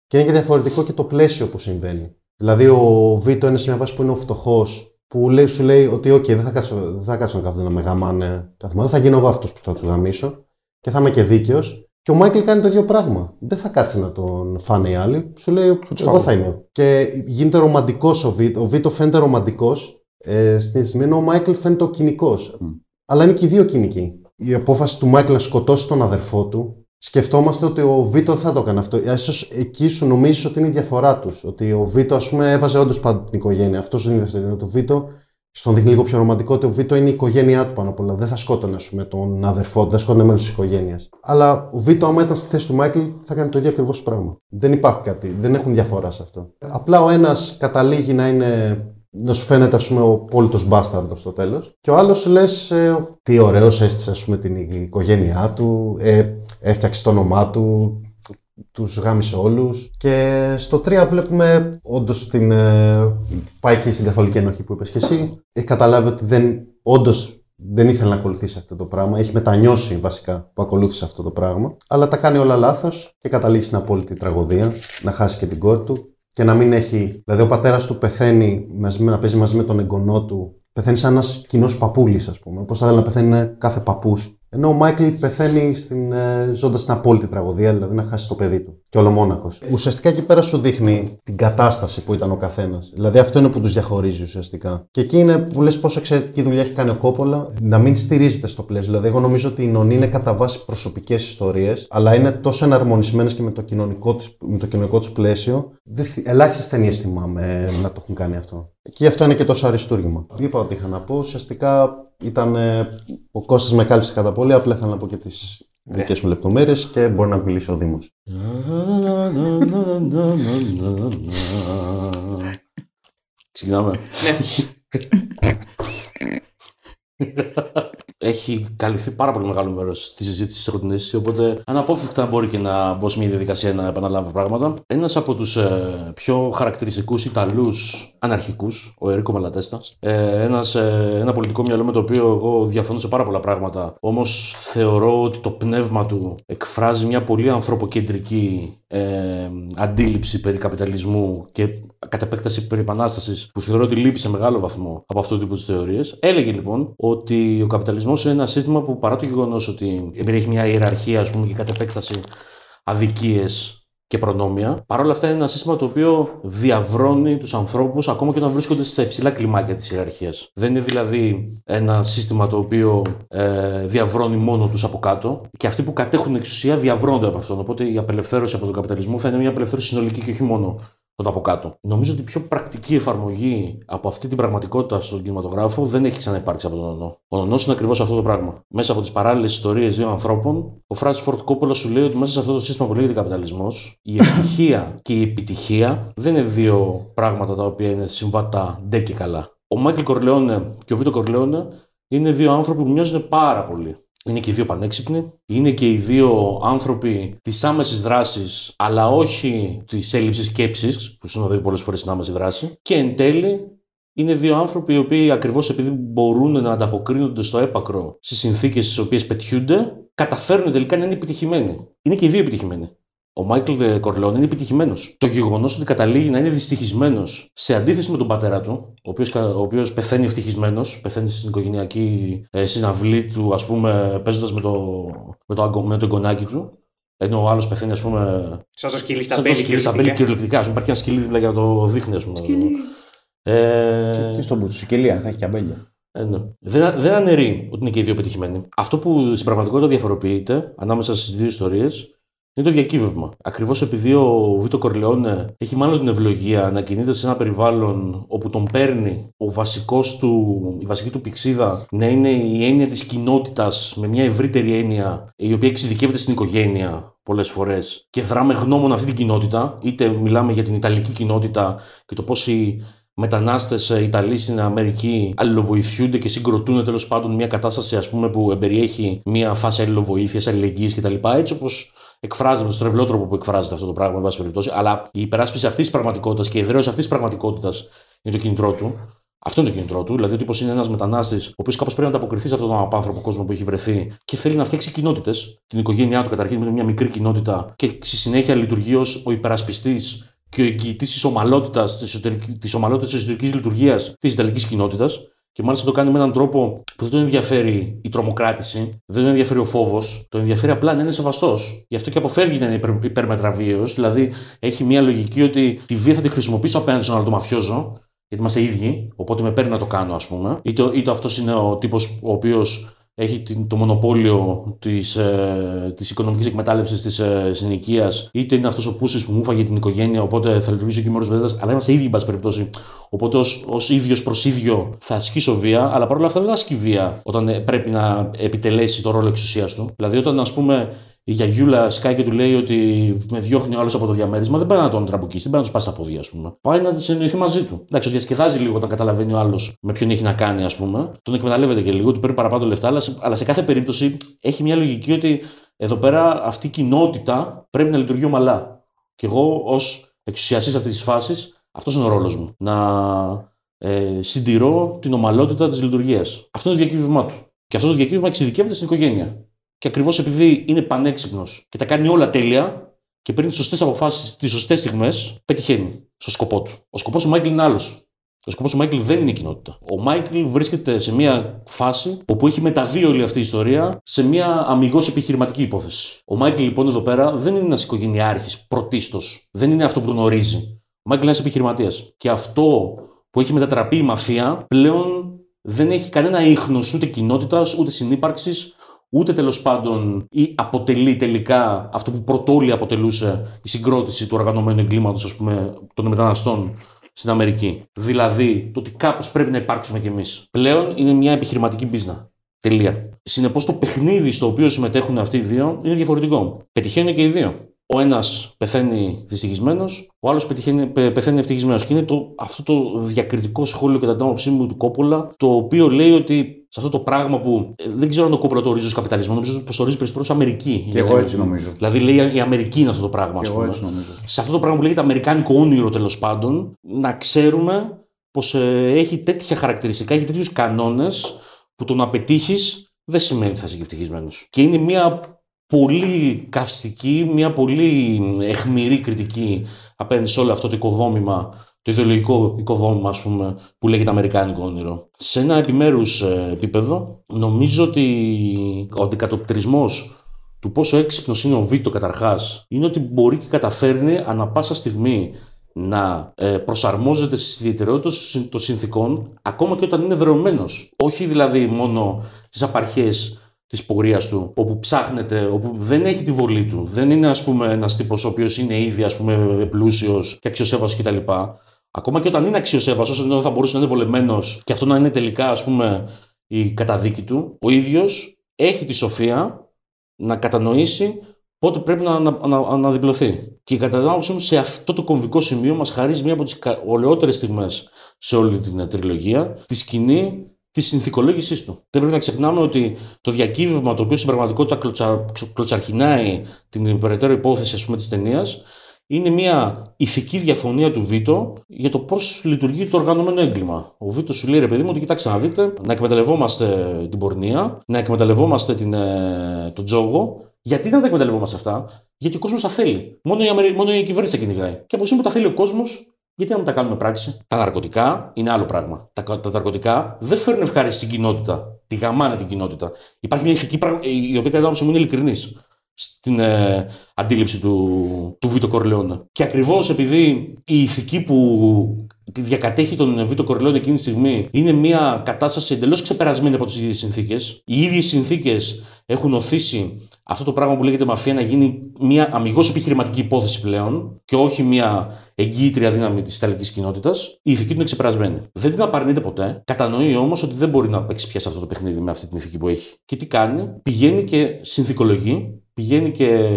Και είναι και διαφορετικό και το πλαίσιο που συμβαίνει. Δηλαδή, ο Βίτο είναι σε μια βάση που είναι ο φτωχός, που λέει, σου λέει ότι, OK, δεν θα κάτσω, δεν θα κάτσω να κάθονται να με γαμάνε κάθε μέρα. Θα γίνω εγώ αυτό που θα τους γαμίσω και θα είμαι και δίκαιος. Και ο Μάικλ κάνει το ίδιο πράγμα. Δεν θα κάτσει να τον φάνε οι άλλοι. Σου λέει, τους εγώ φάω. θα είμαι. Και γίνεται ρομαντικός ο Βίτο. Ο Βίτο φαίνεται ρομαντικός. Ε, στην στιγμή ενώ ο Μάικλ φαίνεται κοινικός. Μμ. Αλλά είναι και οι δύο κοινικοί. Η απόφαση του Μάικλ να σκοτώσει τον αδερφό του σκεφτόμαστε ότι ο Βίτο δεν θα το έκανε αυτό. σω εκεί σου νομίζεις ότι είναι η διαφορά τους. Ότι ο Βίτο, ας πούμε, έβαζε όντως πάντα την οικογένεια. Αυτός δεν είναι δεύτερο. Το Βίτο, στον δείχνει λίγο πιο ρομαντικό ότι ο Βίτο είναι η οικογένειά του πάνω απ' όλα. Δεν θα σκότωνε, ας πούμε, τον αδερφό του, δεν σκότωνε μέλο της οικογένειας. Αλλά ο Βίτο, άμα ήταν στη θέση του Μάικλ, θα κάνει το ίδιο ακριβώς πράγμα. Δεν υπάρχει κάτι, δεν έχουν διαφορά σε αυτό. Απλά ο ένας καταλήγει να είναι. Να σου φαίνεται, ας πούμε, ο πόλητο μπάσταρδο στο τέλος. Και ο άλλος λες, τι ωραίος έστησε, ας πούμε, την οικογένειά του, ε, έφτιαξε το όνομά του, τους γάμισε όλους. Και στο 3 βλέπουμε όντως την, ε, πάει και στην καθολική ενοχή που είπες και εσύ. Έχει καταλάβει ότι δεν, όντως δεν ήθελε να ακολουθήσει αυτό το πράγμα. Έχει μετανιώσει βασικά που ακολούθησε αυτό το πράγμα. Αλλά τα κάνει όλα λάθος και καταλήγει στην απόλυτη τραγωδία να χάσει και την κόρη του και να μην έχει, δηλαδή ο πατέρας του πεθαίνει μαζί, με- να παίζει μαζί με τον εγγονό του. Πεθαίνει σαν ένας κοινός παππούλης ας πούμε. Όπως θα ήθελε να πεθαίνει κάθε παππούς ενώ ο Μάικλ πεθαίνει στην, ε, ζώντας στην απόλυτη τραγωδία, δηλαδή να χάσει το παιδί του. Και ολομόναχο. Ουσιαστικά εκεί πέρα σου δείχνει την κατάσταση που ήταν ο καθένας. Δηλαδή αυτό είναι που τους διαχωρίζει ουσιαστικά. Και εκεί είναι που λες πόσο εξαιρετική δουλειά έχει κάνει ο Κόπολα να μην στηρίζεται στο πλαίσιο. Δηλαδή, εγώ νομίζω ότι οι νονοί είναι κατά βάση προσωπικές ιστορίες, αλλά είναι τόσο εναρμονισμένες και με το κοινωνικό, της, με το κοινωνικό τους πλαίσιο. Ελάχιστες ταινίες θυμάμαι να το έχουν κάνει αυτό. Και γι' αυτό είναι και τόσο αριστούργημα. Είπα ό,τι είχα να πω. Ουσιαστικά ήταν. ε, Ο Κώστας με κάλυψε κατά πολύ. Απλά ήθελα να πω και τι δικέ μου λεπτομέρειε και μπορεί να μιλήσει ο Δήμο. Ξεκινάμε. Ναι. έχει καλυφθεί πάρα πολύ μεγάλο μέρος της συζήτησης της ερωτηνή. Οπότε αναπόφευκτα μπορεί και να μπω σε μια διαδικασία να επαναλάβω πράγματα. Ένας από τους ε, πιο χαρακτηριστικούς Ιταλούς αναρχικούς, ο Ερίκο Μαλατέστα, ε, ένας, ε, ένα πολιτικό μυαλό με το οποίο εγώ διαφωνώ σε πάρα πολλά πράγματα. Όμως θεωρώ ότι το πνεύμα του εκφράζει μια πολύ ανθρωποκεντρική ε, αντίληψη περί καπιταλισμού και κατ' επέκταση περί επανάστασης, που θεωρώ ότι λείπει σε μεγάλο βαθμό από αυτού του τύπου τις θεωρίες. Έλεγε λοιπόν ότι ο καπιταλισμός είναι ένα σύστημα που παρά το γεγονός ότι περιέχει μια ιεραρχία ας πούμε, και κατ' επέκταση αδικίες και προνόμια. Παρ' όλα αυτά είναι ένα σύστημα το οποίο διαβρώνει τους ανθρώπους ακόμα και όταν βρίσκονται στα υψηλά κλιμάκια της ιεραρχίας. Δεν είναι δηλαδή ένα σύστημα το οποίο ε, διαβρώνει μόνο τους από κάτω και αυτοί που κατέχουν εξουσία διαβρώνονται από αυτόν. Οπότε η απελευθέρωση από τον καπιταλισμό θα είναι μια απελευθέρωση συνολική και όχι μόνο τον από κάτω. Νομίζω ότι η πιο πρακτική εφαρμογή από αυτή την πραγματικότητα στον κινηματογράφο δεν έχει ξαναυπάρξει από τον Ονό. Ο Ονός είναι ακριβώς αυτό το πράγμα. Μέσα από τις παράλληλες ιστορίες δύο ανθρώπων, ο Φράση Φορτ Κόπολας σου λέει ότι μέσα σε αυτό το σύστημα που λέγεται καπιταλισμός, η (laughs) ευτυχία και η επιτυχία δεν είναι δύο πράγματα τα οποία είναι συμβατά ντε και καλά. Ο Μάικλ Κορλεόνε και ο Βίτο Κορλεόνε είναι δύο άνθρωποι που μοιάζουν πάρα πολύ. Είναι και οι δύο πανέξυπνοι. Είναι και οι δύο άνθρωποι της άμεσης δράσης, αλλά όχι της έλλειψης σκέψης, που συνοδεύει πολλές φορές την άμεση δράση. Και εν τέλει, είναι δύο άνθρωποι οι οποίοι ακριβώς επειδή μπορούν να ανταποκρίνονται στο έπακρο στις συνθήκες στις οποίες πετιούνται, καταφέρνουν τελικά να είναι επιτυχημένοι. Είναι και οι δύο επιτυχημένοι. Ο Μάικλ Κορλόν είναι επιτυχημένος. Το γεγονός ότι καταλήγει να είναι δυστυχισμένος σε αντίθεση με τον πατέρα του, ο οποίος οποίος πεθαίνει ευτυχισμένος, πεθαίνει στην οικογενειακή ε, συναυλή του, ας πούμε, παίζοντας με το, με, το, με το εγγονάκι του. Ενώ ο άλλος πεθαίνει, ας πούμε. Σαν το σκυλί στα μπέλη. Σαν το κυριολεκτικά. Α πούμε, υπάρχει ένα σκυλί δίπλα για να το δείχνει, ας πούμε. Σκυλί. Ε... Και στον Σικελία, θα έχει και αμπέλια. Ε, ναι. Δεν, δεν αναιρεί ότι είναι και οι δύο πετυχημένοι. Αυτό που στην πραγματικότητα διαφοροποιείται ανάμεσα στις δύο ιστορίες είναι το διακύβευμα. Ακριβώς επειδή ο Βίτο Κορλεόνε έχει μάλλον την ευλογία να κινείται σε ένα περιβάλλον όπου τον παίρνει ο βασικός του, η βασική του πηξίδα να είναι η έννοια της κοινότητας με μια ευρύτερη έννοια η οποία εξειδικεύεται στην οικογένεια πολλές φορές και δρά με γνώμονα αυτή την κοινότητα, είτε μιλάμε για την Ιταλική κοινότητα και το πώς οι μετανάστες Ιταλοί στην Αμερική αλληλοβοηθούνται και συγκροτούν τέλος πάντων μια κατάσταση ας πούμε, που περιέχει μια φάση αλληλοβοήθειας, αλληλεγγύης κτλ. Έτσι όπως εκφράζεται με τον στρεβλό τρόπο που εκφράζεται αυτό το πράγμα, εν πάση περιπτώσει. Αλλά η υπεράσπιση αυτής της πραγματικότητας και η εδραίωση αυτής της πραγματικότητας είναι το κινητρό του. Αυτό είναι το κινητρό του. Δηλαδή, ο τύπος είναι ένας μετανάστης, ο οποίος κάπως πρέπει να ανταποκριθεί σε αυτόν τον απάνθρωπο κόσμο που έχει βρεθεί και θέλει να φτιάξει κοινότητες. Την οικογένειά του καταρχήν με μια μικρή κοινότητα και στη συνέχεια λειτουργεί ως ο υπερασπιστής και ο εγγυητής της ομαλότητας της εσωτερικής λειτουργίας της Ιταλικής κοινότητας. Και μάλιστα το κάνει με έναν τρόπο που δεν τον ενδιαφέρει η τρομοκράτηση, δεν τον ενδιαφέρει ο φόβος, τον ενδιαφέρει απλά να είναι σεβαστός. Γι' αυτό και αποφεύγει να είναι υπερ, υπερμετραβίαιο, δηλαδή έχει μια λογική ότι τη βία θα τη χρησιμοποιήσω απέναντι στον άλλο το μαφιόζο, γιατί είμαστε ίδιοι, οπότε με παίρνει να το κάνω, ας πούμε. Είτε, είτε αυτός είναι ο τύπος ο οποίος έχει το μονοπόλιο της, ε, της οικονομικής εκμετάλλευσης της ε, συνοικίας, είτε είναι αυτός ο Πούσης που μου φάγε την οικογένεια, οπότε θα λειτουργήσει και μόνος βέβαια, αλλά είμαστε ίδιοι, εν πάση περιπτώσει. Οπότε ως, ως ίδιος προς ίδιο θα ασκήσω βία, αλλά παρόλα αυτά δεν ασκεί βία όταν ε, πρέπει να επιτελέσει το ρόλο εξουσίας του. Δηλαδή όταν ας πούμε η γιαγιούλα σκάει και του λέει ότι με διώχνει ο άλλος από το διαμέρισμα, δεν πάει να τον τραμπουκίσει, δεν πάει να τους πάσει τα πόδια, ας πούμε. Πάει να συνεννοηθεί μαζί του. Εντάξει, διασκεδάζει λίγο όταν καταλαβαίνει ο άλλος με ποιον έχει να κάνει, ας πούμε. Τον εκμεταλλεύεται και λίγο, του παίρνει παραπάνω λεφτά, αλλά σε, αλλά σε κάθε περίπτωση έχει μια λογική ότι εδώ πέρα αυτή η κοινότητα πρέπει να λειτουργεί ομαλά. Και εγώ ως εξουσιαστής αυτής της φάσης, αυτός είναι ο ρόλος μου. Να ε, συντηρώ την ομαλότητα της λειτουργίας. Αυτό είναι το διακύβευμά του. Και αυτό το διακύβευμα εξειδικεύεται στην οικογένεια. Και ακριβώς επειδή είναι πανέξυπνος και τα κάνει όλα τέλεια και παίρνει τις σωστές αποφάσεις τις σωστές στιγμές, πετυχαίνει στο σκοπό του. Ο σκοπός του Μάικλ είναι άλλος. Ο σκοπός του Μάικλ δεν είναι η κοινότητα. Ο Μάικλ βρίσκεται σε μια φάση όπου έχει μεταβεί όλη αυτή η ιστορία σε μια αμιγώς επιχειρηματική υπόθεση. Ο Μάικλ λοιπόν εδώ πέρα δεν είναι ένας οικογενειάρχης πρωτίστως. Δεν είναι αυτό που τον ορίζει. Ο Μάικλ είναι ένας επιχειρηματίας. Και αυτό που έχει μετατραπεί η μαφία πλέον δεν έχει κανένα ίχνος ούτε κοινότητας ούτε συνύπαρξης ούτε τέλος πάντων ή αποτελεί τελικά αυτό που πρωτόλοι αποτελούσε η συγκρότηση του οργανωμένου εγκλήματος, ας πούμε, των μεταναστών στην Αμερική. Δηλαδή, το ότι κάπως πρέπει να υπάρξουμε κι εμείς. Πλέον είναι μια επιχειρηματική μπίζνα. Τελεία. Συνεπώς, το παιχνίδι στο οποίο συμμετέχουν αυτοί οι δύο είναι διαφορετικό. Πετυχαίνουν και οι δύο. Ο ένας πεθαίνει δυστυχισμένος, ο άλλος πεθαίνει ευτυχισμένος. Και είναι το, αυτό το διακριτικό σχόλιο κατά την άποψή μου του Κόπολα, το οποίο λέει ότι σε αυτό το πράγμα που ε, δεν ξέρω αν το κόπλο το ορίζει ως καπιταλισμό, νομίζω πω το ορίζει περισσότερο ως Αμερική. Και εγώ έτσι νομίζω. Δηλαδή λέει η Αμερική είναι αυτό το πράγμα, Και ας εγώ πούμε. έτσι νομίζω. Σε αυτό το πράγμα που λέγεται Αμερικάνικο όνειρο τέλος πάντων, να ξέρουμε πως έχει τέτοια χαρακτηριστικά, έχει τέτοιους κανόνες που το να πετύχεις δεν σημαίνει ότι θα είσαι και ευτυχισμένος. Και είναι μια πολύ καυστική, μια πολύ εχμηρή κριτική απέναντι σε όλο αυτό το οικοδόμημα, το ιδεολογικό οικοδόμημα, ας πούμε, που λέγεται Αμερικάνικο όνειρο. Σε ένα επιμέρους ε, επίπεδο, νομίζω ότι ο αντικατοπτρισμός του πόσο έξυπνος είναι ο Βίτο καταρχάς, είναι ότι μπορεί και καταφέρνει ανα πάσα στιγμή να ε, προσαρμόζεται στις ιδιαιτερότητες των συνθήκων, ακόμα και όταν είναι δρεωμένος. Όχι δηλαδή μόνο στις απαρχές της πορείας του, όπου ψάχνεται, όπου δεν έχει τη βολή του. Δεν είναι, ας πούμε, ένας τύπος ο οποίος είναι ήδη ας πούμε, πλούσιος και αξιοσέβαστος κτλ. Ακόμα και όταν είναι αξιοσέβαστος, ενώ θα μπορούσε να είναι βολεμένος και αυτό να είναι τελικά ας πούμε, η καταδίκη του, ο ίδιος έχει τη σοφία να κατανοήσει πότε πρέπει να ανα- ανα- αναδιπλωθεί. Και κατά την άποψή μου, σε αυτό το κομβικό σημείο μας χαρίζει μία από τις ωραιότερες στιγμές σε όλη την ε, τριλογία, τη σκηνή της συνθηκολόγησής του. Δεν πρέπει να ξεχνάμε ότι το διακύβευμα το οποίο στην πραγματικότητα κλωτσα, κλωτσαρχινάει την περαιτέρω υπόθεση ας πούμε, της ταινίας είναι μια ηθική διαφωνία του Βίτο για το πώς λειτουργεί το οργανωμένο έγκλημα. Ο Βίτο σου λέει ρε παιδί μου ότι κοιτάξτε να δείτε, να εκμεταλλευόμαστε την πορνεία, να εκμεταλλευόμαστε την, ε, τον τζόγο. Γιατί να τα εκμεταλλευόμαστε αυτά, Γιατί ο κόσμος τα θέλει. Μόνο η, Αμερι... Μόνο η κυβέρνηση τα κυνηγάει. Και από τη στιγμή που τα θέλει ο κόσμος, γιατί να μην τα κάνουμε πράξη; Τα ναρκωτικά είναι άλλο πράγμα. Τα, τα ναρκωτικά δεν φέρνουν ευχάριστη στην κοινότητα. Τη γαμάνε την κοινότητα. Υπάρχει μια ηθική πράγμα, η οποία κατά την άποψή μου είναι ειλικρινής στην ε, αντίληψη του, του Βίτο Κορλεόνα. Και ακριβώς επειδή η ηθική που διακατέχει τον Βίτο Κορλεόνα εκείνη τη στιγμή είναι μια κατάσταση εντελώς ξεπερασμένη από τις ίδιες συνθήκες. Οι ίδιες συνθήκες έχουν οθήσει αυτό το πράγμα που λέγεται μαφία να γίνει μια αμυγός επιχειρηματική υπόθεση πλέον και όχι μια εγγύητρια δύναμη της Ιταλικής κοινότητας. Η ηθική του είναι ξεπερασμένη. Δεν την απαρνείται ποτέ. Κατανοεί όμως ότι δεν μπορεί να παίξει πια σε αυτό το παιχνίδι με αυτή την ηθική που έχει. Και τι κάνει, πηγαίνει και συνθηκολογεί πηγαίνει και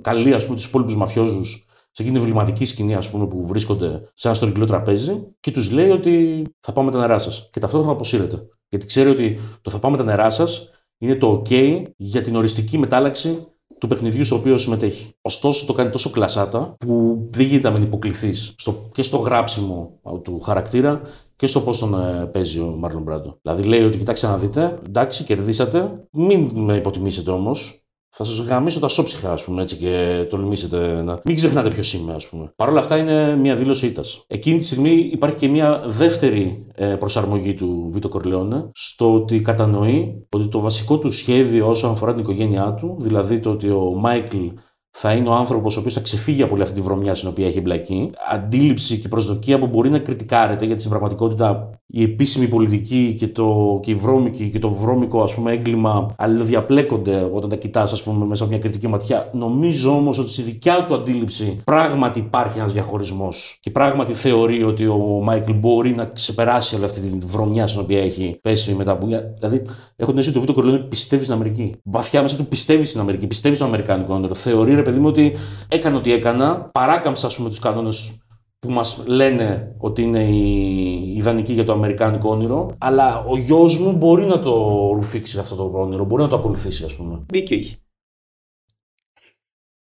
καλεί ας πούμε τους υπόλοιπους μαφιόζους σε εκείνη την εμβληματική σκηνή ας πούμε, που βρίσκονται σε ένα στρογγυλό τραπέζι και τους λέει ότι θα πάμε τα νερά σας και ταυτόχρονα αποσύρεται. Γιατί ξέρει ότι το θα πάμε τα νερά σας είναι το ok για την οριστική μετάλλαξη του παιχνιδιού στο οποίο συμμετέχει. Ωστόσο, το κάνει τόσο κλασάτα που δεν γίνεται να μην υποκληθείς και στο γράψιμο του χαρακτήρα και στο πώς τον ε, παίζει ο Μάρλον Μπράντο. Δηλαδή λέει ότι κοιτάξτε να δείτε, εντάξει, κερδίσατε, μην με υποτιμήσετε όμως. Θα σας γαμίσω τα σώψυχα, ας πούμε, έτσι και τολμήσετε να. Μην ξεχνάτε ποιος είμαι, ας πούμε. Παρ' όλα αυτά είναι μια δήλωση ήττας. Εκείνη τη στιγμή υπάρχει και μια δεύτερη ε, προσαρμογή του Βίτο Κορλεόνε στο ότι κατανοεί ότι το βασικό του σχέδιο όσον αφορά την οικογένειά του, δηλαδή το ότι ο Μάικλ θα είναι ο άνθρωπος ο οποίος θα ξεφύγει από όλη αυτή τη βρωμιά στην οποία έχει εμπλακεί. Αντίληψη και προσδοκία που μπορεί να κριτικάρεται, γιατί στην πραγματικότητα η επίσημη πολιτική και το, και η βρώμικη και το βρώμικο ας πούμε, έγκλημα αλληλοδιαπλέκονται όταν τα κοιτάς μέσα από μια κριτική ματιά. Νομίζω όμως ότι στη δικιά του αντίληψη πράγματι υπάρχει ένας διαχωρισμός και πράγματι θεωρεί ότι ο Μάικλ μπορεί να ξεπεράσει όλη αυτή τη βρωμιά στην οποία έχει πέσει μετά από. Δηλαδή, έχω την αίσθηση ότι ο Βίτο Κορλόνι πιστεύεις στην Αμερική. Βαθιά μέσα του πιστεύεις στην Αμερική, πιστεύεις στον Αμερικάνικο όνειρο. Θεωρεί, ρε παιδί μου, ότι έκανε ό,τι έκανα, παράκαμψα ας πούμε, τους κανόνες που μας λένε ότι είναι η ιδανική για το αμερικάνικο όνειρο, αλλά ο γιος μου μπορεί να το ρουφήξει αυτό το όνειρο, μπορεί να το ακολουθήσει ας πούμε. Δίκιο είχε.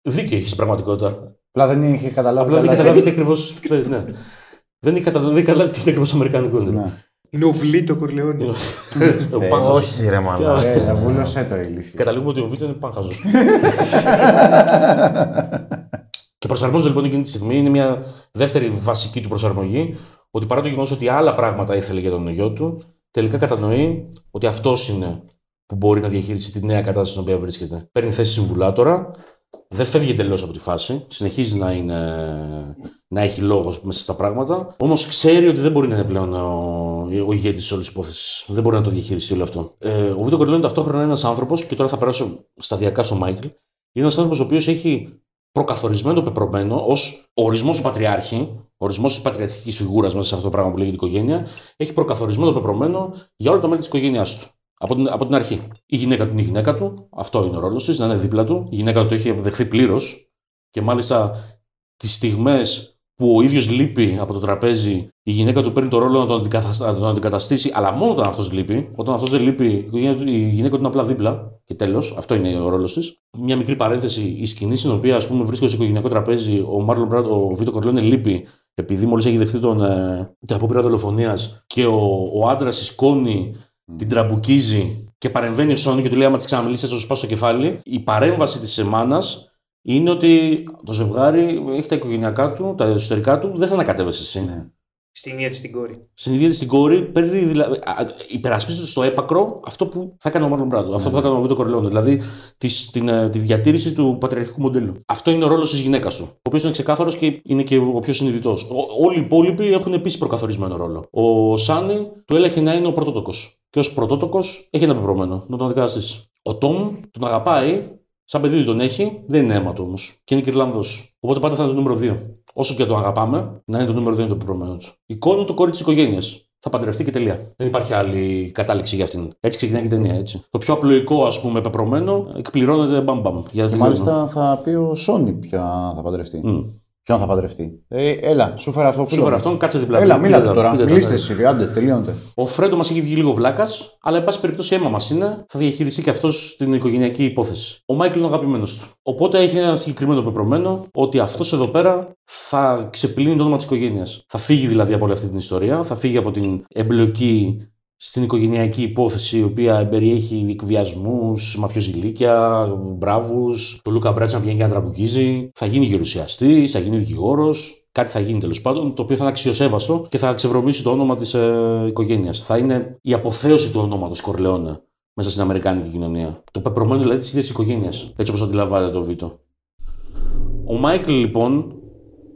Δίκιο έχεις στην πραγματικότητα. Απλά δεν είχε καταλάβει. Απλά δεν είχε καλά. καταλάβει τι ακριβώς... (laughs) ναι. Δεν είχε καταλάβει, καταλάβει τι είναι ακριβώς αμερικάνικο όνειρο. Ναι. Είναι ο Βλήτο Κορλεόνι. Ο Πάχος. Όχι, ρε μαλάκα. Ε, βούλωσέ το ηλίθιο. Καταλήγουμε ότι ο Βίτο είναι πάχαζος. (laughs) Και προσαρμόζεται λοιπόν εκείνη τη στιγμή, είναι μια δεύτερη βασική του προσαρμογή, ότι παρά το γεγονός ότι άλλα πράγματα ήθελε για τον γιο του, τελικά κατανοεί ότι αυτός είναι που μπορεί να διαχειριστεί τη νέα κατάσταση στην οποία βρίσκεται. Παίρνει θέση συμβουλάτορα, δεν φεύγει εντελώς από τη φάση, συνεχίζει να, είναι, να έχει λόγος μέσα στα πράγματα, όμως ξέρει ότι δεν μπορεί να είναι πλέον ο, ο ηγέτης της όλη υπόθεσης. Δεν μπορεί να το διαχειριστεί όλο αυτό. Ε, ο Βίτο Κορλόνι ταυτόχρονα είναι ένας άνθρωπος, και τώρα θα περάσω σταδιακά στο Μάικλ, είναι ένας άνθρωπος ο οποίος έχει προκαθορισμένο πεπρωμένο ως ορισμός του πατριάρχη, ορισμός της πατριαρχικής φιγούρας μέσα σε αυτό το πράγμα που λέγεται οικογένεια, έχει προκαθορισμένο πεπρωμένο για όλα τα μέλη της οικογένειάς του. Από την, από την αρχή. Η γυναίκα του είναι η γυναίκα του, αυτό είναι ο ρόλος της, να είναι δίπλα του. Η γυναίκα του το έχει αποδεχθεί πλήρως και μάλιστα τις στιγμές που ο ίδιος λείπει από το τραπέζι, η γυναίκα του παίρνει το ρόλο να τον, αντικαθασ- να τον αντικαταστήσει, αλλά μόνο όταν αυτός λείπει. Όταν αυτός δεν λείπει, η γυναίκα του- η γυναίκα του είναι απλά δίπλα και τέλος. Αυτό είναι ο ρόλος της. Μια μικρή παρένθεση, η σκηνή στην οποία ας πούμε, βρίσκεται σε οικογενειακό τραπέζι, ο Μάρλον Μπραντ, ο Βίτο Κορλόνε λείπει επειδή μόλις έχει δεχτεί τον, ε, την απόπειρα δολοφονίας και ο, ο άντρας σηκώνει, την τραμπουκίζει και παρεμβαίνει ο Σόνι και του λέει: Άμα της ξαναμιλήσεις, θα σου σπάσω το κεφάλι. Η παρέμβαση της εμάνα είναι ότι το ζευγάρι έχει τα οικογενειακά του, τα εσωτερικά του, δεν θα ανακατεύεσαι εσύ. Ναι. Στην ίδια της την κόρη. Συνειδητοποιεί στην κόρη, παίρνει δηλαδή, α, υπερασπίζεται στο έπακρο αυτό που θα έκανε ο Μάρλον Μπράντο, αυτό που θα έκανε ο Βίτο Κορλόνε. Δηλαδή της, την, ε, τη διατήρηση του πατριαρχικού μοντέλου. Αυτό είναι ο ρόλος της γυναίκας του. Ο οποίος είναι ξεκάθαρος και είναι και ο πιο συνειδητός. Όλοι οι υπόλοιποι έχουν επίσης προκαθορισμένο ρόλο. Ο Σάνι του έλεγχε να είναι ο πρωτότοκος. Και ως πρωτότοκος έχει ένα πεπρωμένο, να τον αντικαταστήσει. Ο Τόμ τον αγαπάει, σαν παιδί τον έχει, δεν είναι αίμα του όμως. Και είναι και Ιρλανδό. Οπότε πάντα θα είναι το νούμερο 2. Όσο και το αγαπάμε, να είναι το νούμερο 2 είναι το πεπρωμένο του. Η κόρη του το κόρη της οικογένειας. Θα παντρευτεί και τελεία. Δεν υπάρχει άλλη κατάληξη για αυτήν. Έτσι ξεκινάει και η ταινία. Έτσι. Το πιο απλοϊκό, ας πούμε, πεπρωμένο, εκπληρώνεται μπαμπαμ. Για να Και τελειώνω. μάλιστα θα πει ο Σόνι ποια θα παντρευτεί. Μμ. Ποιον θα παντρευτεί; Ε, έλα, σου φέρα αυτό. Σου φέρα αυτόν, κάτσε δίπλα. Έλα, μου. μίλατε Πείτε τα, τώρα. πείτε τα, Μιλήστε ναι. εσεί, άντε, τελειώνετε. Ο Φρέντο μας έχει βγει λίγο βλάκας, αλλά εν πάση περιπτώσει αίμα μας είναι, θα διαχειριστεί και αυτός την οικογενειακή υπόθεση. Ο Μάικλ είναι ο αγαπημένος του. Οπότε έχει ένα συγκεκριμένο πεπρωμένο ότι αυτός εδώ πέρα θα ξεπλύνει το όνομα της οικογένειας. Θα φύγει δηλαδή από όλη αυτή την ιστορία, θα φύγει από την εμπλοκή στην οικογενειακή υπόθεση, η οποία περιέχει εκβιασμούς, μαφιοζηλίκια, μπράβους, το Λούκα Μπράτσι να πηγαίνει και να τραμπουκίζει, θα γίνει γερουσιαστής, θα γίνει δικηγόρος, κάτι θα γίνει τέλος πάντων, το οποίο θα είναι αξιοσέβαστο και θα ξεβρωμίσει το όνομα της ε, οικογένειας. Θα είναι η αποθέωση του ονόματος Κορλεόνε μέσα στην Αμερικάνικη κοινωνία. Το πεπρωμένο δηλαδή της ίδιας οικογένειας, έτσι όπως αντιλαμβάνεται το Βίτο. Ο Μάικλ λοιπόν,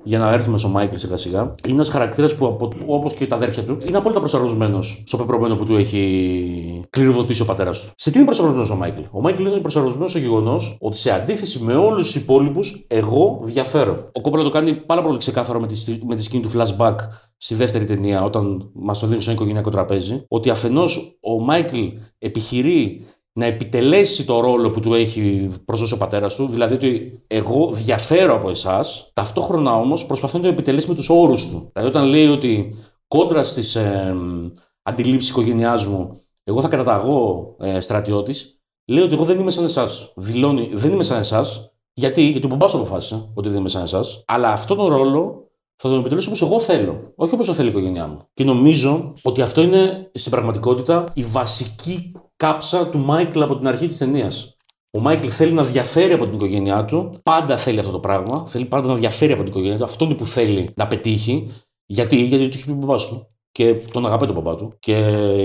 για να έρθουμε στο Μάικλ σιγά σιγά, είναι ένας χαρακτήρας που όπως και τα αδέρφια του είναι απόλυτα προσαρμοσμένος στο πεπρωμένο που του έχει κληροδοτήσει ο πατέρας του. Σε τι είναι προσαρμοσμένος ο Μάικλ; Ο Μάικλ είναι προσαρμοσμένος στο γεγονός ότι σε αντίθεση με όλους τους υπόλοιπους, εγώ διαφέρω. Ο Κόπολα το κάνει πάρα πολύ ξεκάθαρο με τη, στι- με τη σκηνή του flashback στη δεύτερη ταινία, όταν μας το δίνει στο οικογενειακό τραπέζι, ότι αφενός ο Μάικλ επιχειρεί να επιτελέσει το ρόλο που του έχει προσδώσει ο πατέρας του, δηλαδή ότι εγώ διαφέρω από εσάς, ταυτόχρονα όμως προσπαθεί να το επιτελέσει με τους όρους του. Δηλαδή, όταν λέει ότι κόντρα στις ε, αντιλήψεις οικογένειάς μου, εγώ θα κραταγώ ε, στρατιώτης, λέει ότι εγώ δεν είμαι σαν εσάς. Δηλώνει, δεν είμαι σαν εσάς. Γιατί, γιατί ο μπαμπάς το αποφάσισε ότι δεν είμαι σαν εσάς. Αλλά αυτόν τον ρόλο θα τον επιτελέσω όπως εγώ θέλω. Όχι όπως θέλει η οικογένειά μου. Και νομίζω ότι αυτό είναι στην πραγματικότητα η βασική κάψα του Μάικλ από την αρχή της ταινίας. Ο Μάικλ θέλει να διαφέρει από την οικογένειά του. Πάντα θέλει αυτό το πράγμα. Θέλει πάντα να διαφέρει από την οικογένειά του. Αυτό είναι που θέλει να πετύχει. Γιατί, γιατί του έχει πει ο μπαμπά του. Και τον αγαπάει τον μπαμπά του. Και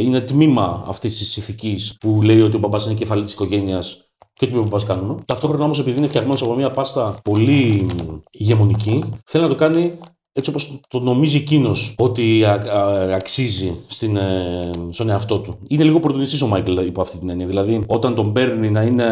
είναι τμήμα αυτής της ηθικής που λέει ότι ο μπαμπά είναι κεφαλή της οικογένειας και ό,τι μπαμπά κάνουμε. Ταυτόχρονα όμως, επειδή είναι φτιαγμένος από μια πάστα πολύ ηγεμονική, θέλει να το κάνει έτσι όπως το νομίζει εκείνος ότι α- α- αξίζει στην, ε, στον εαυτό του. Είναι λίγο πρωτονιστής ο Μάικλ υπό αυτή την έννοια. Δηλαδή, όταν τον παίρνει να είναι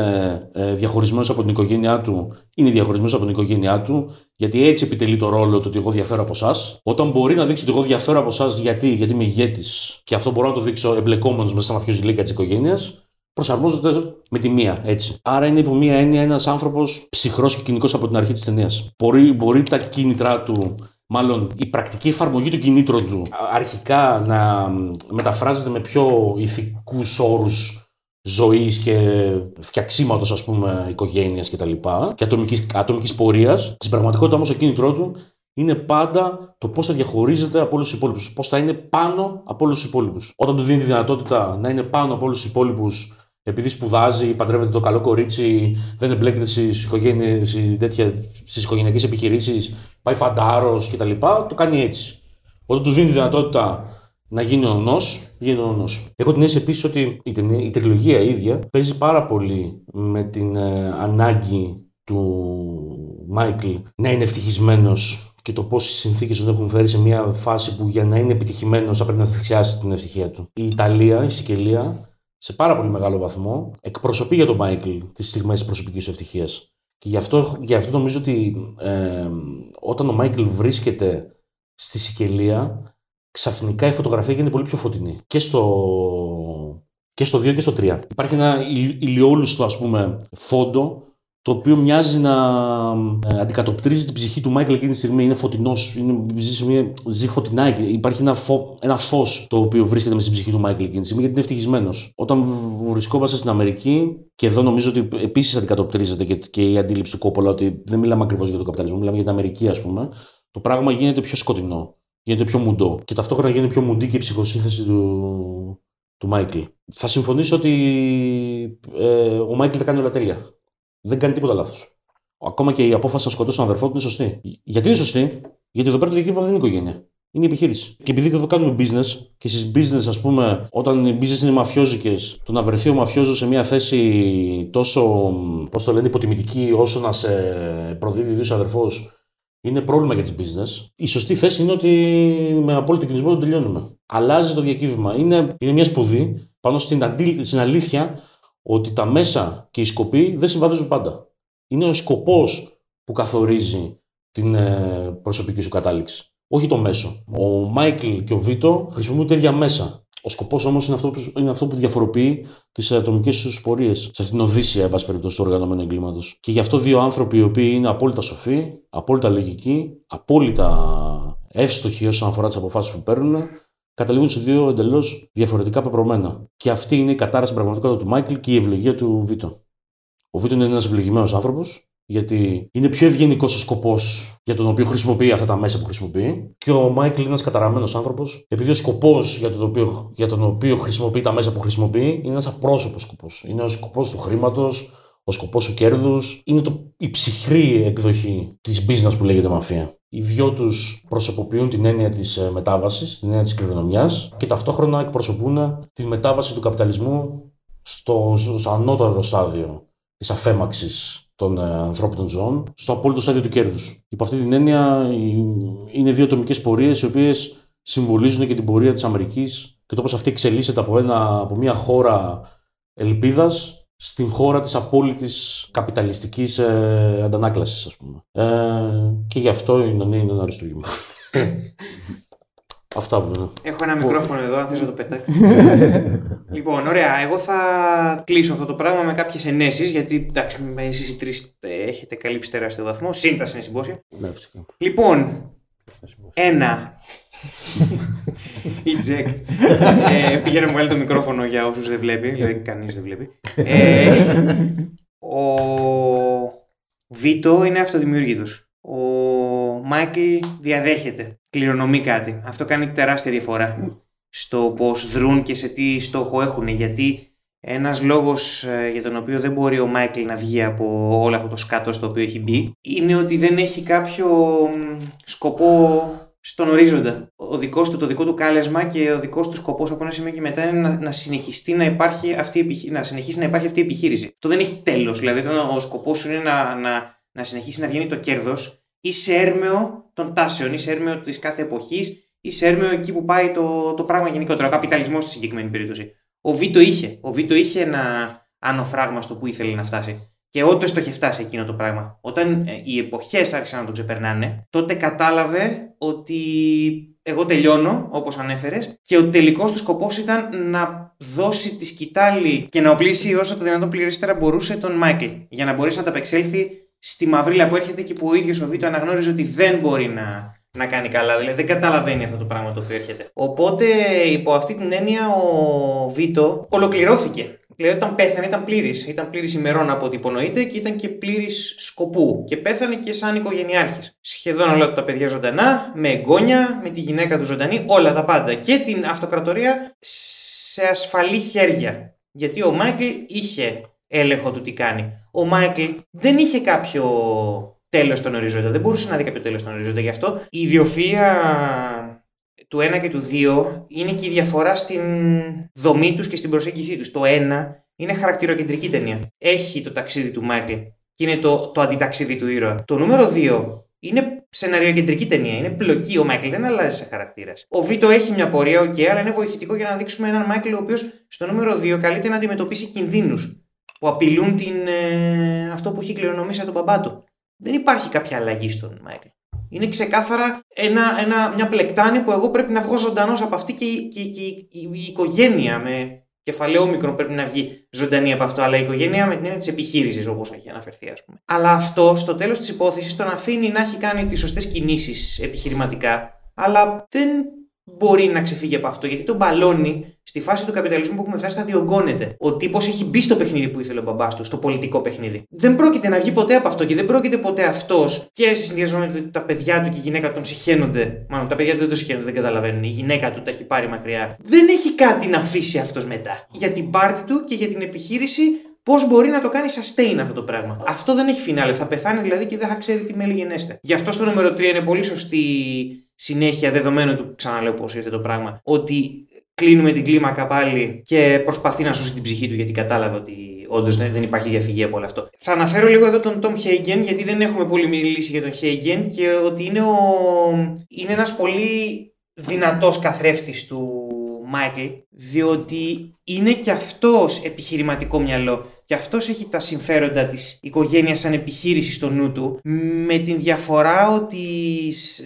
ε, διαχωρισμένος από την οικογένειά του, είναι διαχωρισμένος από την οικογένειά του, γιατί έτσι επιτελεί το ρόλο του ότι εγώ διαφέρω από εσάς. Όταν μπορεί να δείξει ότι εγώ διαφέρω από εσάς, γιατί, γιατί είμαι ηγέτης και αυτό μπορώ να το δείξω εμπλεκόμενος μέσα στα μαφιοζηλίκια της οικογένειας, προσαρμόζονται με τη μία, έτσι. Άρα είναι υπό μία έννοια ένας άνθρωπος ψυχρός και κοινικός από την αρχή της ταινίας. Μπορεί, μπορεί τα κίνητρά του, μάλλον η πρακτική εφαρμογή των κινήτρων του, α- αρχικά να μ, μεταφράζεται με πιο ηθικούς όρους ζωής και φτιαξίματος, ας πούμε, οικογένειας κτλ. και ατομικής ατομικής πορείας. Στην πραγματικότητα όμως το κίνητρό του είναι πάντα το πώς θα διαχωρίζεται από όλους τους υπόλοιπους. Πώς θα είναι πάνω από όλους τους υπόλοιπους. Όταν του δίνει τη δυνατότητα να είναι πάνω από όλους τους υπόλοιπους, επειδή σπουδάζει, παντρεύεται το καλό κορίτσι, δεν εμπλέκεται στις οικογενειακές επιχειρήσεις, πάει φαντάρος κτλ. Το κάνει έτσι. Όταν του δίνει τη δυνατότητα να γίνει ο νος, γίνει ο νος. Έχω την αίσθηση επίσης ότι η, ταινία- η τριλογία ίδια παίζει πάρα πολύ με την ε, ανάγκη του Μάικλ να είναι ευτυχισμένος και το πώς οι συνθήκες τον έχουν φέρει σε μια φάση που για να είναι επιτυχημένος θα πρέπει να θυσιάσει την ευτυχία του. Η Ιταλία, η Σικελία, σε πάρα πολύ μεγάλο βαθμό εκπροσωπεί για τον Μάικλ τις στιγμές της προσωπικής του ευτυχίας. Και γι' αυτό, γι αυτό νομίζω ότι ε, όταν ο Μάικλ βρίσκεται στη Σικελία, ξαφνικά η φωτογραφία γίνεται πολύ πιο φωτεινή. Και στο, και στο 2 και στο 3. Υπάρχει ένα ηλ- ηλιόλουστο, ας πούμε, φόντο το οποίο μοιάζει να ε, αντικατοπτρίζει την ψυχή του Μάικλ εκείνη τη στιγμή. Είναι φωτεινός, ζει, σε μια- ζει φωτεινά. εκεί. Υπάρχει ένα, φω, ένα φως το οποίο βρίσκεται μέσα στην ψυχή του Μάικλ εκείνη τη στιγμή γιατί είναι ευτυχισμένος. Όταν β- βρισκόμαστε στην Αμερική, και εδώ νομίζω ότι επίσης αντικατοπτρίζεται και, και η αντίληψη του Κόπολα ότι δεν μιλάμε ακριβώς για τον καπιταλισμό, μιλάμε για την Αμερική, ας πούμε. Το πράγμα γίνεται πιο σκοτεινό, γίνεται πιο μουντό. Και ταυτόχρονα γίνεται πιο μουντή και η ψυχοσύνθεση του, του Μάικλ. Θα συμφωνήσω ότι ε, ο Μάικλ τα κάνει όλα τέλεια. Δεν κάνει τίποτα λάθος. Ακόμα και η απόφαση να σκοτώσει τον αδερφό του είναι σωστή. Γιατί είναι σωστή, Γιατί εδώ πέρα το διακύβευμα δεν είναι οικογένεια. Είναι η επιχείρηση. Και επειδή εδώ κάνουμε business, και στις business, ας πούμε, όταν οι business είναι μαφιόζικες, το να βρεθεί ο μαφιόζος σε μια θέση τόσο, πώς το λένε, υποτιμητική όσο να σε προδίδει ο ίδιος αδερφός, είναι πρόβλημα για τις business. Η σωστή θέση είναι ότι με απόλυτο κινησμό το τελειώνουμε. Αλλάζει το διακύβευμα. Είναι, είναι μια σπουδή πάνω στην, αντί, στην αλήθεια ότι τα μέσα και οι σκοποί δεν συμβαδίζουν πάντα. Είναι ο σκοπός που καθορίζει την ε, προσωπική σου κατάληξη. Όχι το μέσο. Ο Μάικλ και ο Βίτο χρησιμοποιούν τα ίδια μέσα. Ο σκοπός όμως είναι, αυτό που- είναι αυτό που διαφοροποιεί τις ατομικές τους πορείες σε αυτήν την οδύσσια, εν πάση περιπτώσει, του οργανωμένου εγκλήματος. Και γι' αυτό δύο άνθρωποι οι οποίοι είναι απόλυτα σοφοί, απόλυτα λογικοί, απόλυτα εύστοχοι όσον αφορά τις αποφάσεις που παίρνουν, καταλήγουν σε δύο εντελώς διαφορετικά πεπρωμένα. Και αυτή είναι η κατάρα στην πραγματικότητα του Μάικλ και η ευλογία του Βίτο. Ο Βίτο είναι ένας ευλογημένος άνθρωπος, γιατί είναι πιο ευγενικός ο σκοπός για τον οποίο χρησιμοποιεί αυτά τα μέσα που χρησιμοποιεί. Και ο Μάικλ είναι ένας καταραμένος άνθρωπος, επειδή ο σκοπός για, τον οποίο- για τον οποίο χρησιμοποιεί τα μέσα που χρησιμοποιεί είναι ένας απρόσωπος σκοπός. Είναι ο σκοπός του χρήματος, ο σκοπός του κέρδους. Είναι το, η ψυχρή εκδοχή της business που λέγεται μαφία. Οι δυο τους προσωποποιούν την έννοια της μετάβασης, την έννοια της κληρονομιάς και ταυτόχρονα εκπροσωπούν τη μετάβαση του καπιταλισμού στο, στο ανώτατο στάδιο της αφέμαξης των ε, ανθρώπινων ζώων, στο απόλυτο στάδιο του κέρδους. Υπό αυτή την έννοια, η- είναι δύο ατομικές πορείες οι οποίες συμβολίζουν και την πορεία της Αμερικής και το πώς αυτή εξελίσσεται από, ένα, από μια χώρα ελπίδας στην χώρα της απόλυτης καπιταλιστικής ε, αντανάκλασης, ας πούμε. Ε, και γι' αυτό η Νονή είναι ένα αριστούργημα. (laughs) Αυτά που είναι. Έχω ένα μικρόφωνο εδώ, αν θες να το πετάξεις. (laughs) λοιπόν, ωραία. Εγώ θα κλείσω αυτό το πράγμα με κάποιες ενέσεις, γιατί εντάξει, με εσείς οι τρεις ε, έχετε καλύψει τεράστιο βαθμό. Σύν τα συνεισυμπόσια. Ναι, φυσικά. Λοιπόν, ένα. Eject. ε, πήγαινε να μου βγάλει το μικρόφωνο για όσους δεν βλέπει, δηλαδή κανείς δεν βλέπει. (laughs) Ε, ο Βίτο είναι αυτοδημιούργητος. Ο Μάικλ διαδέχεται, κληρονομεί κάτι. Αυτό κάνει τεράστια διαφορά στο πώς δρούν και σε τι στόχο έχουν. Γιατί ένας λόγος ε, για τον οποίο δεν μπορεί ο Μάικλ να βγει από όλο αυτό το σκάτος στο οποίο έχει μπει είναι ότι δεν έχει κάποιο μ, σκοπό στον ορίζοντα. Ο δικός του, το δικό του κάλεσμα και ο δικός του σκοπός από ένα σημείο και μετά είναι να, να, συνεχιστεί να, υπάρχει αυτή, η επιχει- να συνεχίσει να υπάρχει αυτή η επιχείρηση. Αυτό δεν έχει τέλος. Δηλαδή όταν ο σκοπός σου είναι να, να, να συνεχίσει να βγαίνει το κέρδος είσαι έρμεο των τάσεων, είσαι έρμεο της κάθε εποχής, είσαι έρμεο εκεί που πάει το, το πράγμα γενικότερα, ο καπιταλισμός στη συγκεκριμένη περίπτωση. Ο Βίτο είχε. Ο Βίτο είχε ένα άνω φράγμα στο που ήθελε να φτάσει. Και όντως το είχε φτάσει εκείνο το πράγμα. Όταν ε, οι εποχές άρχισαν να το ξεπερνάνε, τότε κατάλαβε ότι εγώ τελειώνω, όπως ανέφερες, και ο τελικός του σκοπός ήταν να δώσει τη σκητάλη και να οπλίσει όσο το δυνατόν πληρέστερα μπορούσε τον Μάικλ. Για να μπορέσει να ταπεξέλθει στη μαυρίλα που έρχεται και που ο ίδιος ο Βίτο αναγνώριζε ότι δεν μπορεί να, να κάνει καλά. Δηλαδή δεν καταλαβαίνει αυτό το πράγμα το οποίο έρχεται. Οπότε υπό αυτή την έννοια ο Βίτο ολοκληρώθηκε. Δηλαδή όταν πέθανε ήταν πλήρης. Ήταν πλήρης ημερών από ό,τι υπονοείται και ήταν και πλήρης σκοπού. Και πέθανε και σαν οικογενειάρχης. Σχεδόν όλα τα παιδιά ζωντανά, με εγγόνια, με τη γυναίκα του ζωντανή, όλα τα πάντα. Και την αυτοκρατορία σε ασφαλή χέρια. Γιατί ο Μάικλ είχε έλεγχο του τι κάνει. Ο Μάικλ δεν είχε κάποιο τέλος στον οριζόντα. Δεν μπορούσε να δει κάποιο τέλος στον οριζόντα. Γι' αυτό η ιδιοφυα του 1 και του 2 είναι και η διαφορά στην δομή τους και στην προσέγγιση τους. Το 1 είναι χαρακτηροκεντρική ταινία. Έχει το ταξίδι του Μάικλ και είναι το, το αντιταξίδι του ήρωα. Το νούμερο 2 είναι σεναριοκεντρική ταινία. Είναι πλοκή. Ο Μάικλ δεν αλλάζει σε χαρακτήρας. Ο Βίτο έχει μια πορεία, οκ, αλλά είναι βοηθητικό για να δείξουμε έναν Μάικλ ο οποίος στο νούμερο 2 καλείται να αντιμετωπίσει κινδύνους που απειλούν την, ε, αυτό που έχει κληρονομήσει από τον μπαμπά του. Δεν υπάρχει κάποια αλλαγή στον Μάικλ. Είναι ξεκάθαρα ένα, ένα, μια πλεκτάνη που εγώ πρέπει να βγω ζωντανός από αυτή και, η- και, και η, η, η οικογένεια με, κεφαλαίο μικρό πρέπει να βγει ζωντανή από αυτό, αλλά η οικογένεια με την έννοια της επιχείρησης, όπως έχει αναφερθεί, ας πούμε. Αλλά αυτό στο τέλος της υπόθεσης τον αφήνει να έχει κάνει τις σωστές κινήσεις επιχειρηματικά, αλλά δεν μπορεί να ξεφύγει από αυτό. Γιατί το μπαλόνι στη φάση του καπιταλισμού που έχουμε φτάσει θα διωγγώνεται. Ο τύπος έχει μπει στο παιχνίδι που ήθελε ο μπαμπάς του, στο πολιτικό παιχνίδι. Δεν πρόκειται να βγει ποτέ από αυτό και δεν πρόκειται ποτέ αυτός και σε συνδυασμό με το ότι τα παιδιά του και η γυναίκα τον συχαίνονται. Μάλλον τα παιδιά του δεν το συχαίνονται, δεν καταλαβαίνουν. Η γυναίκα του τα έχει πάρει μακριά. Δεν έχει κάτι να αφήσει αυτός μετά. Για την πάρτη του και για την επιχείρηση Πώς μπορεί να το κάνει sustain αυτό το πράγμα; Αυτό δεν έχει φινάλε. Θα πεθάνει δηλαδή και δεν θα ξέρει τι μέλη γενέστε. Γι' αυτό στο νούμερο 3 είναι πολύ σωστή συνέχεια δεδομένου του, ξαναλέω πώς ήρθε το πράγμα, ότι κλείνουμε την κλίμακα πάλι και προσπαθεί να σώσει την ψυχή του γιατί κατάλαβε ότι όντως δεν υπάρχει διαφυγή από όλο αυτό. Θα αναφέρω λίγο εδώ τον Tom Hagen γιατί δεν έχουμε πολύ μιλήσει για τον Hagen και ότι είναι, ο... είναι ένας πολύ δυνατός καθρέφτης του Μάικλ, διότι είναι και αυτός επιχειρηματικό μυαλό και αυτός έχει τα συμφέροντα της οικογένειας σαν επιχείρηση στο νου του, με την διαφορά ότι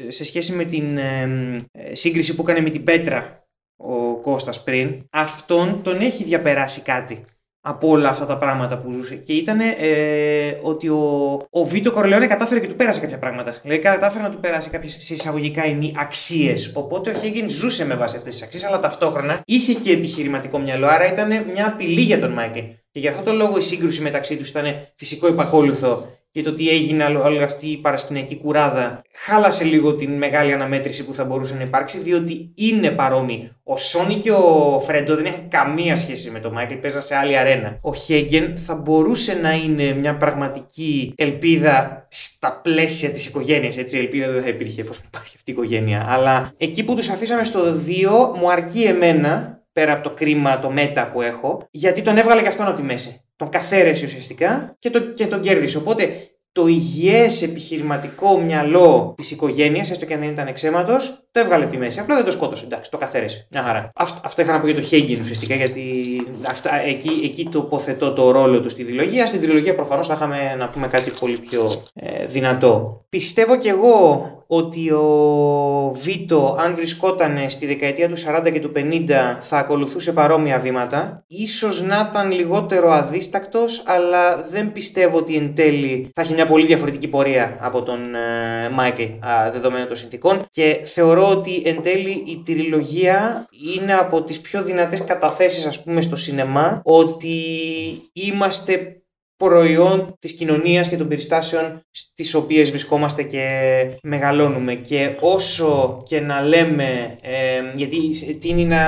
σε σχέση με την ε, σύγκριση που έκανε με την Πέτρα ο Κώστας πριν, αυτόν τον έχει διαπεράσει κάτι από όλα αυτά τα πράγματα που ζούσε. Και ήταν ε, ότι ο, ο Βίτο Κορλεόνε κατάφερε και του πέρασε κάποια πράγματα. Δηλαδή κατάφερε να του περάσει κάποιες εισαγωγικά ημί αξίες. Οπότε ο Χέγγιν ζούσε με βάση αυτές τις αξίες, αλλά ταυτόχρονα είχε και επιχειρηματικό μυαλό. Άρα ήταν μια απειλή για τον Μάικλ. Και γι' αυτό το λόγο η σύγκρουση μεταξύ τους ήταν φυσικό υπακόλουθο και το τι έγινε όλη αυτή η παρασκηνιακή κουράδα χάλασε λίγο την μεγάλη αναμέτρηση που θα μπορούσε να υπάρξει, διότι είναι παρόμοιοι. Ο Σόνι και ο Φρέντο δεν έχουν καμία σχέση με τον Μάικλ, παίζαν σε άλλη αρένα. Ο Χέγγεν θα μπορούσε να είναι μια πραγματική ελπίδα στα πλαίσια της οικογένειας. Έτσι, ελπίδα δεν θα υπήρχε εφόσον υπάρχει αυτή η οικογένεια. Αλλά εκεί που τους αφήσαμε στο 2, μου αρκεί εμένα πέρα από το κρίμα, το μέτα που έχω, γιατί τον έβγαλε και αυτόν από τη μέση. Τον καθαίρεσε ουσιαστικά και, το, και τον κέρδισε. Οπότε το υγιές επιχειρηματικό μυαλό της οικογένειας, έστω και αν δεν ήταν εξαίματος, το έβγαλε τη μέση. Απλά δεν το σκότωσε. Εντάξει, το καθαίρεσε. Μια χαρά. Αυτό, αυτό είχα να πω για το Χέγγιν ουσιαστικά, γιατί αυτά, εκεί, εκεί τοποθετώ το ρόλο του στη δηλογία. Στην τριλογία προφανώς θα είχαμε να πούμε κάτι πολύ πιο ε, δυνατό. Πιστεύω κι εγώ ότι ο Βίτο, αν βρισκόταν στη δεκαετία του 40 και του 50, θα ακολουθούσε παρόμοια βήματα. Ίσως να ήταν λιγότερο αδίστακτος, αλλά δεν πιστεύω ότι εν τέλει θα έχει μια πολύ διαφορετική πορεία από τον ε, Μάικλ δεδομένων των συνθήκων. Και θεωρώ ότι εν τέλει η τριλογία είναι από τις πιο δυνατές καταθέσεις ας πούμε στο σινεμά ότι είμαστε προϊόν της κοινωνίας και των περιστάσεων στις οποίες βρισκόμαστε και μεγαλώνουμε. Και όσο και να λέμε, ε, γιατί τίνει να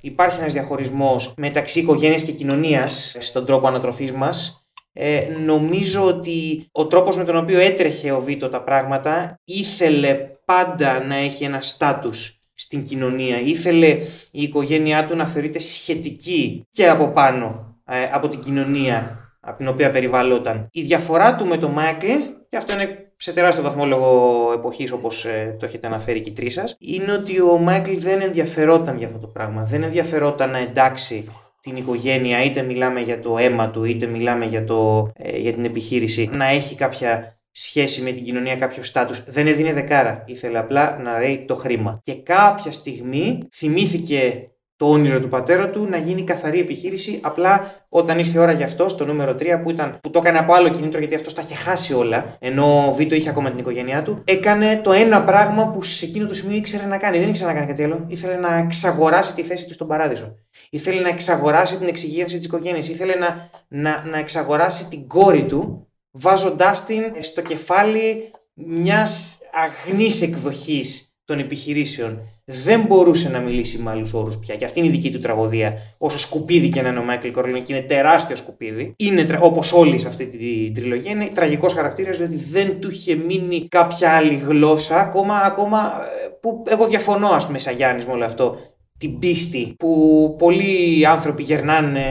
υπάρχει ένας διαχωρισμός μεταξύ οικογένειας και κοινωνίας στον τρόπο ανατροφής μας, ε, νομίζω ότι ο τρόπος με τον οποίο έτρεχε ο Βίτο τα πράγματα ήθελε πάντα να έχει ένα στάτους στην κοινωνία. Ήθελε η οικογένειά του να θεωρείται σχετική και από πάνω ε, από την κοινωνία από την οποία περιβαλλόταν. Η διαφορά του με τον Μάικλ, και αυτό είναι σε τεράστιο βαθμό λόγω εποχής όπως ε, το έχετε αναφέρει και οι τρεις σας, είναι ότι ο Μάικλ δεν ενδιαφερόταν για αυτό το πράγμα. Δεν ενδιαφερόταν να εντάξει την οικογένεια, είτε μιλάμε για το αίμα του, είτε μιλάμε για, το, ε, για την επιχείρηση, να έχει κάποια σχέση με την κοινωνία, κάποιο στάτου. Δεν έδινε δεκάρα. Ήθελε απλά να ρέει το χρήμα. Και κάποια στιγμή θυμήθηκε το όνειρο του πατέρα του να γίνει καθαρή επιχείρηση. Απλά όταν ήρθε η ώρα για αυτό, στο νούμερο 3, που, ήταν, που το έκανε από άλλο κινήτρο γιατί αυτό τα είχε χάσει όλα, ενώ ο Βίτο είχε ακόμα την οικογένειά του, έκανε το ένα πράγμα που σε εκείνο το σημείο ήξερε να κάνει. Δεν ήξερε να κάνει κάτι άλλο. Ήθελε να εξαγοράσει τη θέση του στον παράδεισο. Ήθελε να εξαγοράσει την εξυγίανση της οικογένειας. Ήθελε να, να, να εξαγοράσει την κόρη του, βάζοντάς την στο κεφάλι μιας αγνής εκδοχής των επιχειρήσεων δεν μπορούσε να μιλήσει με άλλους όρους πια. Και αυτή είναι η δική του τραγωδία. Όσο σκουπίδι και να είναι ο Μάικλ Κορλίνο, και είναι τεράστιο σκουπίδι, είναι όπως όλοι σε αυτή την τριλογία, είναι τραγικός χαρακτήρας, διότι δεν του είχε μείνει κάποια άλλη γλώσσα. Ακόμα, ακόμα ε, που εγώ διαφωνώ, ας πούμε, σαν Γιάννη με όλο αυτό την πίστη που πολλοί άνθρωποι γερνάνε,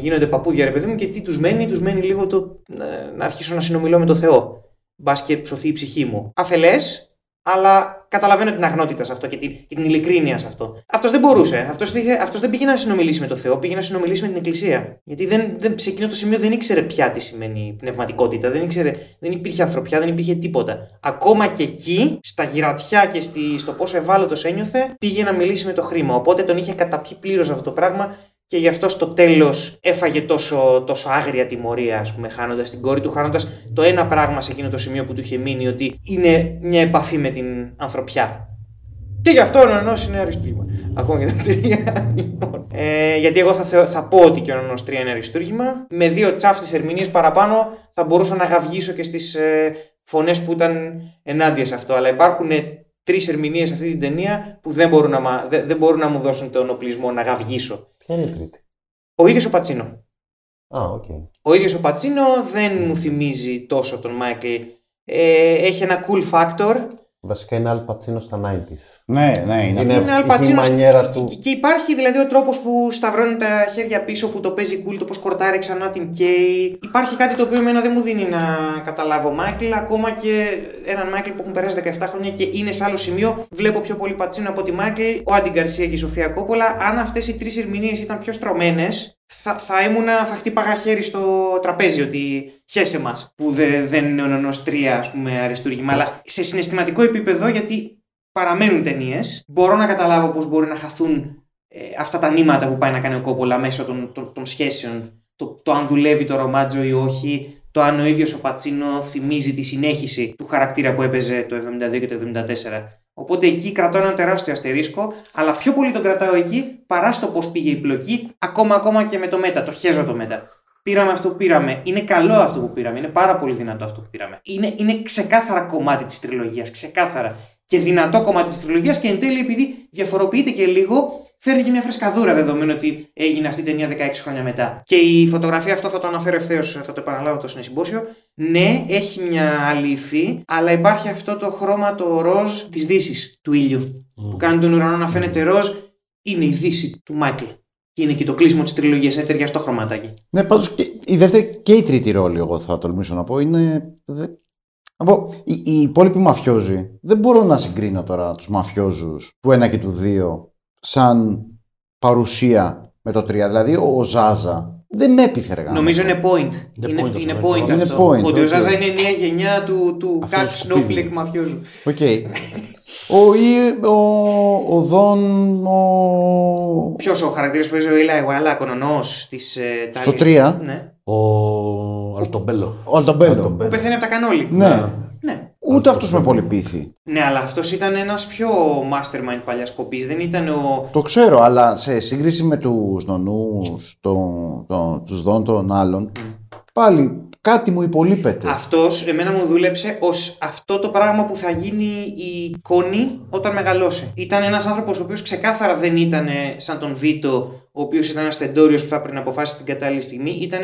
γίνονται παππούδια ρε παιδί μου και τι τους μένει, τους μένει λίγο το ε, να αρχίσω να συνομιλώ με το Θεό. Μπας και ψωθεί η ψυχή μου. Αφελές, αλλά καταλαβαίνω την αγνότητα σε αυτό και την, την ειλικρίνεια σε αυτό. Αυτός δεν μπορούσε. Αυτός αυτός δεν πήγε να συνομιλήσει με το Θεό, πήγε να συνομιλήσει με την Εκκλησία. Γιατί δεν, δεν, σε εκείνο το σημείο δεν ήξερε πια τι σημαίνει πνευματικότητα, δεν, ήξερε, δεν υπήρχε ανθρωπιά, δεν υπήρχε τίποτα. Ακόμα και εκεί, στα γυρατιά και στη, στο πόσο ευάλωτος ένιωθε, πήγε να μιλήσει με το χρήμα. Οπότε τον είχε καταπιεί πλήρως αυτό το πράγμα και γι' αυτό στο τέλος έφαγε τόσο, τόσο άγρια τιμωρία, ας πούμε, χάνοντας την κόρη του, χάνοντας το ένα πράγμα σε εκείνο το σημείο που του είχε μείνει, ότι είναι μια επαφή με την ανθρωπιά. Και γι' αυτό ο Νονό είναι αριστούργημα. Ακόμα και τα τρία. (laughs) λοιπόν. Ε, γιατί εγώ θα, θεω- θα πω ότι και ο Νονό 3 είναι αριστούργημα. Με δύο τσάφτε ερμηνείε παραπάνω θα μπορούσα να γαυγίσω και στις ε, φωνές που ήταν ενάντια σε αυτό. Αλλά υπάρχουν τρεις ερμηνείες σε αυτή την ταινία που δεν μπορούν, να, μα- δεν, δεν μπορούν να μου δώσουν τον οπλισμό να γαυγίσω. Ποια είναι η τρίτη. Ο ίδιος ο Πατσίνο. Α, οκ. Ο ίδιος ο Πατσίνο δεν μου θυμίζει τόσο τον Μάικλ. Ε, έχει ένα cool factor. Βασικά είναι Al Pacino στα 90s. Ναι, ναι, είναι. Είναι- Είναι είχε Al η Pacino μανιέρα και- του. Και, και υπάρχει δηλαδή ο τρόπος που σταυρώνει τα χέρια πίσω, που το παίζει cool, το πώς κορτάρει ξανά την Κέι. Υπάρχει κάτι το οποίο εμένα δεν μου δίνει να καταλάβω Μάικλ, ακόμα και έναν Μάικλ που έχουν περάσει 17 χρόνια και είναι σε άλλο σημείο. Βλέπω πιο πολύ Πατσίνο από ό,τι Μάικλ, ο Άντι Γκαρσία και η Σοφία Κόπολα. Αν αυτές οι τρεις ερμηνείες ήταν πιο στρωμένες, θα, θα ήμουνα, θα χτύπαγα χέρι στο τραπέζι ότι χέσε μας που δε, δεν είναι ο νονός 3 ας πούμε αριστούργημα. Αλλά σε συναισθηματικό επίπεδο, γιατί παραμένουν ταινίες, μπορώ να καταλάβω πώς μπορεί να χαθούν ε, αυτά τα νήματα που πάει να κάνει ο Κόπολα μέσω των, των, των σχέσεων. Το, το αν δουλεύει το ρομάτζο ή όχι, το αν ο ίδιος ο Πατσίνο θυμίζει τη συνέχιση του χαρακτήρα που έπαιζε το 72 και το 74. Οπότε εκεί κρατώ ένα τεράστιο αστερίσκο, αλλά πιο πολύ τον κρατάω εκεί παρά στο πώς πήγε η πλοκή, ακόμα, ακόμα και με το μέτα. Το χέζω το μέτα. Πήραμε αυτό που πήραμε. Είναι καλό αυτό που πήραμε. Είναι πάρα πολύ δυνατό αυτό που πήραμε. Είναι, είναι ξεκάθαρα κομμάτι της τριλογίας. Ξεκάθαρα. Και δυνατό κομμάτι της τριλογίας και εν τέλει επειδή διαφοροποιείται και λίγο, φέρνει και μια φρεσκαδούρα δεδομένου ότι έγινε αυτή η ταινία 16 χρόνια μετά. Και η φωτογραφία, αυτό θα το αναφέρω ευθέως, θα το επαναλάβω το συνεισυμπόσιο. Ναι, έχει μια άλλη υφή, αλλά υπάρχει αυτό το χρώμα το ροζ της δύσης του ήλιου. Που κάνει τον ουρανό να φαίνεται ροζ, είναι η δύση του Μάικλ. Και είναι και το κλείσιμο της τριλογίας, είναι ταιριαστό χρωματάκι. Ναι, πάντως η δεύτερη και η τρίτη ρόλη, εγώ θα τολμήσω να πω, είναι. Δε- Να πω, οι, οι υπόλοιποι μαφιόζοι δεν μπορώ να συγκρίνω τώρα τους μαφιόζους του 1 και του 2 σαν παρουσία με το 3. Δηλαδή ο Ζάζα δεν με έπιθε ρε γάμο. Νομίζω είναι point. Είναι είναι point είναι αυτό, point είναι αυτό. point, ότι ο ok. Ζάζα είναι η νέα γενιά του, του Αυτός Cat το σκουπίδι. Snowflake μαφιόζου. Οκ. ο, ή- ο, ο Δον. Ο... Ποιος ο χαρακτήρας που παίζει ο Ηλα Ιγουαλά, κονονό της. Ε, Στο Τάλι- 3. Ναι. Ο Αλτομπέλο. Ο Αλτομπέλο. Αλτομπέλο. Που πεθαίνει από τα κανόλι. Ναι. ναι. Ούτε αυτός με πολύ πείθη. Ναι, αλλά αυτός ήταν ένας πιο mastermind παλιάς κοπής. Δεν ήταν ο. Το ξέρω, αλλά σε σύγκριση με τους νονούς, το, το, τους Δον των άλλων, πάλι κάτι μου υπολείπεται. Αυτός εμένα μου δούλεψε ως αυτό το πράγμα που θα γίνει η Κόνι όταν μεγαλώσει. Ήταν ένας άνθρωπος ο οποίος ξεκάθαρα δεν ήταν σαν τον Βίτο, ο οποίος ήταν ένας τεντόριος που θα πρέπει να αποφάσεις την κατάλληλη στιγμή. Ήταν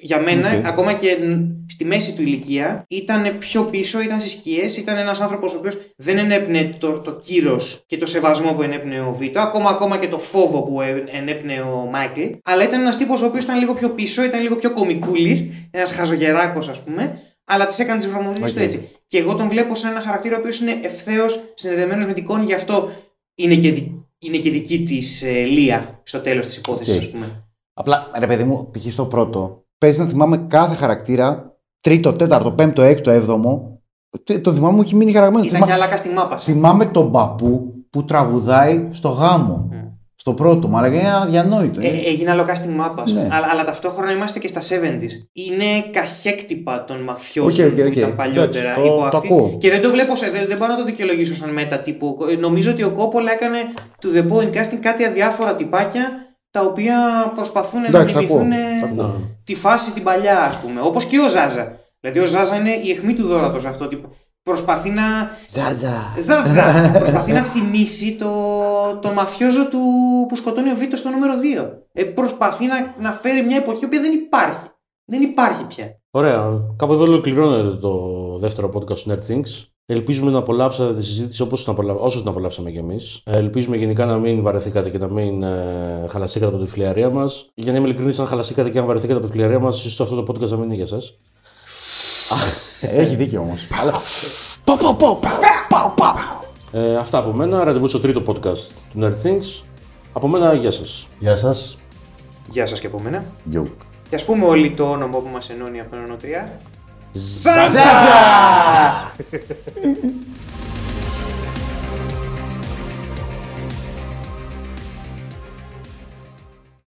για μένα, Οκ. ακόμα και ν- στη μέση του ηλικία, ήταν πιο πίσω, ήταν στις σκιές. Ήταν ένας άνθρωπος ο οποίος δεν ενέπνεε το, το κύρος και το σεβασμό που ενέπνεε ο Βίτο, ακόμα, ακόμα και το φόβο που ε- ενέπνεε ο Μάικλ. Αλλά ήταν ένας τύπος ο οποίος ήταν λίγο πιο πίσω, ήταν λίγο πιο κομικούλης, ένας χαζογεράκος ας πούμε, αλλά τις έκανε τις βρωμοδουλειές του Οκ. έτσι. Και εγώ τον βλέπω σαν ένα χαρακτήρα ο οποίος είναι ευθέως συνδεδεμένος με την Κόνι, γι' αυτό είναι και, δι- είναι και δική της ε, λεία στο τέλος της υπόθεσης, Οκ. ας πούμε. Απλά, ρε παιδί μου, π.χ. στο πρώτο, παίζει να θυμάμαι κάθε χαρακτήρα, τρίτο, τέταρτο, πέμπτο, έκτο, έβδομο. τε- Το θυμάμαι μου έχει μείνει χαραγμένο. Ήταν Θυμά- και άλλα στη μάπα. Θυμάμαι τον παππού που τραγουδάει στο γάμο. Στο πρώτο, μα είναι αδιανόητο. Ε, έγινε αλοκά στην μάπα. Ναι. Αλλά, αλλά ταυτόχρονα είμαστε και στα 70s. Είναι καχέκτυπα των μαφιώσεων Οκ, οκ, που οκ. ήταν παλιότερα. Εντάξει, το- υπό το αυτή. ακούω. Και δεν το βλέπω, σε, δεν, δεν μπορώ να το δικαιολογήσω σαν μέτα τύπου. Ε, Νομίζω ότι ο Κόπολα έκανε to the point casting κάτι αδιάφορα τυπάκια τα οποία προσπαθούν Εντάξει, να τα ακούω. μιμηθούν Τα ακούω. Ναι. τη φάση την παλιά, ας πούμε. Όπως και ο Ζάζα. Δηλαδή, ο Ζάζα είναι η αιχμή του δόρατο αυτό. Ότι Προσπαθεί να. Ζάζα. Ζάζα. (laughs) προσπαθεί να θυμίσει το, το μαφιόζο του που σκοτώνει ο Βίτος στο νούμερο 2. Ε, προσπαθεί να, να φέρει μια εποχή που δεν υπάρχει. Δεν υπάρχει πια. Ωραία. Κάπου εδώ ολοκληρώνεται το δεύτερο podcast του Nerd Things. Ελπίζουμε να απολαύσατε τη συζήτηση όπως την απολα... όσο την απολαύσαμε κι εμείς. Ε, Ελπίζουμε γενικά να μην βαρεθήκατε και να μην ε, χαλασήκατε από τη φιλιαρία μας. Για να είμαι ειλικρινής, αν χαλασήκατε και αν βαρεθήκατε από τη φιλιαρία μας, ίσως αυτό το podcast να μην είναι για σας. Έχει δίκιο όμως. (laughs) Αλλά Ε, αυτά από μένα. Ραντεβού στο τρίτο podcast του Nerd Things. Από μένα, γεια σας. Γεια σας. Γεια σας και από μένα. Γιου. Και ας πούμε όλοι το όνομα που μας ενώνει από τον 1-3. Ζαζά! (laughs)